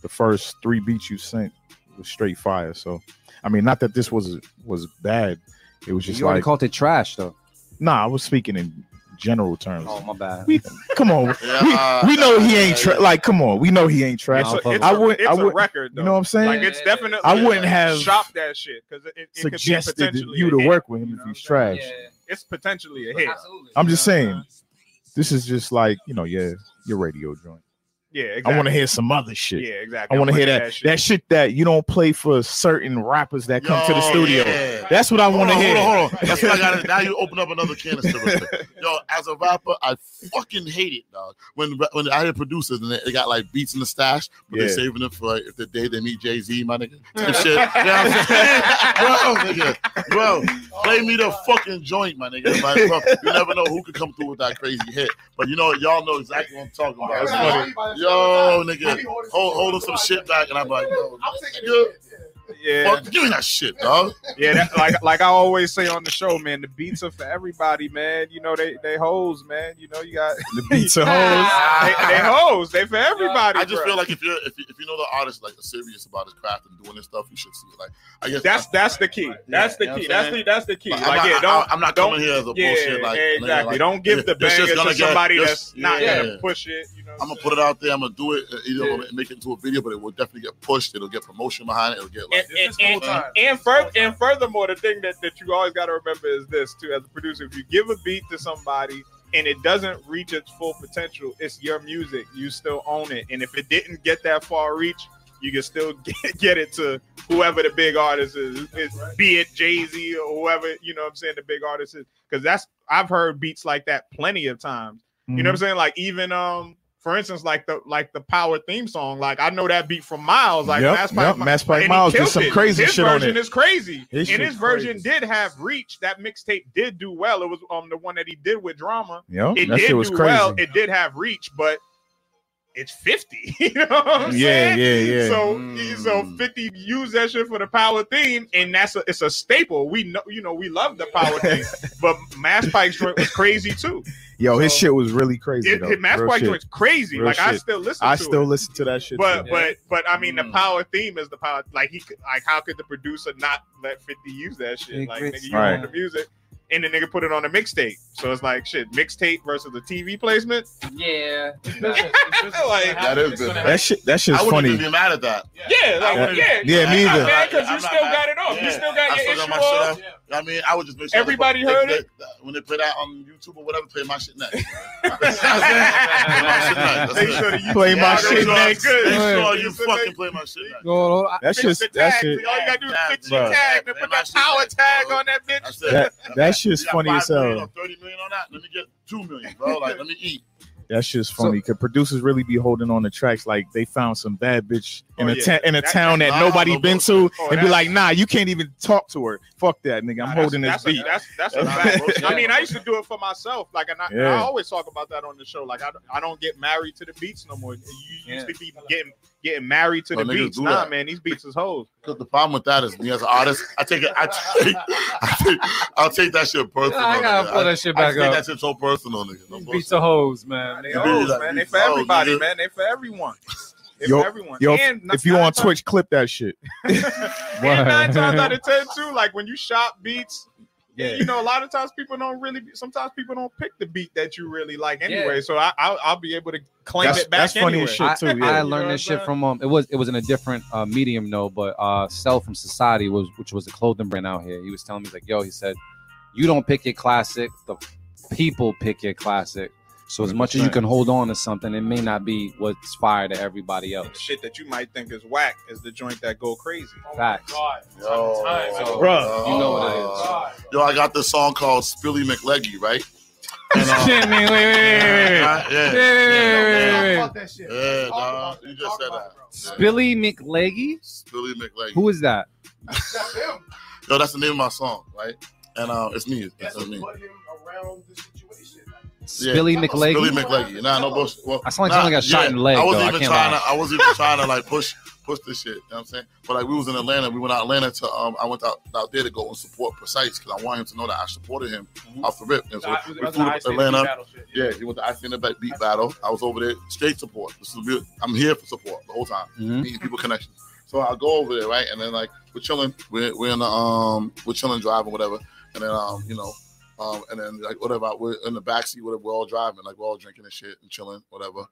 the first three beats you sent was straight fire. So I mean, not that this was was bad. It was just you already like called it trash, though. nah. I was speaking in general terms. Oh my bad. We come on. Yeah, we, uh, we know he ain't tra- like. Come on, we know he ain't trash. It's a, it's I a- wouldn't. it's I a wouldn't. record. Though. You know what I'm saying? Like it's definitely. I wouldn't have shop that shit because it, it, it could be suggested potentially you to hit. work with him if he's trash. It's potentially a hit. I'm just saying, this is just like you know, yeah, your radio joint. Yeah, exactly. I want to hear some other shit. Yeah, exactly. I want to hear wanna that hear that shit. that you don't play for certain rappers that come to the studio. yeah. That's what I want to hear. Hold on, hold on. That's what I got. Now you open up another canister. real. Yo, as a rapper, I fucking hate it, dog. When when I hear producers and they, they got like beats in the stash, but Yeah. they're saving it for like, if the day they meet Jay Z, my nigga. Type mm. shit. You know what I'm saying? bro, nigga, bro, play me the fucking joint, my nigga. Like, bro, you never know who could come through with that crazy hit. But you know, y'all know exactly what I'm talking about. That's funny. Yo, nigga, hold, holding some shit back, and I'm like, yo, nigga, Yeah, fuck, give me that shit, dog. yeah. That, like like I always say on the show, man. The beats are for everybody, man. You know they they hoes, man. You know you got The beats are hoes. they, they hoes. They for everybody. I just bro. feel like if you're if you, if you know the artist like is serious about his craft and doing this stuff, you should see it. Like I guess that's that's the key. That's the key. That's the that's the key. Like, Like, I'm not- yeah, don't. I'm not coming here as a yeah, bullshit, like, exactly. like, don't give the this shit's banger to gonna get- somebody this- that's not yeah. gonna push it. You know, I'm gonna put it out there. I'm gonna do it. uh, Either I'm make it into a video, but it will definitely get pushed. It'll get promotion behind it. It'll get like and, and, and, and, fur- and furthermore, the thing that, that you always got to remember is this too, as a producer, if you give a beat to somebody and it doesn't reach its full potential, it's your music. You still own it. And if it didn't get that far reach, you can still get, get it to whoever the big artist is, is be it Jay Z or whoever, you know what I'm saying, the big artist is. Because that's, I've heard beats like that plenty of times. You know what I'm saying? Like even, um, for instance, like the like the power theme song, like I know that beat from Miles, like Yep, Mass yep, Pike, Mass Pike Miles did some it. crazy His shit on version it. is crazy, His and his version crazy. did have reach. That mixtape did do well. It was um the one that he did with drama. Yeah, it did do crazy. well. It did have reach, but it's 50. You know what I'm Yeah, saying? yeah, yeah. So so 50 use that shit for the power theme, and that's a it's a staple. We know you know we love the power theme, but Mass Pike's joint was crazy too. Yo, his shit was really crazy. It, though. Mass Real Pike shit. joint's crazy. Real like I still listen. I to still it. listen to that shit. But too. but but I mean Mm. the power theme is the power. Like he could- like how could the producer not let Fifty use that shit? Like nigga, you Right. own the music, and the nigga put it on a mixtape. So it's like shit mixtape versus the TV placement. Yeah. like that is good. that shit that shit's I wouldn't funny. even be mad at that. yeah, like wouldn't- yeah, Yeah, me I'm either. mad because you I'm still got it off. You still got I your still issue got my off. shit. I mean, I would just make sure Everybody they- heard they- it? they- when they play that on YouTube or whatever. Play my shit next. You know what I'm saying? Play my shit next. Make sure that you Play my Yeah, shit next. Make Good. sure you You fucking play my shit next. Go on. That's just the that shit. All you gotta do is fix your tag and put my that power tag on that bitch. That's. That that shit's You got funny five as million hell. Thirty million on that. Let me get two million, bro. Like, let me eat. That shit's funny because producers really be holding on the tracks like they found some bad bitch oh, in Oh, a yeah. ta- in a That- town that nah, nobody no been bullshit. to Oh, and be oh, like, nah, you can't even talk to her. Fuck that, nigga. I'm Nah, holding that's, this that's beat. A, that's that's a Nah, fact. bullshit. I mean, I used to do it for myself. Like, and I, and Yeah. I always talk about that on the show. Like, I, I don't get married to the beats no more. You used to be getting getting married to the niggas beats. do Nah, that. man, these beats is hoes. Because the problem with that is me as an artist, I take it. I take, I take I'll take that shit personal. I gotta nigga. pull I- that shit back I back take up. that shit so personal, nigga. No These beats are hoes, man. They You hoes, like, man. They for hoes, everybody, nigga. man. They for everyone. They Yo, for everyone. yo, and if you nine on Twitch, clip that shit. and nine times out of ten too, like when you shop beats, Yeah. you know, a lot of times people don't really. Sometimes people don't pick the beat that you really like anyway. Yeah. So I, I'll, I'll be able to claim That's- it back. that's funny anyway. as shit, I, too, I yeah. You know learned this shit from um. It was it was in a different uh, medium though, but uh, Sell from Society was which was a clothing brand out here. He was telling me like, yo, he said, you don't pick your classic, the people pick your classic. So as much as you can hold on to something, it may not be what's fire to everybody else. The shit that you might think is whack is the joint that go crazy. Facts. God. Yo, Time. Bruh. You know what it is. Yo, I got this song called Spilly McLeggy, right? And, um, Shit, man, wait, wait, wait, wait, wait. yeah, Wait, wait, wait, yeah, wait, Fuck that shit. Yeah, Talk dog. about You it. just Talk said about that. it, bro. Billy McLeggy? Spilly McLeggy. Who is that? That's him. Yo, that's the name of my song, right? And uh, it's me. That's That's what me. put him around the situation. Yeah. Billy Billy McLeggy? McLeggy. Nah, no bullshit. Well, I sound like nah, someone got shot in the leg, I wasn't though. I even can't trying lie. to. I wasn't even trying to like push push this shit. You know what I'm saying? But like we was in Atlanta. We went out Atlanta to um. I went out out there to go and support Precyse because I wanted him to know that I supported him off the rip. And so That was- we flew to Atlanta. Shit, Yeah, he went to Ice in the Beat beat battle. I was over there straight support. This is real. I'm here for support the whole time. Mhm. Meeting people connections. So I go over there, right? And then like we're chilling. We're, we're in the um we're chilling driving whatever. And then um you know um and then like whatever we're in the backseat whatever we're all driving like we're all drinking and shit and chilling whatever.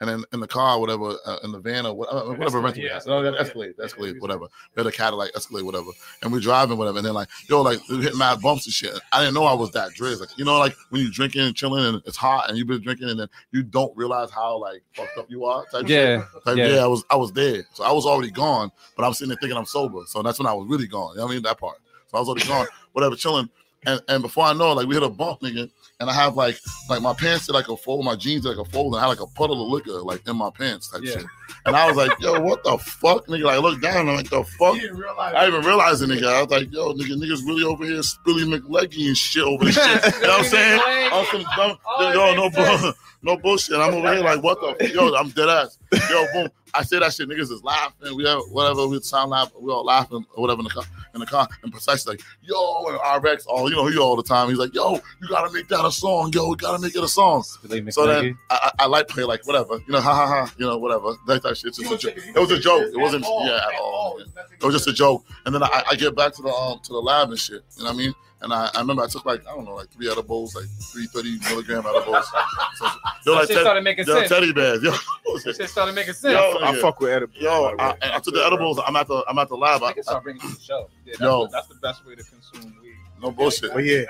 And then in the car, whatever, uh, in the van or whatever, whatever rental we yeah. had. No, that Escalade, Escalade, whatever. We had a Cadillac Escalade, whatever. And we're driving, whatever. And then like, yo, like we hit mad bumps and shit. I didn't know I was that drizz. Like, you know, like when you're drinking and chilling and it's hot and you've been drinking and then you don't realize how like fucked up you are. Type Yeah, yeah. yeah. I was I was there. So I was already gone, but I'm sitting there thinking I'm sober. So that's when I was really gone. You know what I mean? That part. So I was already gone, whatever, chilling. And and before I know it, like we hit a bump, nigga. And I have like like my pants did like a fold, my jeans did like a fold, and I had like a puddle of liquor like in my pants type Yeah. shit. And I was like, yo, what the fuck, nigga? Like I look down, I'm like, the fuck? Didn't realize. I didn't even realize it, nigga. I was like, yo, nigga, niggas really over here spilling McLeggy and shit over this shit. You know what I'm saying? On some dumb, Oh, yo, no, bull, no bullshit. I'm over here like, what the, yo, I'm dead ass. Yo, boom. I say that shit, niggas is laughing. We have whatever, we sound laugh, we all laughing or whatever in the car. In the car, and precisely like, yo, and RX, all you know, he all the time. He's like, yo, you gotta make that a song, yo, we gotta make it a song. So then I, I, I like play like whatever, you know, ha ha ha, you know, whatever. That type shit. Just a joke. It was a joke. It wasn't, yeah, at all. It was just a joke. And then I, I get back to the um to the lab and shit. You know what I mean? And I, I remember I took like I don't know like three edibles, like three thirty milligram edibles. So, yo, like That shit started making yo, sense. teddy bears. Yo, That shit started making sense. yo, I nigga. fuck with edibles. yo, I, I took the edibles. I'm at the I'm at the lab. I, I can start bringing you to the show. Yeah, that's, Yo. the, that's the best way to consume weed. no bullshit. But yeah,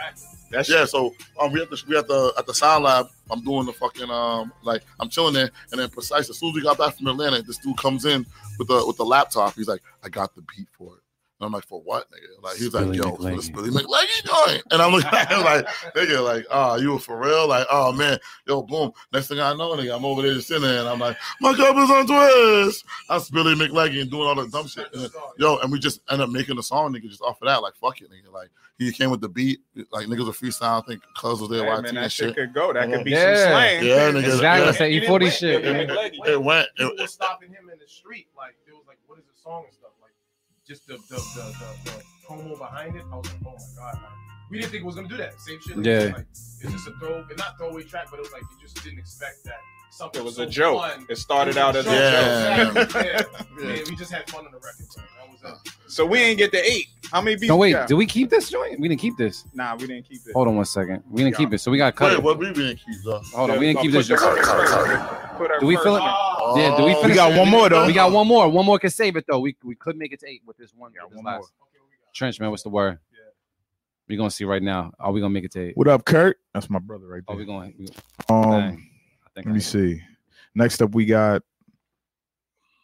that's Yeah, so um, we at the we at the at the sound lab. I'm doing the fucking um like I'm chilling there, and then Precyse as soon as we got back from Atlanta, this dude comes in with the with the laptop. He's like, I got the beat for it. And I'm like, for what, nigga? Like he's like, Billy yo, for the McLeggy. Billy McLeggy joint. And I'm looking like, nigga, like, oh, you were for real? Like, oh man, yo, boom. Next thing I know, nigga, I'm over there just sitting there, and I'm like, my cup is on twist. That's Billy McLeggy and doing all the dumb shit. And then, yo, and we just end up making a song, nigga, just off of that. Like, fuck it, nigga. Like, he came with the beat, like niggas were freestyle. I think Cuz was there, Hey, YT man, that shit shit. could go. That could be Yeah. some slang. Yeah, nigga. Exactly. Yeah. That's that He didn't E40 wait. shit. Billy man. McLeggy. It went. People It, were stopping him in the street. Like there was like, what is the song and stuff? Just the the the, the, the promo behind it. I was like, oh my god. Like, we didn't think it was gonna do that. Same shit. Like, Yeah. Like, it's just a throw, not throwaway track, but it was like you just didn't expect that. Something It was so a joke. Fun. It started It out as a Yeah. joke. Exactly. Yeah. Yeah. Yeah, we just had fun on the record. So that was it. So we ain't get the eight. How many beats? No, we wait. got? Did we keep this joint? We didn't keep this. Nah, we didn't keep it. Hold on one second. We didn't Yeah. keep it, so we got cut wait, it. what we didn't keep though? Hold on, we didn't keep Put this. the joint. first- put our Do we first- feel it? Oh, Yeah, do we we got it? one more though. We got one more. One more can save it though. We we could make it to eight with this one. with this one last. more. Trench man, what's the word? We're gonna see right now. Are we gonna make it to eight? What up, Kurt? That's my brother right Are there. we going? We, Um, dang. I think let I- me see. Next up, we got.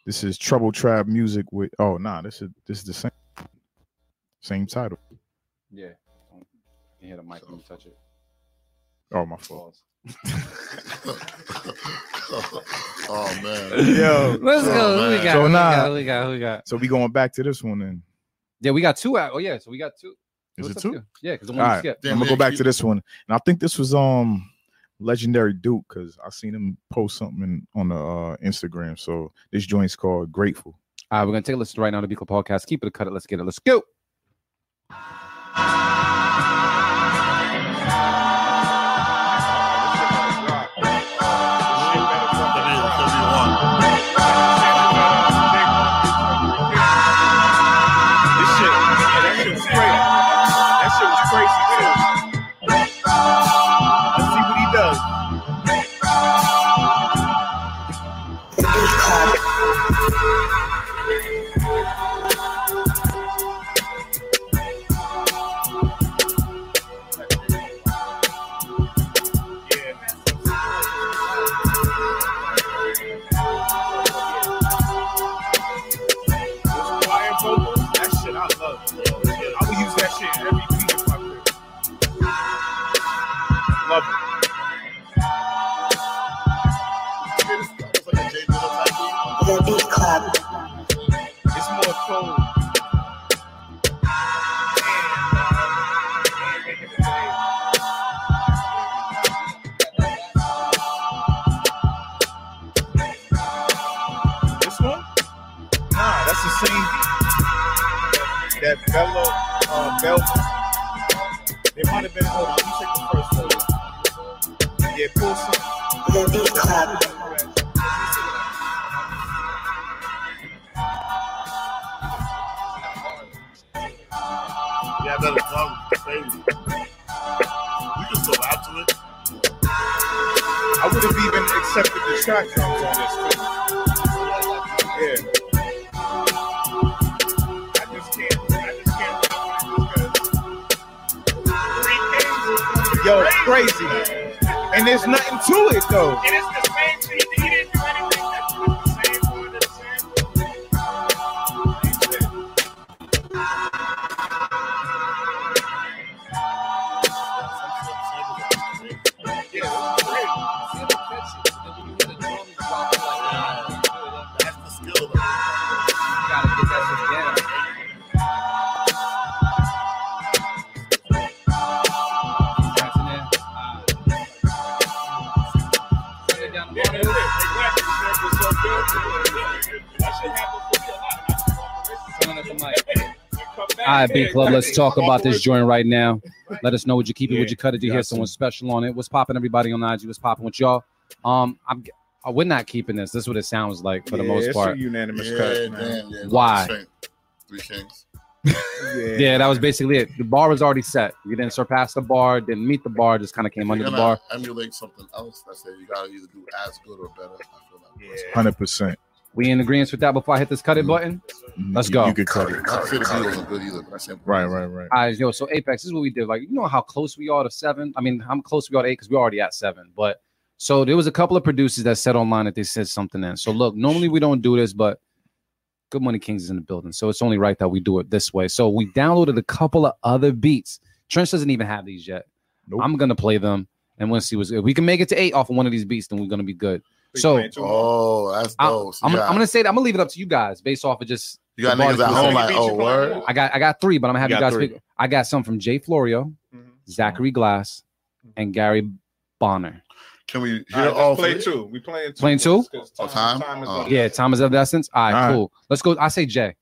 This is Trouble Trap music with. Oh nah, this is this is the same same title. Yeah. You can hear the mic when you touch it. Oh, my fault. oh man. Yo, Let's go. Who we got? So Who we nah. got? Who we got? Who we got? So we going back to this one then. Yeah, we got two out. Oh yeah, so we got two. Is What's it two? here? Yeah, because the one we right, skipped. I'm gonna go back to this one, and I think this was um legendary Duke because I seen him post something on the uh, Instagram. So this joint's called Grateful. All right, we're gonna take a listen right now to Beat Club Podcast. Keep it, cut it. Let's get it. Let's go. It the All right, Beat Club, let's talk about this joint right now. Let us know would you keep it, would you cut it? Do you hear someone special on it? What's popping? Everybody on IG, what's popping with y'all? Um, I'm uh, we're not keeping this. This is what it sounds like for the Yeah, most it's part. a unanimous Yeah, cut, man. damn, yeah. Why? Three Kings. Yeah, that was basically it. The bar was already set. You didn't surpass the bar, didn't meet the bar, just kind of came under the bar. emulate something else. That's it. You gotta either do as good or better. I feel like. Hundred percent. We in agreement with that before I hit this cut it button? Mm-hmm. Let's go. You could cut it. Not to say the beat wasn't good either, but I said Right, right, right. All right, yo, so Apex, this is what we did. Like, you know how close we are to seven? I mean, how close we are to eight because we're already at seven. But so there was a couple of producers that said online that they said something in. So look, normally we don't do this, but Good Money Kings is in the building. So it's only right that we do it this way. So we downloaded a couple of other beats. Trench doesn't even have these yet. I'm gonna play them and we'll see what's if we can make it to eight off of one of these beats, then we're gonna be good. So oh, that's I- dope. So I'm, you I'm gonna say that I'm gonna leave it up to you guys based off of just You got the niggas at home specific. like, oh, word? I got I got three, but I'm gonna have You you, guys three. pick. I got some from Jay Florio, mm-hmm. Zachary Glass, and Gary Bonner. Can we hear right, all play three? two. We playing two. Playing two? because Oh, time? Time is Oh. Yeah, time is of the essence. All right, All right. cool. Let's go. I say Jay.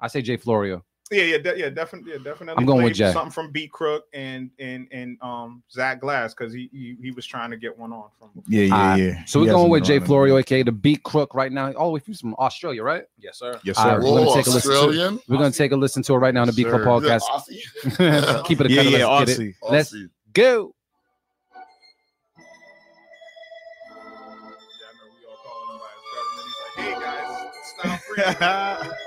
I say Jay Florio. Yeah, yeah, de- yeah, definitely, yeah, definitely. I'm going with play Jay. Something from Beat Crook and and and um Zach Glass because he, he he was trying to get one on from. Yeah, yeah, All right, yeah. So we're going with Jay. Florio, aka the Beat Crook, right now. All the way from Australia, right? Yes, sir. Yes, All sir. right, we're gonna Whoa, take a listen to it. We're gonna take a listen to it right now on the Beat Club Sir. podcast. Keep it a Yeah, cut. yeah, Let's get Aussie. it. Let's Aussie. go. Hey guys, stop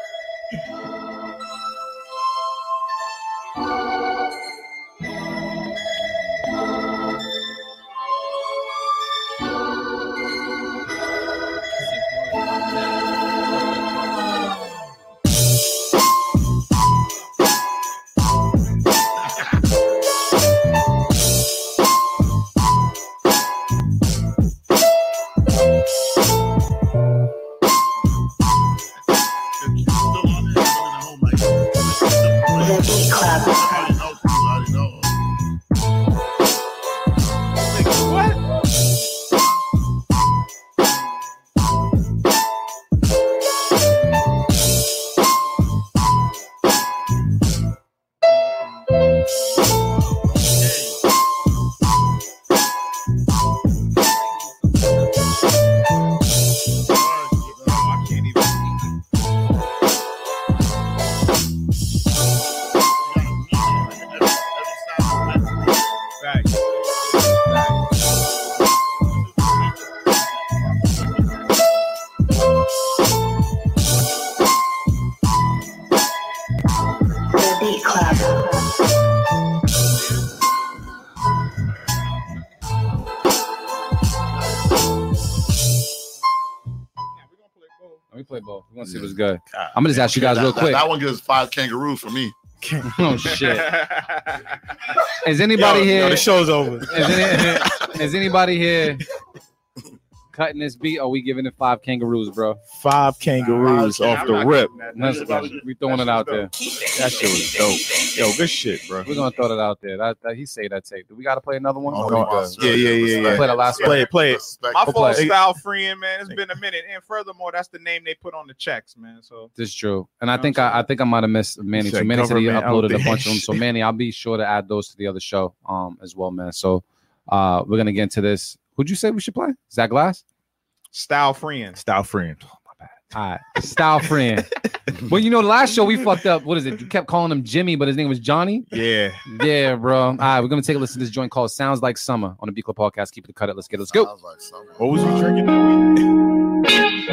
Bye. What's. I'm gonna just ask you guys that, real that- quick. That, one gives five kangaroos for me. oh shit! Is anybody Yo, here? yo, the show's over. Is, any, is anybody here cutting this beat? Or are we giving it five kangaroos, bro? Five kangaroos Nah, off the rip. getting that. That's. We throwing it out there. That shit was dope. Yo, good shit, bro. We're gonna throw that out there. That, that he say that tape. Do we gotta play another one? Oh, Or we God. Yeah, yeah, yeah, yeah. Play the last Play one. it, play it. My We'll fault, play it. style freeing, man. It's been a minute, and furthermore, that's the name they put on the checks, man. So This is true, and I think I, I think I might have missed Manny said too. Manny said he uploaded a bunch of them. So Manny, I'll be sure to add those to the other show, um, as well, man. So, uh, we're gonna get into this. Who'd you say we should play? Zach Glass. style freeing. Style friend. Oh, All right, style friend. well, you know, the last show we fucked up. What is it? You kept calling him Jimmy, but his name was Johnny. Yeah. Yeah, bro. All right, we're gonna take a listen to this joint called "Sounds Like Summer" on the Beat Club podcast. Keep it cut it. Let's get. it. Let's go. Sounds like summer. What was we drinking that week?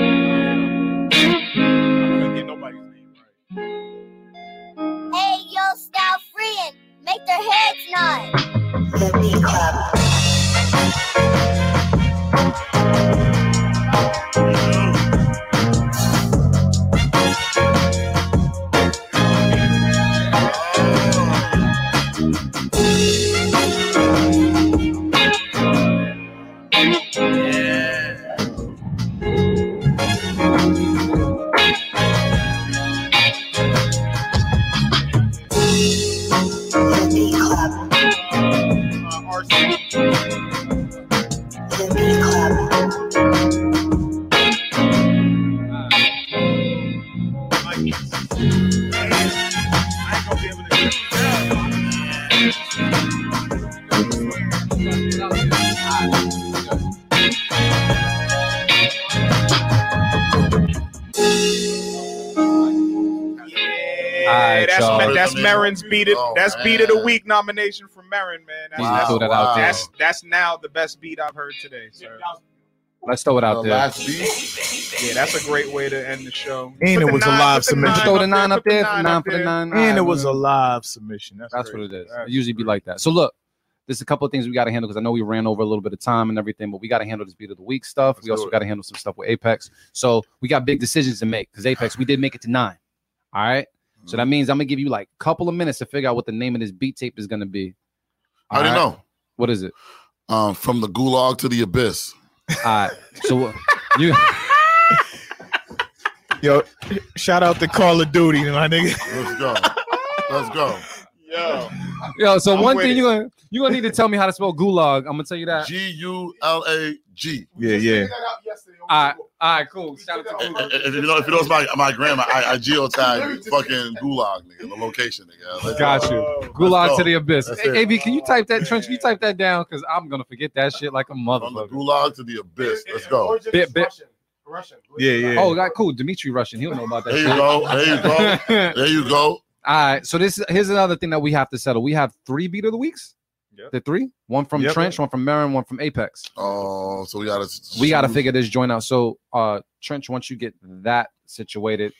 Hey, yo, style freeing. Make their heads nod. The Beat Club. The that's y'all. that's Marin's beat it. Oh, that's beat of the week nomination for Marin, man. That's, Wow, that's, throw that out there. that's that's now the best beat I've heard today, sir. Let's throw it out The there. last beat. Yeah, that's a great way to end the show. And Put it the was a live submission. Throw the nine up there. nine Nine for the nine. And it was a live submission. That's, That's what it is. That's It usually be like that. So look, there's a couple of things we got to handle because I know we ran over a little bit of time and everything, but we got to handle this beat of the week stuff. we also got to handle some stuff with Apex. So we got big decisions to make because Apex, we did make it to nine. All right. So that means I'm gonna give you like a couple of minutes to figure out what the name of this beat tape is gonna be. I already All right? know. What is it? Um, from the gulag to the abyss. All right. So you Yo, shout out to Call of Duty, my nigga. Let's go. Let's go. Yo, yo. So I'm one thing you gonna you gonna need to tell me how to spell gulag. I'm gonna tell you that. G U L A G. Yeah, yeah. All right. All right. Cool. Shout out to Gulag. If you know, if you know, it's my my grandma. I, I geotag fucking gulag, nigga, the location, nigga. Let's Got go. you. Gulag to the abyss. That's Hey, it. AB, can you type that trench? Can you type that down? Because I'm gonna forget that shit like a From the motherfucker. gulag to the abyss. Let's go. Bit, bit. Russian. Yeah, yeah. Oh, got cool. Dimitri Russian. He'll know about that. There you shit. go. There you go. There you go. All right. So this is here's another thing that we have to settle. We have three beat of the weeks. Yep. The three. One from Yep. Trench, one from Marin, one from Apex. Oh, so we gotta. We got to figure this joint out. So uh Trench, once you get that situated,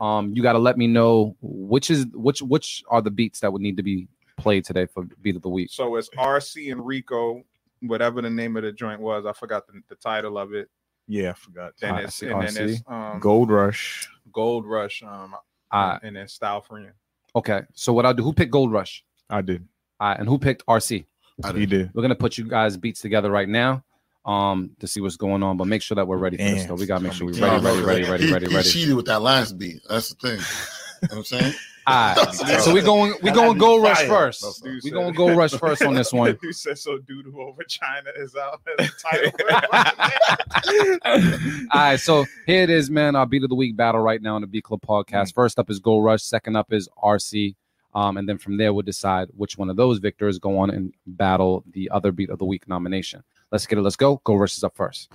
um, you got to let me know which is which which are the beats that would need to be played today for beat of the week. so it's RC and Rico, whatever the name of the joint was. I forgot the, the title of it. Yeah, I forgot. Then it's and then it's um, Gold Rush. Gold Rush, um, Alright. and then Style Friend. Okay. So what I'll do? Who picked Gold Rush? I did. All right, and who picked RC? I He did. did. We're gonna put you guys beats together right now, um, to see what's going on. But make sure that we're ready for this. Though we gotta make sure we're gonna ready, be ready, ready, he- ready, ready, he ready. cheated with that last beat. That's the thing. You know what I'm saying? All right. So we going we going Gold Rush first. That's Dude We said- going Gold Rush first on this one. You said so. Dude over China is out as a title. All right, so here it is, man. Our beat of the week battle right now on the Beat Club podcast. First up is Gold Rush. Second up is RC. Um, and then from there, we'll decide which one of those victors go on and battle the other beat of the week nomination. Let's get it. Let's go. Go Rush is up first.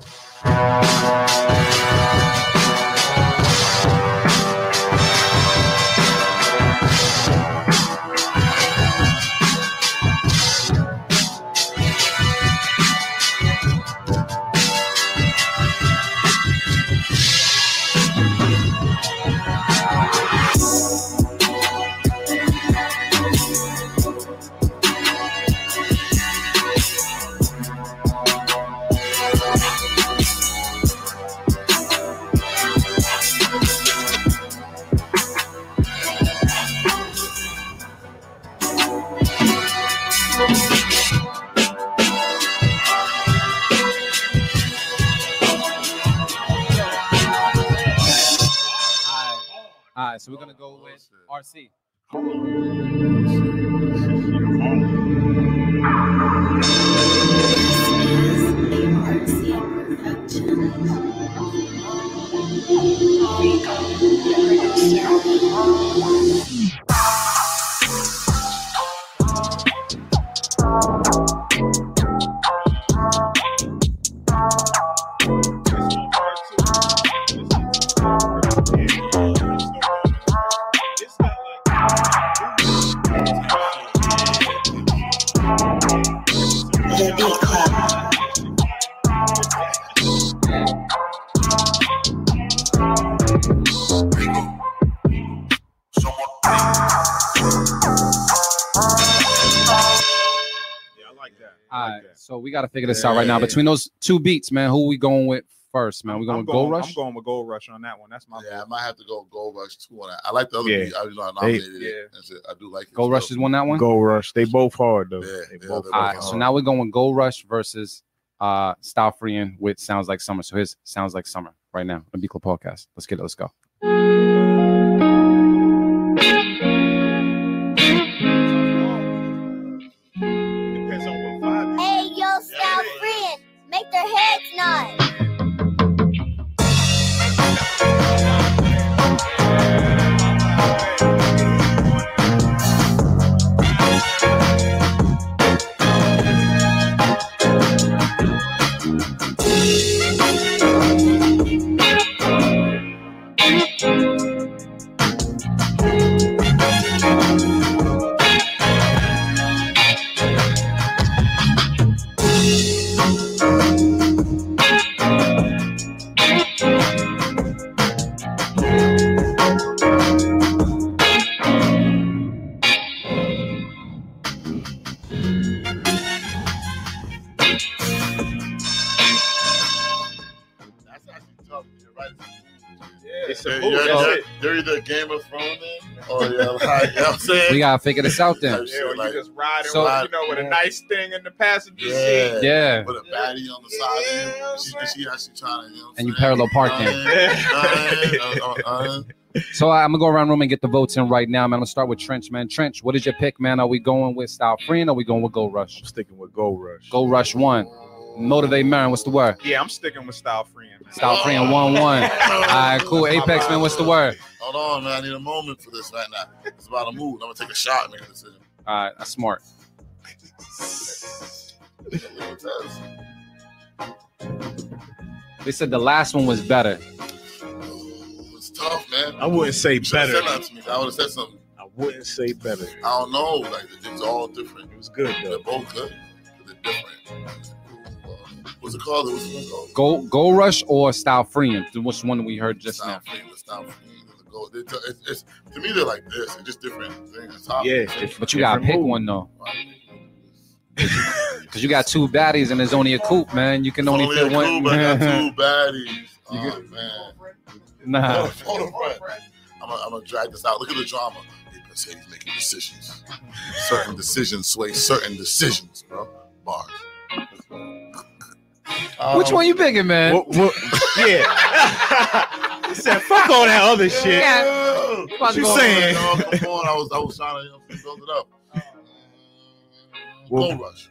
Right, so we're gonna go with RC. All right, so we got to figure this out right now. Between those two beats, man, who we going with first, man? We going I'm with Gold Rush? I'm going with Gold Rush on that one. That's my Yeah, I might have to go Gold Rush two on that. I like the other Yeah. beat. I, you know, I They- nominated it. and shit. I do like it. Gold so. Rush is one that one. Gold Rush. They both hard though. Yeah, They yeah, both they're All hard. right, so now we're going Gold Rush versus uh Style Freeing with Sounds Like Summer. So here's Sounds Like Summer right now on Beat Club Podcast. Let's get it. Let's go. Make their tough. You're right. It's They're, a move. you're, That's they're, it. they're either Game of Thrones in or yeah, like, you know what I'm saying? We gotta figure this out then. Type Yeah, shit, when like, you just riding, So- with, you know, with a nice thing in the passenger yeah, seat. Yeah. With a baddie on the side of you. She, she actually trying to, you know what I'm And you parallel park them. uh, So I'm gonna go around the room and get the votes in right now, man. I'm gonna start with Trench, man. Trench, what is your pick, man? Are we going with Style Friend? or are we going with Gold Rush? I'm sticking with Gold Rush. Gold Rush one. Motivate Marin, what's the word? Yeah, I'm sticking with Style Freeing. man. Style Freeing oh. one one. All right, cool. Apex, man, what's the word? Hold on, man. I need a moment for this right now. It's about to move. I'm gonna take a shot and make a decision. All right, that's smart. They said the last one was better. It's tough, man. I wouldn't say You better. Said that to me. I would have said something. I wouldn't say better. I don't know. Like it's all different. It was good though. They're both good. but They're different. What's it called? What's it called? Gold Gold Rush or Style Freeing? Which one we heard just now? Style frame. The style frame. The gold. It's, it's, it's, to me, they're like this. They're just different things. Top- Yeah, But you gotta pick one though. Cause you got two baddies and there's only a coupe, man. You can only Only fit a one. coupe, I got two baddies. Oh, You man. Nah. Hold on, friend. I'm gonna I'm gonna drag this out. Look at the drama. Hey, Mercedes making decisions. Certain decisions sway certain decisions, bro. Bars. Which one you picking, man? What, what, yeah. he said, "Fuck all that other shit." Yeah. What you saying? Yo, come on, I was I was trying to build it up. Well, Gold rush.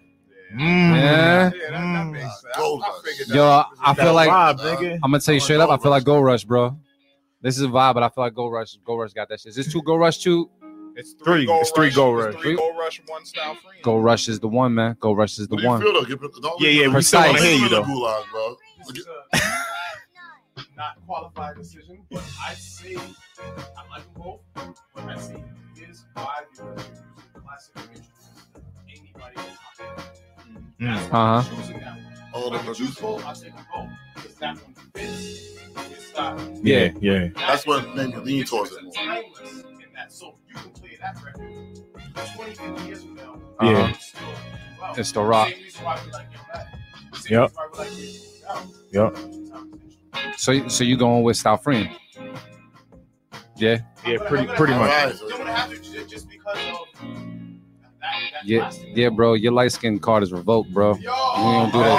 Mm. Yeah. Yeah, that, that makes sense. I, I rush. figured that. Yo, I That feel like vibe, nigga. I'm gonna tell you straight up. I feel like Gold Rush, bro. This is a vibe, but I feel like Gold Rush. Gold Rush got that shit. Is this two Gold Rush two? It's Three. three. Gold It's three rush, Gold it's Rush. Three gold rush, one style free. Gold Rush is the one, man. Gold Rush is the What do you one. feel though? Give don't Yeah, yeah, it- we still wanna hear you though. gulag, bro. This is a not qualified decision, but I say I like them both. But I say his vibe because he was a classic. Anybody can copy. That's why I'm Uh-huh. choosing that one. Oh, the can choose producer. both, I'll take them both because that one fits his style. Yeah, yeah. That's what made me lean It's towards it more. Timeless in that. So you can play that record 20, 50 years from now. Yeah. Um, it's still, wow. It's still rock. Same reason why we like Young Mac. Same Yep. reason why we like Yep. So, so you going with Style Friend? Yeah. Yeah, pretty pretty much. Alright, so- Don't have to ju- just because of that, that Yeah, yeah, bro. Your light skin card is revoked, bro. We don't do that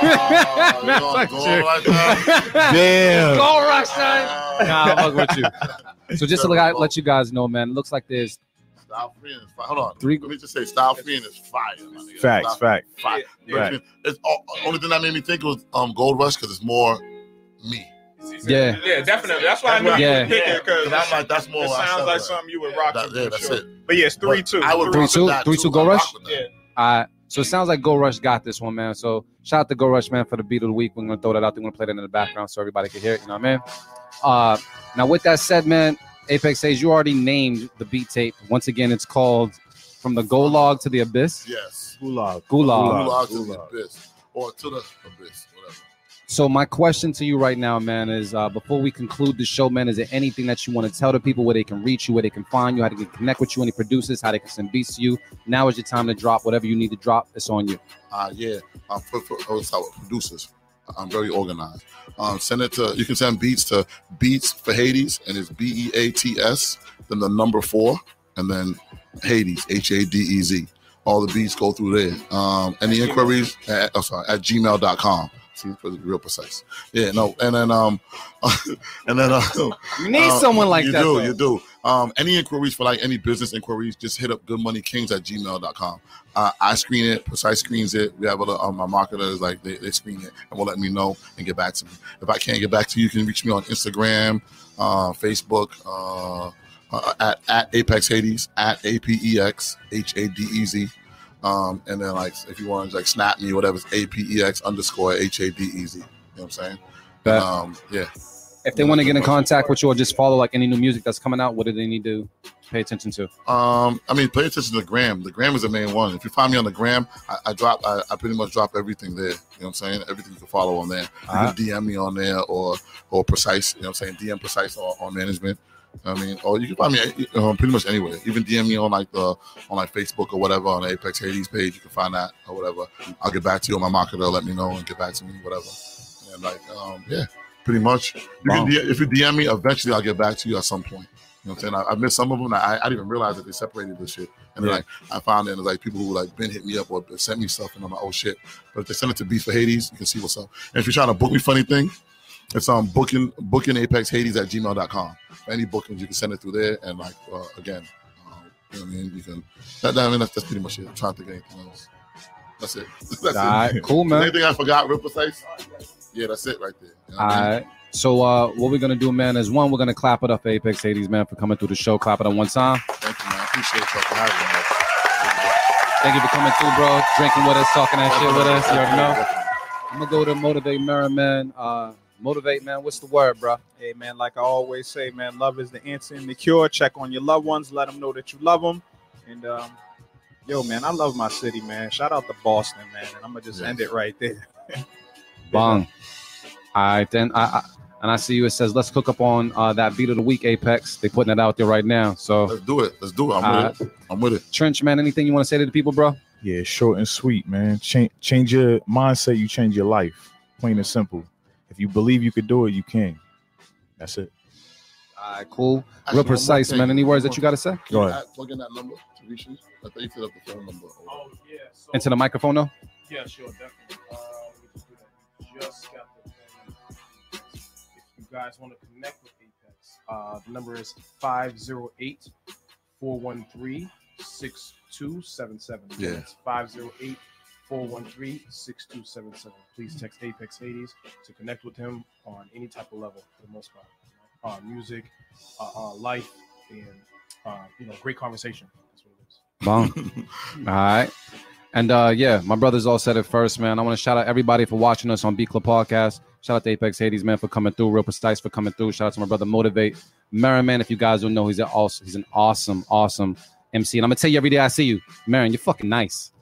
shit. That's like shit. Damn. Go rush, son. Nah, I'm with you. So just to let, let you guys know, man, it looks like there's Style Freeing is fire. Hold on. Three- Let me just say, Style Freeing is fire. my nigga. Facts, Style fact. Fire. Yeah. It's all, only thing that made me think was um Gold Rush because it's more me. Yeah. Yeah, definitely. That's why I knew That's you Yeah. it because Because I'm like, that's more. it sounds like something you would rock. That, to yeah, that's sure. it. But yes, three But two. I would Three rock two? Three too. two, Go I rock Rush? Yeah. Uh, so it sounds like Go Rush got this one, man. So shout out to Go Rush, man, for the beat of the week. We're gonna throw that out. We're gonna play that in the background so everybody can hear it. You know what I mean? Uh, now with that said, man, Apex says you already named the beat tape. Once again, it's called "From the Gulag to the Abyss." Yes. Gulag. Gulag. Gulag to the abyss. Or to the abyss. Whatever. So my question to you right now, man, is uh, before we conclude the show, man, is there anything that you want to tell the people where they can reach you, where they can find you, how they can connect with you, any producers, how they can send beats to you? Now is your time to drop whatever you need to drop. It's on you. Uh, yeah. Um, for, for, I was with producers. I'm very organized. Um, send it to. You can send beats to Beats for Hadez, and it's B E A T S, then the number four, and then Hadez, H A D E Z. All the beats go through there. Um, any inquiries? At, oh, sorry, at gmail.com. For Real Precyse. Yeah, no, and then um, and then uh, You need uh, someone like you that. do, though. you do. Um, any inquiries for like any business inquiries, just hit up goodmoneykings at gmail.com. Uh, I screen it, Precyse screens it. We have other, um, my marketers, like they, they screen it and will let me know and get back to me. If I can't get back to you, you can reach me on Instagram, uh, Facebook, uh, uh, at, at Apex Hadez, at A P E X H A D E Z. Um, and then like if you want to like snap me, whatever, it's A P E X underscore H A D E Z. You know what I'm saying? Bet. Um, yeah. If they want to get in contact with you or just follow like any new music that's coming out, what do they need to pay attention to? Um, I mean, pay attention to the gram. The gram is the main one. If you find me on the gram, I, I drop. I, I pretty much drop everything there. You know what I'm saying? Everything you can follow on there. You Ah. can DM me on there or or Precyse. You know what I'm saying? DM Precyse on, on management. I mean, or you can find me um, pretty much anywhere. Even DM me on like the on like Facebook or whatever on the Apex Hadez page. You can find that or whatever. I'll get back to you on my marketer. Let me know and get back to me, whatever. And like, um, yeah, pretty much. You can Wow. D- if you DM me, eventually I'll get back to you at some point. You know what I'm saying? I, I missed some of them. I, I didn't even realize that they separated this shit. And then Yeah. like I found it, like people who like been hit me up or sent me stuff, and I'm like, oh shit. But if they send it to Beats for Hadez, you can see what's up. And if you're trying to book me for anything, it's um booking booking Apex Hadez at gmail.com. Any bookings, you can send it through there. And like uh, again, um, you know what I mean? You can that, that I mean that's, that's pretty much it. I'm trying to think anything else. That's it. That's All right, cool, man. Anything I forgot, Real Precyse? Yeah, that's it right there. You know what I mean? right. So uh, what we're gonna do, man, is one, we're gonna clap it up for Apex Hadez, man, for coming through the show. Clap it up one time. Thank you, man. I appreciate you for having me. Thank you for coming through, bro. Drinking with us, talking that shit with us. You already know. I'm gonna go to motivate Merriman. Uh, motivate, man. What's the word, bro? Hey man, like I always say, man, love is the answer and the cure. Check on your loved ones, let them know that you love them. And um, yo, man, I love my city, man. Shout out to Boston, man. And I'm gonna just end it right there. Bong. All right, then. I, I and I see you. It says, "Let's cook up on uh, that beat of the week, Apex." They putting it out there right now. So let's do it. Let's do it. I'm Uh, with it. I'm with it. Trench, man. Anything you want to say to the people, bro? Yeah, short and sweet, man. Change change your mindset, you change your life. Plain and simple. If you believe you could do it, you can. That's it. All right, cool. Actually, Real Precyse, man. Any words that you got to say? Can Go ahead. add- plug in that number to reach you? I thought you set up the phone number. Oh yeah. So, Into the microphone, though. Yeah, sure, definitely. Uh, just do that. Just got the phone. If you guys want to connect with Apex, uh, the number is 508 413 6277. Yeah. It's 508 413 6277. Please text Apex Hadez to connect with him on any type of level for the most part. Uh, music, uh, uh, life, and uh, you know, great conversation. That's what it is. Bong. All right. And uh yeah, my brothers all said it first, man. I want to shout out everybody for watching us on Beat Club Podcast. Shout out to Apex Hadez, man, for coming through. Real Precyse for coming through. Shout out to my brother Motivate. Merriman, if you guys don't know, he's an awesome, he's an awesome, awesome MC. And I'm gonna tell you every day I see you, Merriman, you're fucking nice.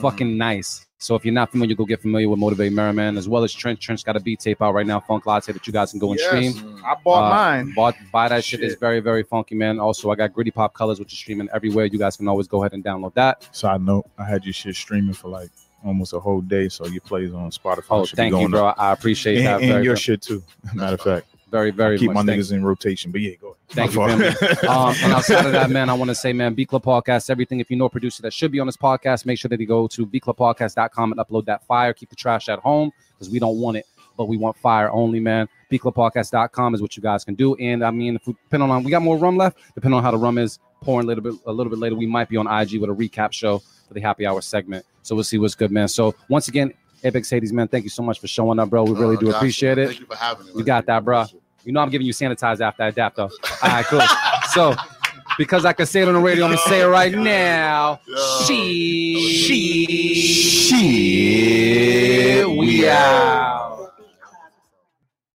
Fucking nice. So if you're not familiar, go get familiar with Motivate Merriman as well as Trench. Trench got a beat tape out right now, Funk Latte, that you guys can go and Yes, stream. I bought Uh, mine. Bought buy that shit. Shit. It's very very funky, man. Also, I got Gritty Pop Colors, which is streaming everywhere. You guys can always go ahead and download that. Side note, I had your shit streaming for like almost a whole day, so your plays on Spotify. Oh, should be thank you, bro. up. I appreciate and, that. and very your much. shit too. Matter of fact, Very, very keep much. my niggas in rotation. But yeah, go ahead. Thank you, My family. fault. um, and outside of that, man, I want to say, man, Beat Club Podcast, everything. If you know a producer that should be on this podcast, make sure that you go to beatclubpodcast.com and upload that fire. Keep the trash at home because we don't want it, but we want fire only, man. beatclubpodcast.com is what you guys can do. And I mean, if we, depending on, we got more rum left, depending on how the rum is pouring a little bit, a little bit later, we might be on IG with a recap show for the happy hour segment. So we'll see what's good, man. So once again, Apex Hadez, man, thank you so much for showing up, bro. We really Uh, do you, appreciate it. Thank you for having me. You got that, bro. You know I'm giving you sanitize after I adapt, though. All right, cool. So, because I can say it on the radio, I'm gonna say it right now. She, She, she, we out.